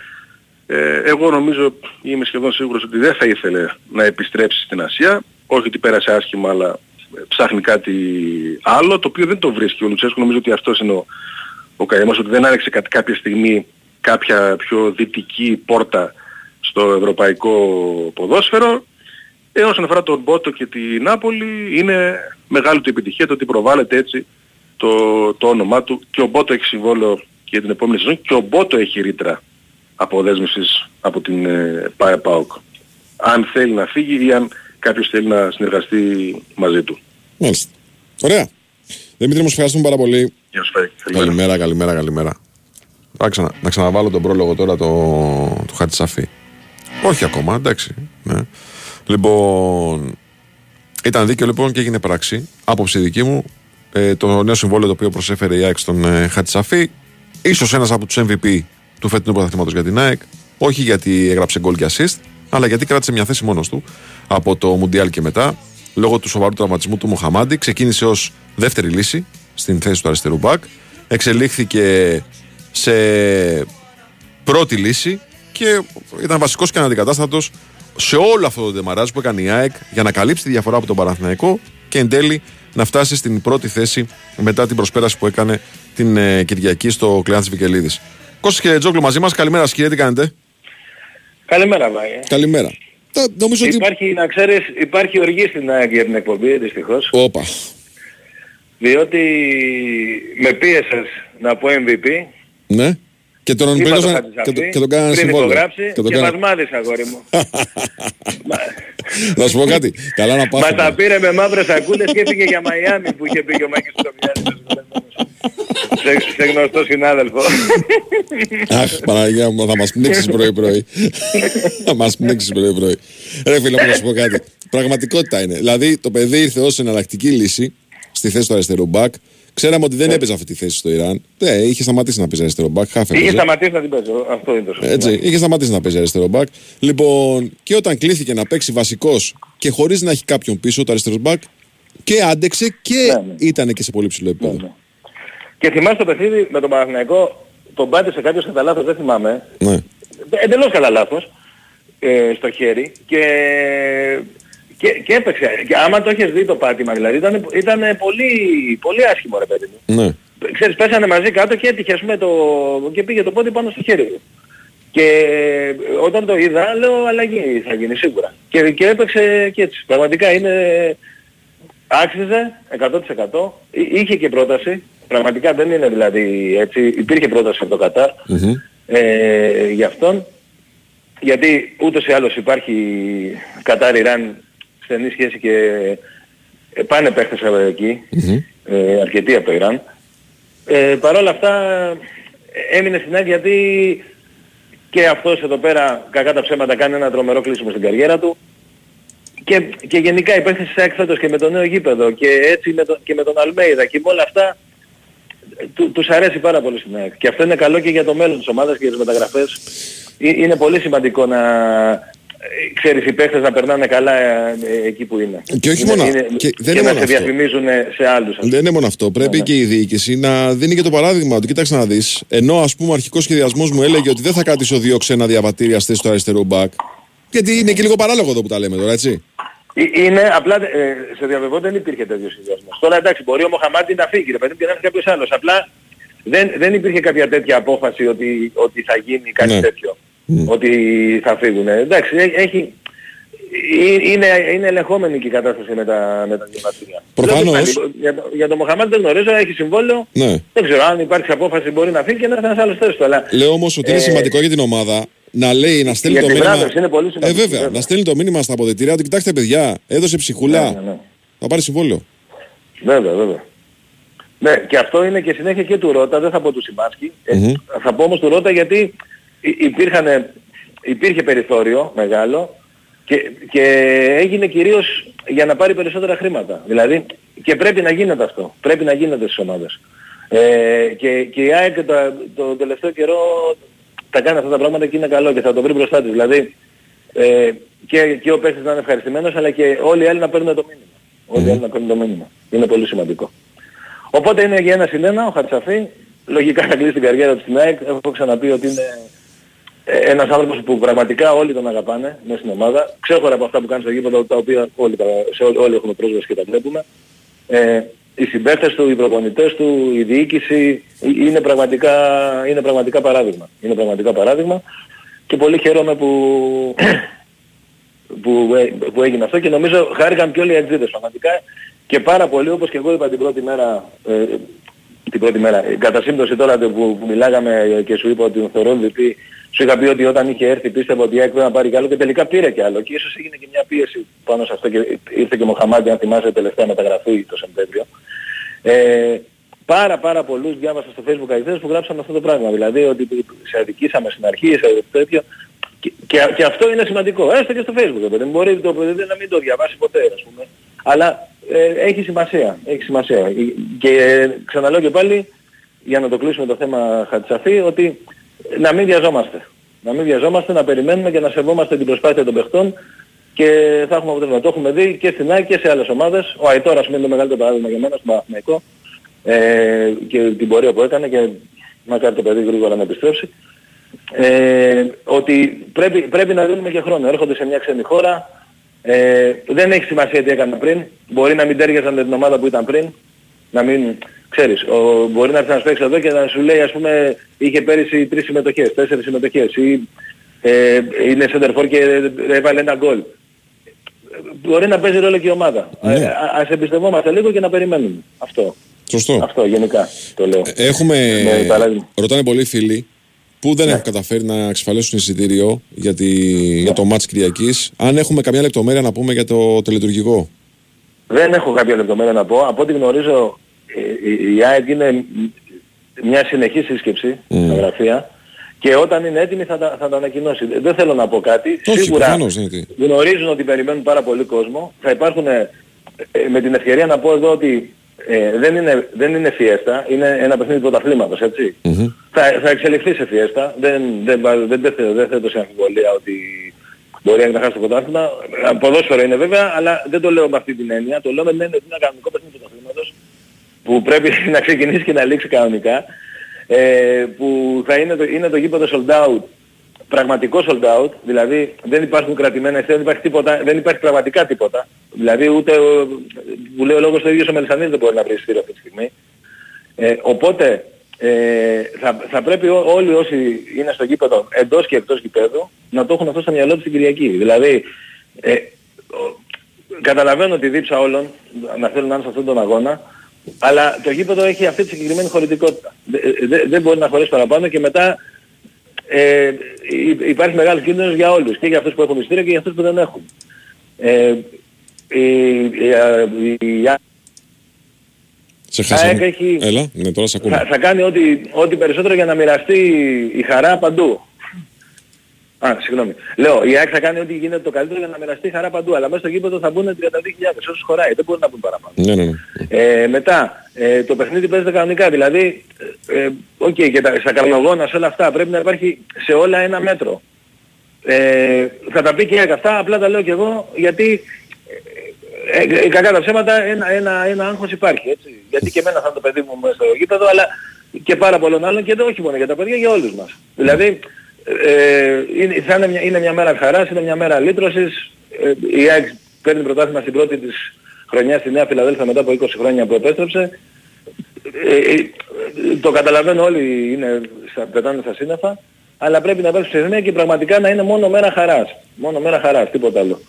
Ε, εγώ νομίζω, είμαι σχεδόν σίγουρος ότι δεν θα ήθελε να επιστρέψει στην Ασία. Όχι ότι πέρασε άσχημα, αλλά ε, ψάχνει κάτι άλλο, το οποίο δεν το βρίσκει ο Λουτσέσκου. Νομίζω ότι αυτός είναι ο, ο καημός, ότι δεν άνοιξε κα- κάποια στιγμή κάποια πιο δυτική πόρτα στο ευρωπαϊκό ποδόσφαιρο. Ε, όσον αφορά τον Μπότο και την Νάπολη, είναι μεγάλη του επιτυχία το ότι προβάλλεται έτσι το, το όνομά του και ο Μπότο έχει συμβόλαιο για την επόμενη σεζόν και ο Μπότο έχει ρήτρα αποδέσμευσης από την ε, ΠΑΕ ΠΑΟΚ. Αν θέλει να φύγει ή αν κάποιος θέλει να συνεργαστεί μαζί του. Μάλιστα. Ωραία. Δημήτρη, μου ευχαριστούμε πάρα πολύ. Γεια σου Φέρη. Καλημέρα. Καλημέρα, καλημέρα, καλημέρα. Να, ξανα, να ξαναβάλω τον πρόλογο τώρα το, του Χατσαφή. Όχι ακόμα, εντάξει. Ναι. Λοιπόν, ήταν δίκαιο λοιπόν και έγινε πράξη. Άποψη δική μου, ε, το νέο συμβόλαιο το οποίο προσέφερε η ΑΕΚ στον ε, Χατσαφή, ίσως ένας από τους MVP του φετινού πρωταθλήματος για την ΑΕΚ, όχι γιατί έγραψε γκολ και assist, αλλά γιατί κράτησε μια θέση μόνος του από το Μουντιάλ και μετά, λόγω του σοβαρού τραυματισμού του Μοχαμάντη, ξεκίνησε ως δεύτερη λύση στην θέση του αριστερού μπακ, εξελίχθηκε σε πρώτη λύση και ήταν βασικός και αναντικατάστατος σε όλο αυτό το ντεμαράζ που έκανε η ΑΕΚ για να καλύψει τη διαφορά από τον Παναθηναϊκό και εν τέλει να φτάσει στην πρώτη θέση μετά την προσπέραση που έκανε την ε, Κυριακή στο Κλεάν της Βικελίδης. Κώστας Χερετζόγλου μαζί μας. Καλημέρα κύριε, τι κάνετε; Καλημέρα, Βάγε. Καλημέρα. Τα- Νομίζω ότι... Υπάρχει, να ξέρεις, υπάρχει οργή στην ΑΕΚ για την εκπομπή, δυστυχώς. Όπα. Διότι με πίεσες να πω MVP. Ναι. Και τον Είπα το πλήρωσαν Χατζησαφή, και, το- και τον κάνανε πριν συμβόλαιο. υπογράψει Και τον και μας κάνανε- μάθεις αγόρι μου. *laughs* Να σου πω κάτι. Καλά να Μας τα πάθουμε. πήρε με μαύρες σακούλες και έφυγε για Μαϊάμι που είχε πει και ο Μάκης Κομιάδης. Σε, σε γνωστό συνάδελφο. Αχ, Παναγία μου, θα μας πνίξεις πρωί-πρωί. θα μας πνίξεις πρωί-πρωί. Ρε φίλε μου, να σου πω κάτι. Πραγματικότητα είναι. Δηλαδή, το παιδί ήρθε ως εναλλακτική λύση στη θέση του αριστερού μπακ. Ξέραμε ότι Ναι. δεν έπαιζε αυτή τη θέση στο Ιράν. Ναι, είχε σταματήσει να παίζει αριστερό μπακ. Χάφε Είχε έπαιζε. σταματήσει να την παίζω. Αυτό είναι το σωστό. Έτσι, είχε σταματήσει να παίζει αριστερό μπακ. Λοιπόν, και όταν κλήθηκε να παίξει βασικός και χωρίς να έχει κάποιον πίσω το αριστερό μπακ, και άντεξε και Ναι, ήταν και σε πολύ ψηλό επίπεδο. Και θυμάσαι το παιχνίδι με τον Παναθηναϊκό, τον πάτησε κάποιος κατά λάθος, δεν θυμάμαι. Ναι. εντελώς κατά λάθος ε, στο χέρι και, και, και έπαιξε. Και άμα το έχεις δει το πάτημα δηλαδή ήταν, ήταν πολύ, πολύ άσχημο ρε παιδί μου. Ναι. Ξέρεις πέσανε μαζί κάτω και έτυχε ας πούμε το, και πήγε το πόδι πάνω στο χέρι του. Και όταν το είδα λέω αλλαγή θα γίνει σίγουρα. Και, και έπαιξε και έτσι. Πραγματικά είναι... Άξιζε 100%. Εί- Είχε και πρόταση. Πραγματικά δεν είναι δηλαδή έτσι. Υπήρχε πρόταση από το Κατάρ ε, για αυτόν. Γιατί ούτως ή άλλως υπάρχει Κατάρ Ιράν στενή σχέση και ε, πάνε παίχτες από εκεί, ε, αρκετοί από το Ιράν. Ε, Παρ' όλα αυτά ε, έμεινε στην ΑΕΚ γιατί και αυτός εδώ πέρα κακά τα ψέματα κάνει ένα τρομερό κλείσιμο στην καριέρα του και, και γενικά οι παίχτες της ΑΕΚ φέτος και με το νέο γήπεδο και έτσι με το, και με τον Αλμέιδα και με όλα αυτά του, τους αρέσει πάρα πολύ στην ΑΕΚ. Και αυτό είναι καλό και για το μέλλον της ομάδας και για τις μεταγραφές. Ε, Είναι πολύ σημαντικό να, ε, ξέρεις οι παίχτες να περνάνε καλά ε, ε, εκεί που είναι. Και όχι Είναι- μόνο- είναι- και δεν και είναι να μόνο σε αυτό. διαφημίζουν σε άλλους. ας πούμε. Δεν είναι μόνο αυτό. Πρέπει Ναι, και η διοίκηση να δίνει και το παράδειγμα ότι κοίταξε να δεις. Ενώ ας πούμε ο αρχικός σχεδιασμός μου έλεγε ότι δεν θα κρατήσω δύο ξένα διαβατήρια στη θέση του αριστερού μπακ. Γιατί είναι και λίγο παράλογο εδώ που τα λέμε τώρα, έτσι. Ε, Είναι απλά, ε, σε διαβεβαιώ δεν υπήρχε τέτοιος συνδυασμός. Τώρα εντάξει, μπορεί ο Μοχαμάτι να φύγει, ρε παιδί μου, και να έρθει κάποιος άλλος. Απλά δεν, δεν υπήρχε κάποια τέτοια απόφαση ότι, ότι θα γίνει κάτι Ναι. τέτοιο. Ότι θα φύγουν. Εντάξει, έ- έχει, ε, είναι, είναι ελεγχόμενη και η κατάσταση με τα, με τα διαβατήρια. Προφανώς. Δεν το ξέρω, Για, το- για τον Μοχαμάτι δεν γνωρίζω, έχει συμβόλαιο. Ναι. Δεν ξέρω αν υπάρξει απόφαση μπορεί να φύγει και να έρθει ένας άλλος θέσης του. Αλλά Λέω όμως ότι είναι Ε, σημαντικό για την ομάδα να λέει, να στέλνει για το την μήνυμα. βράδυ είναι πολύ ε, σημαντικό, βέβαια, βέβαια. να στέλνει το μήνυμα στα αποδετήρια ότι κοιτάξτε, παιδιά, έδωσε ψυχούλα. Ναι, ναι, ναι. Θα πάρει συμβόλαιο. Βέβαια, βέβαια. Ναι, και αυτό είναι και συνέχεια και του Ρότα, δεν θα πω του Σιμάσκι. Ε, Μμμ. θα πω όμως του Ρότα γιατί υ- υπήρχαν, υπήρχε περιθώριο μεγάλο και, και έγινε κυρίως για να πάρει περισσότερα χρήματα. Δηλαδή και πρέπει να γίνεται αυτό. Πρέπει να γίνεται στις ομάδες. Ε, και, και η ΑΕΚ το, το τελευταίο καιρό τα κάνει αυτά τα πράγματα και είναι καλό και θα το βρει μπροστά της. Δηλαδή ε, και, και ο παίκτης να είναι ευχαριστημένος αλλά και όλοι οι άλλοι να παίρνουν το μήνυμα. Όλοι οι άλλοι να παίρνουν το μήνυμα. Είναι πολύ σημαντικό. Οπότε είναι για ένα συν ένα ο Χατσαφή. Λογικά θα κλείσει την καριέρα του στην ΑΕΚ. Έχω ξαναπεί ότι είναι ε, ένας άνθρωπος που πραγματικά όλοι τον αγαπάνε μέσα στην ομάδα. Ξέχωρα από αυτά που κάνει στο γήπεδο, τα οποία όλοι, τα- σε όλοι, όλοι έχουμε πρόσβαση και τα βλέπουμε. Ε, οι συμπαίχτες του, οι προπονητές του, η διοίκηση ε, είναι πραγματικά, είναι πραγματικά παράδειγμα. Είναι πραγματικά παράδειγμα και πολύ χαίρομαι που, που, ε, που έγινε αυτό και νομίζω χάρηκαν και όλοι οι εξήδες πραγματικά και πάρα πολύ όπως και εγώ είπα την πρώτη μέρα ε, την πρώτη μέρα. Ε, Κατά σύμπτωση τώρα που, που μιλάγαμε και σου είπα ότι τον θεωρώ MVP, σου είχα πει ότι όταν είχε έρθει πίστευα ότι η ΑΕΚ πρέπει να πάρει κι άλλο και τελικά πήρε κι άλλο. Και ίσως έγινε και μια πίεση πάνω σε αυτό και ήρθε και ο Μοχαμάντη αν θυμάσαι τελευταία μεταγραφή το Σεπτέμβριο. Ε, πάρα πάρα πολλούς διάβασα στο facebook αριθμές που γράψαν αυτό το πράγμα. Δηλαδή ότι σε αδικήσαμε στην αρχή, σε τέτοιο. Και, και, και αυτό είναι σημαντικό. Έστω και στο facebook. ρε παιδί μου. Μπορεί το παιδί να μην το διαβάσει ποτέ ας πούμε. Αλλά ε, έχει σημασία. Έχει σημασία. Και ε, ξαναλέω και πάλι για να το κλείσουμε το θέμα Χατσαφή ότι να μην βιαζόμαστε. Να μην βιαζόμαστε, να περιμένουμε και να σεβόμαστε την προσπάθεια των παιχτών και θα έχουμε αποτέλεσμα. Το έχουμε δει και στην ΑΕΚ και σε άλλες ομάδες. Ο Αϊτόρας είναι το μεγαλύτερο παράδειγμα για μένα στον Παναθηναϊκό ε, και την πορεία που έκανε και μακάρι το παιδί γρήγορα να επιστρέψει. Ε, ότι πρέπει, πρέπει να δίνουμε και χρόνο. Έρχονται σε μια ξένη χώρα. Ε, δεν έχει σημασία τι έκανα πριν. Μπορεί να μην τέριαζαν με την ομάδα που ήταν πριν. Να μην, ξέρεις, ο, μπορεί να έρθει να παίξει εδώ και να σου λέει ας πούμε είχε πέρυσι τρεις συμμετοχές, τέσσερις συμμετοχές ή ε, είναι center for και έβαλε ένα γκολ. Μπορεί να παίζει ρόλο και η ομάδα. Ναι. Ε, α- ας εμπιστευόμαστε λίγο και να περιμένουμε. Αυτό. Σωστό. Αυτό γενικά το λέω. Έχουμε. Ναι, παράδειγμα. Ρωτάνε πολλοί φίλοι που δεν έχουν καταφέρει να εξασφαλίσουν εισιτήριο για, τη, για το μάτς Κυριακής. Αν έχουμε καμιά λεπτομέρεια να πούμε για το τελετουργικό. Δεν έχω κάποια λεπτομέρεια να πω. Από ό,τι γνωρίζω ε, η- η ΑΕΚ είναι μ- μια συνεχή σύσκεψη στα γραφεία και όταν είναι έτοιμη θα τα, θα τα ανακοινώσει. Δεν θέλω να πω κάτι. Όχι, Σίγουρα προφανώς, ναι, τι. γνωρίζουν ότι περιμένουν πάρα πολύ κόσμο. Θα υπάρχουν ε, ε, με την ευκαιρία να πω εδώ ότι ε, δεν, είναι, δεν είναι φιέστα, είναι ένα παιχνίδι πρωταθλήματος, έτσι. Θα, θα εξελιχθεί σε φιέστα. Δεν, δεν, βάζω- δεν, δεν, θέτω- δεν θέτω σε αμφιβολία ότι μπορεί να χάσει το πρωτάθλημα. Ε, Ποδόσφαιρο είναι βέβαια, αλλά δεν το λέω με αυτή την έννοια. Το λέω με την έννοια ότι είναι ένα κανονικό παιχνίδι πρωταθλήματος που πρέπει *laughs* να ξεκινήσει και να λήξει κανονικά. Ε, που θα είναι το, είναι το γήπεδο sold out πραγματικό sold out, δηλαδή δεν υπάρχουν κρατημένα εστία, δεν υπάρχει τίποτα, δεν υπάρχει πραγματικά τίποτα. Δηλαδή ούτε ο, που λέει ο λόγος το ίδιος ο Μελισανίδης δεν μπορεί να βρει εισιτήριο αυτή τη στιγμή. Ε, οπότε ε, θα, θα πρέπει ό- όλοι όσοι είναι στο γήπεδο εντός και εκτός γηπέδου να το έχουν αυτό στο μυαλό τους την Κυριακή. Δηλαδή ε, ο- καταλαβαίνω τη δίψα όλων να θέλουν να είναι σε αυτόν τον αγώνα αλλά το γήπεδο έχει αυτή τη συγκεκριμένη χωρητικότητα. Δε- δε- δεν μπορεί να χωρέσει παραπάνω και μετά ε, υ- υπάρχει μεγάλος κίνδυνος για όλους και για αυτούς που έχουν εισιτήριο και για αυτούς που δεν έχουν. Ε, η, η, η, η Σε ΑΕΚ χάσαμε. έχει- Έλα, ναι, τώρα σε ακούμε. θα, θα κάνει ό,τι, ό,τι περισσότερο για να μοιραστεί η χαρά παντού. Α, συγγνώμη. Λέω, η ΑΕΚ θα κάνει ό,τι γίνεται το καλύτερο για να μοιραστεί η χαρά παντού. Αλλά μέσα στο γήπεδο θα μπουν 32.000 όσους χωράει. Δεν μπορεί να μπουν παραπάνω. Ναι, ναι, ναι. Ε, μετά, ε, το παιχνίδι παίζεται κανονικά. Δηλαδή, ε, οκ, και τα, στα καπνογόνα, σε όλα αυτά πρέπει να υπάρχει σε όλα ένα μέτρο. Ε, θα τα πει και η αυτά, απλά τα λέω και εγώ γιατί ε, ε, ε, κακά τα ψέματα ένα, ένα, ένα άγχος υπάρχει έτσι. Γιατί και εμένα θα είναι το παιδί μου μέσα στο γήπεδο αλλά και πάρα πολλών άλλων και εδώ όχι μόνο για τα παιδιά, για όλους μας. Δηλαδή ε, είναι, θα είναι, μια, είναι μια μέρα χαράς, είναι μια μέρα λύτρωσης. Ε, η ΑΕΚ παίρνει πρωτάθλημα στην πρώτη της χρονιάς στη Νέα Φιλαδέλφια μετά από 20 χρόνια που επέστρεψε. Ε, ε, το καταλαβαίνω όλοι είναι στα, πετάνε στα σύννεφα, αλλά πρέπει να παίξουν σε και πραγματικά να είναι μόνο μέρα χαράς. Μόνο μέρα χαράς, τίποτα άλλο.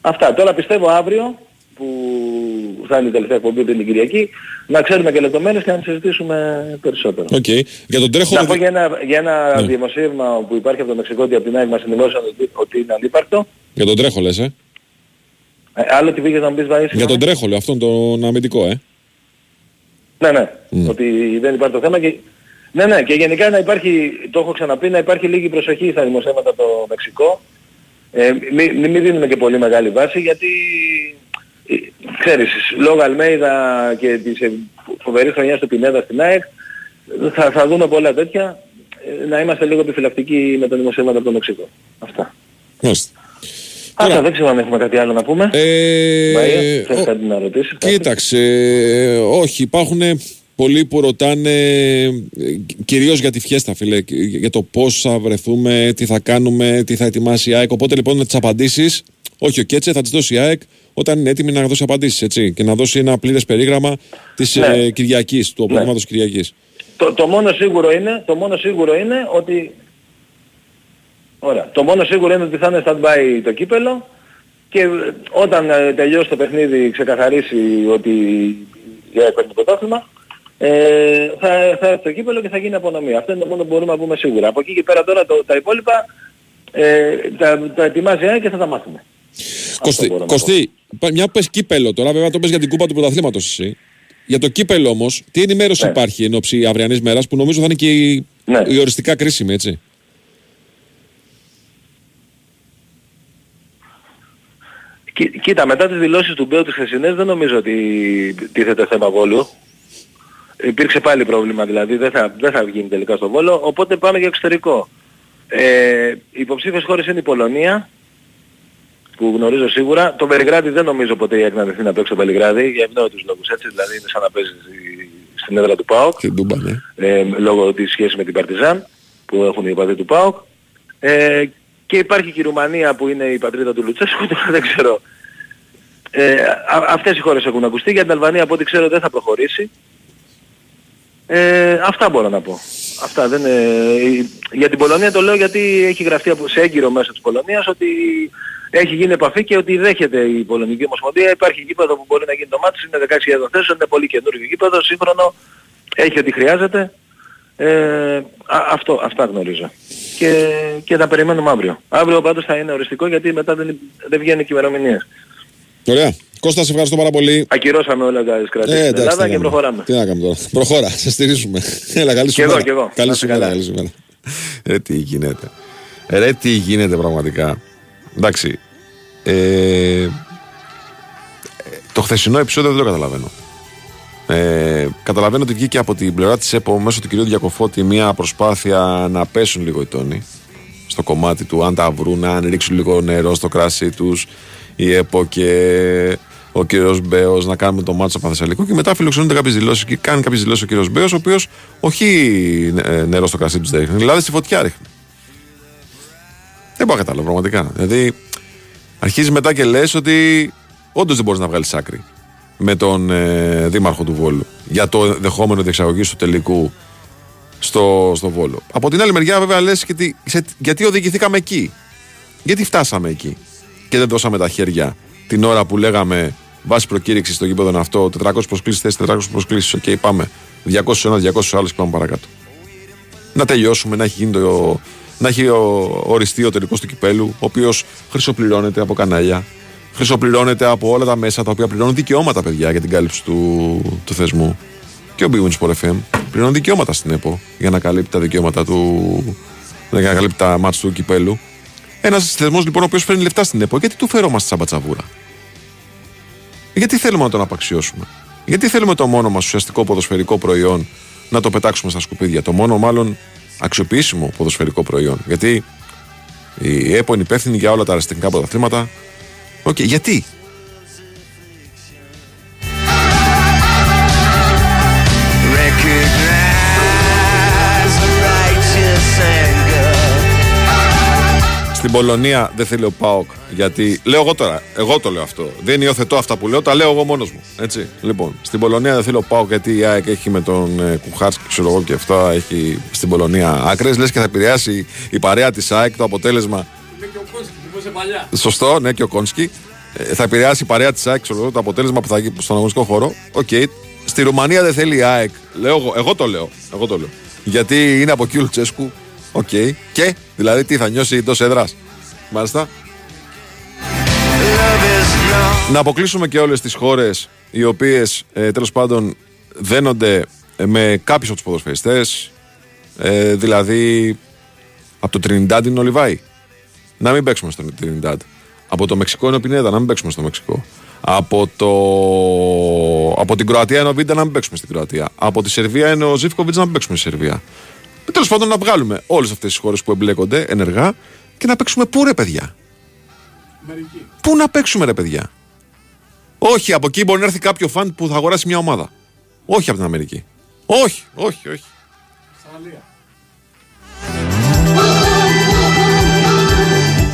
Αυτά. Τώρα πιστεύω αύριο που θα είναι η τελευταία εκπομπή την Κυριακή, να ξέρουμε και λεπτομέρειες και να τις συζητήσουμε περισσότερο. Οκ. Για τον τρέχο. Να πω για ένα, για ένα Ναι. δημοσίευμα που υπάρχει από το Μεξικό ότι από την ΑΕΚ μας ενημέρωσαν ότι, ότι είναι ανύπαρκτο. Για τον τρέχο λες, ε; Ε, άλλο τι πήγες να μου πεις Βαΐση. Για τον τρέχολο, αυτόν τον αμυντικό, ε; Ναι, ναι. Ότι δεν υπάρχει το θέμα και... Ναι, ναι. Και γενικά να υπάρχει, το έχω ξαναπεί, να υπάρχει λίγη προσοχή στα δημοσιεύματα από το Μεξικό. Ε, μην μη, μη δίνουμε και πολύ μεγάλη βάση γιατί ε, ξέρεις, λόγω Αλμέιδα και της ε, φοβερής χρονιάς του Πινέδα στην ΑΕΚ θα, θα δούμε πολλά τέτοια ε, να είμαστε λίγο επιφυλακτικοί με τα δημοσιεύματα από το Μεξικό. Αυτά. Μάλιστα. Άρα δεν ξέρω αν έχουμε κάτι άλλο να πούμε. Ε, Μαΐα, θες ο- κάτι να ρωτήσεις. κάτι; Κοίταξε, ε, όχι, υπάρχουν πολλοί που ρωτάνε ε, κυρίως για τη φιέστα, φίλε, και για το πώς θα βρεθούμε, τι θα κάνουμε, τι θα ετοιμάσει η ΑΕΚ. Οπότε λοιπόν να τις απαντήσεις, όχι ο Κέτσε, θα τις δώσει η ΑΕΚ όταν είναι έτοιμη να δώσει απαντήσεις, έτσι, και να δώσει ένα πλήρες περίγραμμα της Ναι. ε, Κυριακής, του απογεύματος Κυριακής. Το, το μόνο σίγουρο είναι, το μόνο σίγουρο είναι ότι Ωραία. Το μόνο σίγουρο είναι ότι θα είναι stand-by το κύπελο και ε, όταν ε, τελειώσει το παιχνίδι ξεκαθαρίσει ότι η ΑΕΚ παίρνει το πρωτάθλημα ε, θα, θα έρθει το κύπελο και θα γίνει απονομή. Αυτό είναι το μόνο που μπορούμε να πούμε σίγουρα. Από εκεί και πέρα τώρα το, τα υπόλοιπα ε, τα, τα ετοιμάζει η ΑΕΚ και θα τα μάθουμε. Κωστή, μπορώ να Κωστή, πα- μια που πες κύπελο τώρα, βέβαια το πες για την κούπα του πρωταθλήματος εσύ. Για το κύπελο όμως, τι ενημέρωση Ναι. υπάρχει εν ώψη αυριανής μέρας που νομίζω θα είναι και η, Ναι. η οριστικά κρίσιμη, έτσι; Κοί- Κοίτα, μετά τις δηλώσεις του Μπέου τις χθεσινές δεν νομίζω ότι τίθεται θέμα Βόλου. Υπήρξε πάλι πρόβλημα δηλαδή, δεν θα, δεν θα γίνει τελικά στο Βόλο, οπότε πάμε για εξωτερικό. Ε, οι υποψήφιες χώρες είναι η Πολωνία, που γνωρίζω σίγουρα. Το Βελιγράδι δεν νομίζω ποτέ η ΑΕΚ να δεθεί να παίξει στο Βελιγράδι, για ευνόητους λόγους έτσι, δηλαδή είναι σαν να παίζει στη- στην έδρα του ΠΑΟΚ Την Τούμπα, ναι. ε, λόγω της σχέσης με την Παρτιζάν που έχουν οι οπαδοί του ΠΑΟΚ. Ε, και υπάρχει και η Ρουμανία που είναι η πατρίδα του Λουτσέσκου, *laughs* τώρα δεν ξέρω. Ε, α, αυτές οι χώρες έχουν ακουστεί, για την Αλβανία από ό,τι ξέρω δεν θα προχωρήσει. Ε, αυτά μπορώ να πω. Αυτά δεν είναι... Για την Πολωνία το λέω γιατί έχει γραφτεί από- σε έγκυρο μέσω της Πολωνίας ότι έχει γίνει επαφή και ότι δέχεται η Πολωνική Ομοσπονδία. Υπάρχει γήπεδο που μπορεί να γίνει το μάτι, είναι 16.000 θέσεων, είναι πολύ καινούργιο γήπεδο, σύγχρονο, έχει ό,τι χρειάζεται. Ε, α- αυτό, αυτά γνωρίζω. Και, και θα περιμένουμε αύριο. Αύριο πάντως θα είναι οριστικό γιατί μετά δεν, δεν βγαίνουν και ημερομηνίες. Ωραία. Κώστα, σε ευχαριστώ πάρα πολύ. Ακυρώσαμε όλα τα κρατήσεις Ε, στην εντάξει, Ελλάδα τι και να κάνουμε. προχωράμε. Τι να κάνουμε τώρα. Προχώρα, *laughs* σε στηρίζουμε. Έλα, καλή σου Κι εγώ, μέρα. κι εγώ. Καλή Να σου είστε μέρα, καλά. καλή σου μέρα. Ρε τι γίνεται. Ρε τι γίνεται πραγματικά. Εντάξει. Ε, το χθεσινό επεισόδιο δεν το καταλαβαίνω. Ε, καταλαβαίνω ότι βγήκε από την πλευρά της ΕΠΟ μέσω του κυρίου Διακοφώτη μια προσπάθεια να πέσουν λίγο οι τόνοι στο κομμάτι του αν τα βρουν, αν ρίξουν λίγο νερό στο κράσι τους η ΕΠΟ και ο κύριος Μπέος να κάνουμε το μάτσο Παθεσσαλικού και μετά φιλοξενούνται κάποιες δηλώσεις και κάνει κάποιες δηλώσεις ο κύριος Μπέος ο οποίος όχι ε, νερό στο κρασί τους δεν ρίχνει, δηλαδή στη φωτιά ρίχνει. Δεν μπορώ να καταλάβω πραγματικά. Δηλαδή αρχίζει μετά και λες ότι όντως δεν μπορείς να βγάλεις άκρη με τον ε, δήμαρχο του Βόλου για το δεχόμενο διεξαγωγή του τελικού στο, στο Βόλο. Από την άλλη μεριά, βέβαια, λες γιατί οδηγηθήκαμε εκεί. Γιατί φτάσαμε εκεί και δεν δώσαμε τα χέρια την ώρα που λέγαμε βάση προκήρυξης στο γήπεδο είναι αυτό, 400 προσκλήσεις, θέσει 400 προσκλήσεις. Οκ, πάμε. 200 ένα, 200 άλλος και πάμε παρακάτω. Να τελειώσουμε, να έχει, γίνει το, να έχει ο- οριστεί ο τελικός του κυπέλλου, ο οποίος χρυσοπληρώνεται από κανάλια, χρυσοπληρώνεται από όλα τα μέσα τα οποία πληρώνουν δικαιώματα, παιδιά, για την κάλυψη του, του θεσμού. Και ο Big Win Sport FM πληρώνει δικαιώματα στην ΕΠΟ για να καλύπτει τα δικαιώματα του. για να καλύπτει τα ματς του κυπέλλου. Ένας θεσμός λοιπόν ο οποίος φέρνει λεφτά στην ΕΠΟ, γιατί του φερόμαστε σαν πατσαβούρα; Γιατί θέλουμε να τον απαξιώσουμε; Γιατί θέλουμε το μόνο μας ουσιαστικό ποδοσφαιρικό προϊόν να το πετάξουμε στα σκουπίδια; Το μόνο μάλλον αξιοποιήσιμο ποδοσφαιρικό προϊόν. Γιατί Η ΕΠΟ είναι υπεύθυνη για όλα τα ερασιτεχνικά πρωταθλήματα. Οκ, γιατί; Στην Πολωνία δεν θέλει ο ΠΑΟΚ γιατί. Λέω εγώ τώρα, εγώ το λέω αυτό. Δεν υιοθετώ αυτά που λέω, τα λέω εγώ μόνος μου. Έτσι. Λοιπόν, στην Πολωνία δεν θέλει ο ΠΑΟΚ γιατί η ΑΕΚ έχει με τον ε, Κουχάρσκι, ξέρω εγώ και αυτά, έχει στην Πολωνία άκρες. Λες και θα επηρεάσει η παρέα της ΑΕΚ το αποτέλεσμα. Σωστό, ναι, και ο Κόνσκι. Ε, θα επηρεάσει η παρέα της ΑΕΚ ξέρω εγώ, το αποτέλεσμα που θα γίνει στον αγωνιστικό χώρο. Οκ. Στη Ρουμανία δεν θέλει η ΑΕΚ. Λέω εγώ, εγώ το λέω. Εγώ το λέω. Γιατί είναι από εκεί ο Λουτσέσκου. Οκ. Και, δηλαδή, τι θα νιώσει εντός έδρας. Μάλιστα. Να αποκλείσουμε και όλες τις χώρες οι οποίες ε, τέλος πάντων δένονται ε, με κάποιους από τους ποδοσφαιριστές ε, δηλαδή από το Τρινιντάντ είναι ο Λιβάι να μην παίξουμε στο Τρινιντάντ από το Μεξικό είναι ο Πινέδα να μην παίξουμε στο Μεξικό από, το... από την Κροατία είναι ο Βίντα να μην παίξουμε στην Κροατία από τη Σερβία είναι ο Ζίβκοβιτς να μην παίξουμε στη Σερβία Τέλος πάντων να βγάλουμε όλες αυτές τις χώρες που εμπλέκονται ενεργά και να παίξουμε πού ρε παιδιά; Πού να παίξουμε ρε παιδιά; Όχι, από εκεί μπορεί να έρθει κάποιο φαν που θα αγοράσει μια ομάδα. Όχι από την Αμερική. Όχι, όχι, όχι.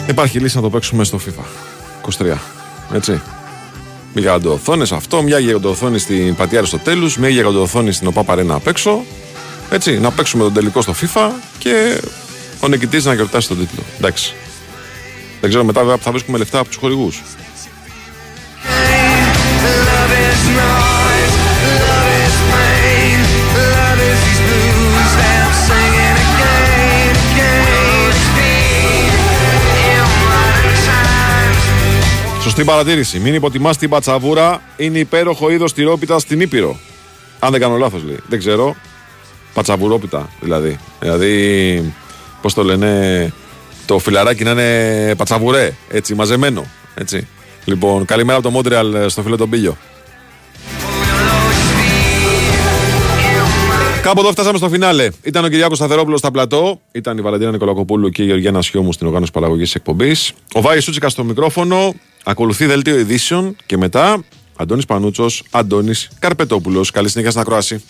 Υπάρχει λύση να το παίξουμε στο FIFA 23. Έτσι. Γιγαντοοθόνε αυτό, μια γιγαντοοθόνη στην Πατιάρα στο τέλος, μια γιγαντοοθόνη στην ΟΠΑ Παρένα απ' έξω. Έτσι, να παίξουμε τον τελικό στο FIFA και ο νικητής να γιορτάσει τον τίτλο. Εντάξει. Δεν ξέρω μετά βέβαια που θα βρίσκουμε λεφτά από τους χορηγούς. Σωστή παρατήρηση. Μην υποτιμάς την πατσαβούρα. Είναι υπέροχο είδος τυρόπιτας στην Ήπειρο. Αν δεν κάνω λάθος, λέει. Δεν ξέρω. Πατσαβουρόπιτα δηλαδή. Δηλαδή, πώς το λένε, το φιλαράκι να είναι πατσαβουρέ, έτσι, μαζεμένο. Έτσι. Λοιπόν, καλημέρα από το Μόντρεαλ ε, στο φίλο τον Πίλιο. Κάπου εδώ φτάσαμε στο φινάλε. Ήταν ο Κυριάκος Σταθερόπουλος στα πλατό. Ήταν η Βαλαντίνα Νικολακοπούλου και η Γεωργία Σιώμου στην οργάνωση παραγωγής τη εκπομπής. Ο Βάης Σούτσικας στο μικρόφωνο. Ακολουθεί δελτίο ειδήσεων και μετά Αντώνης Πανούτσος, Αντώνης Καρπετόπουλος. Καλή συνέχεια στην ακρόαση.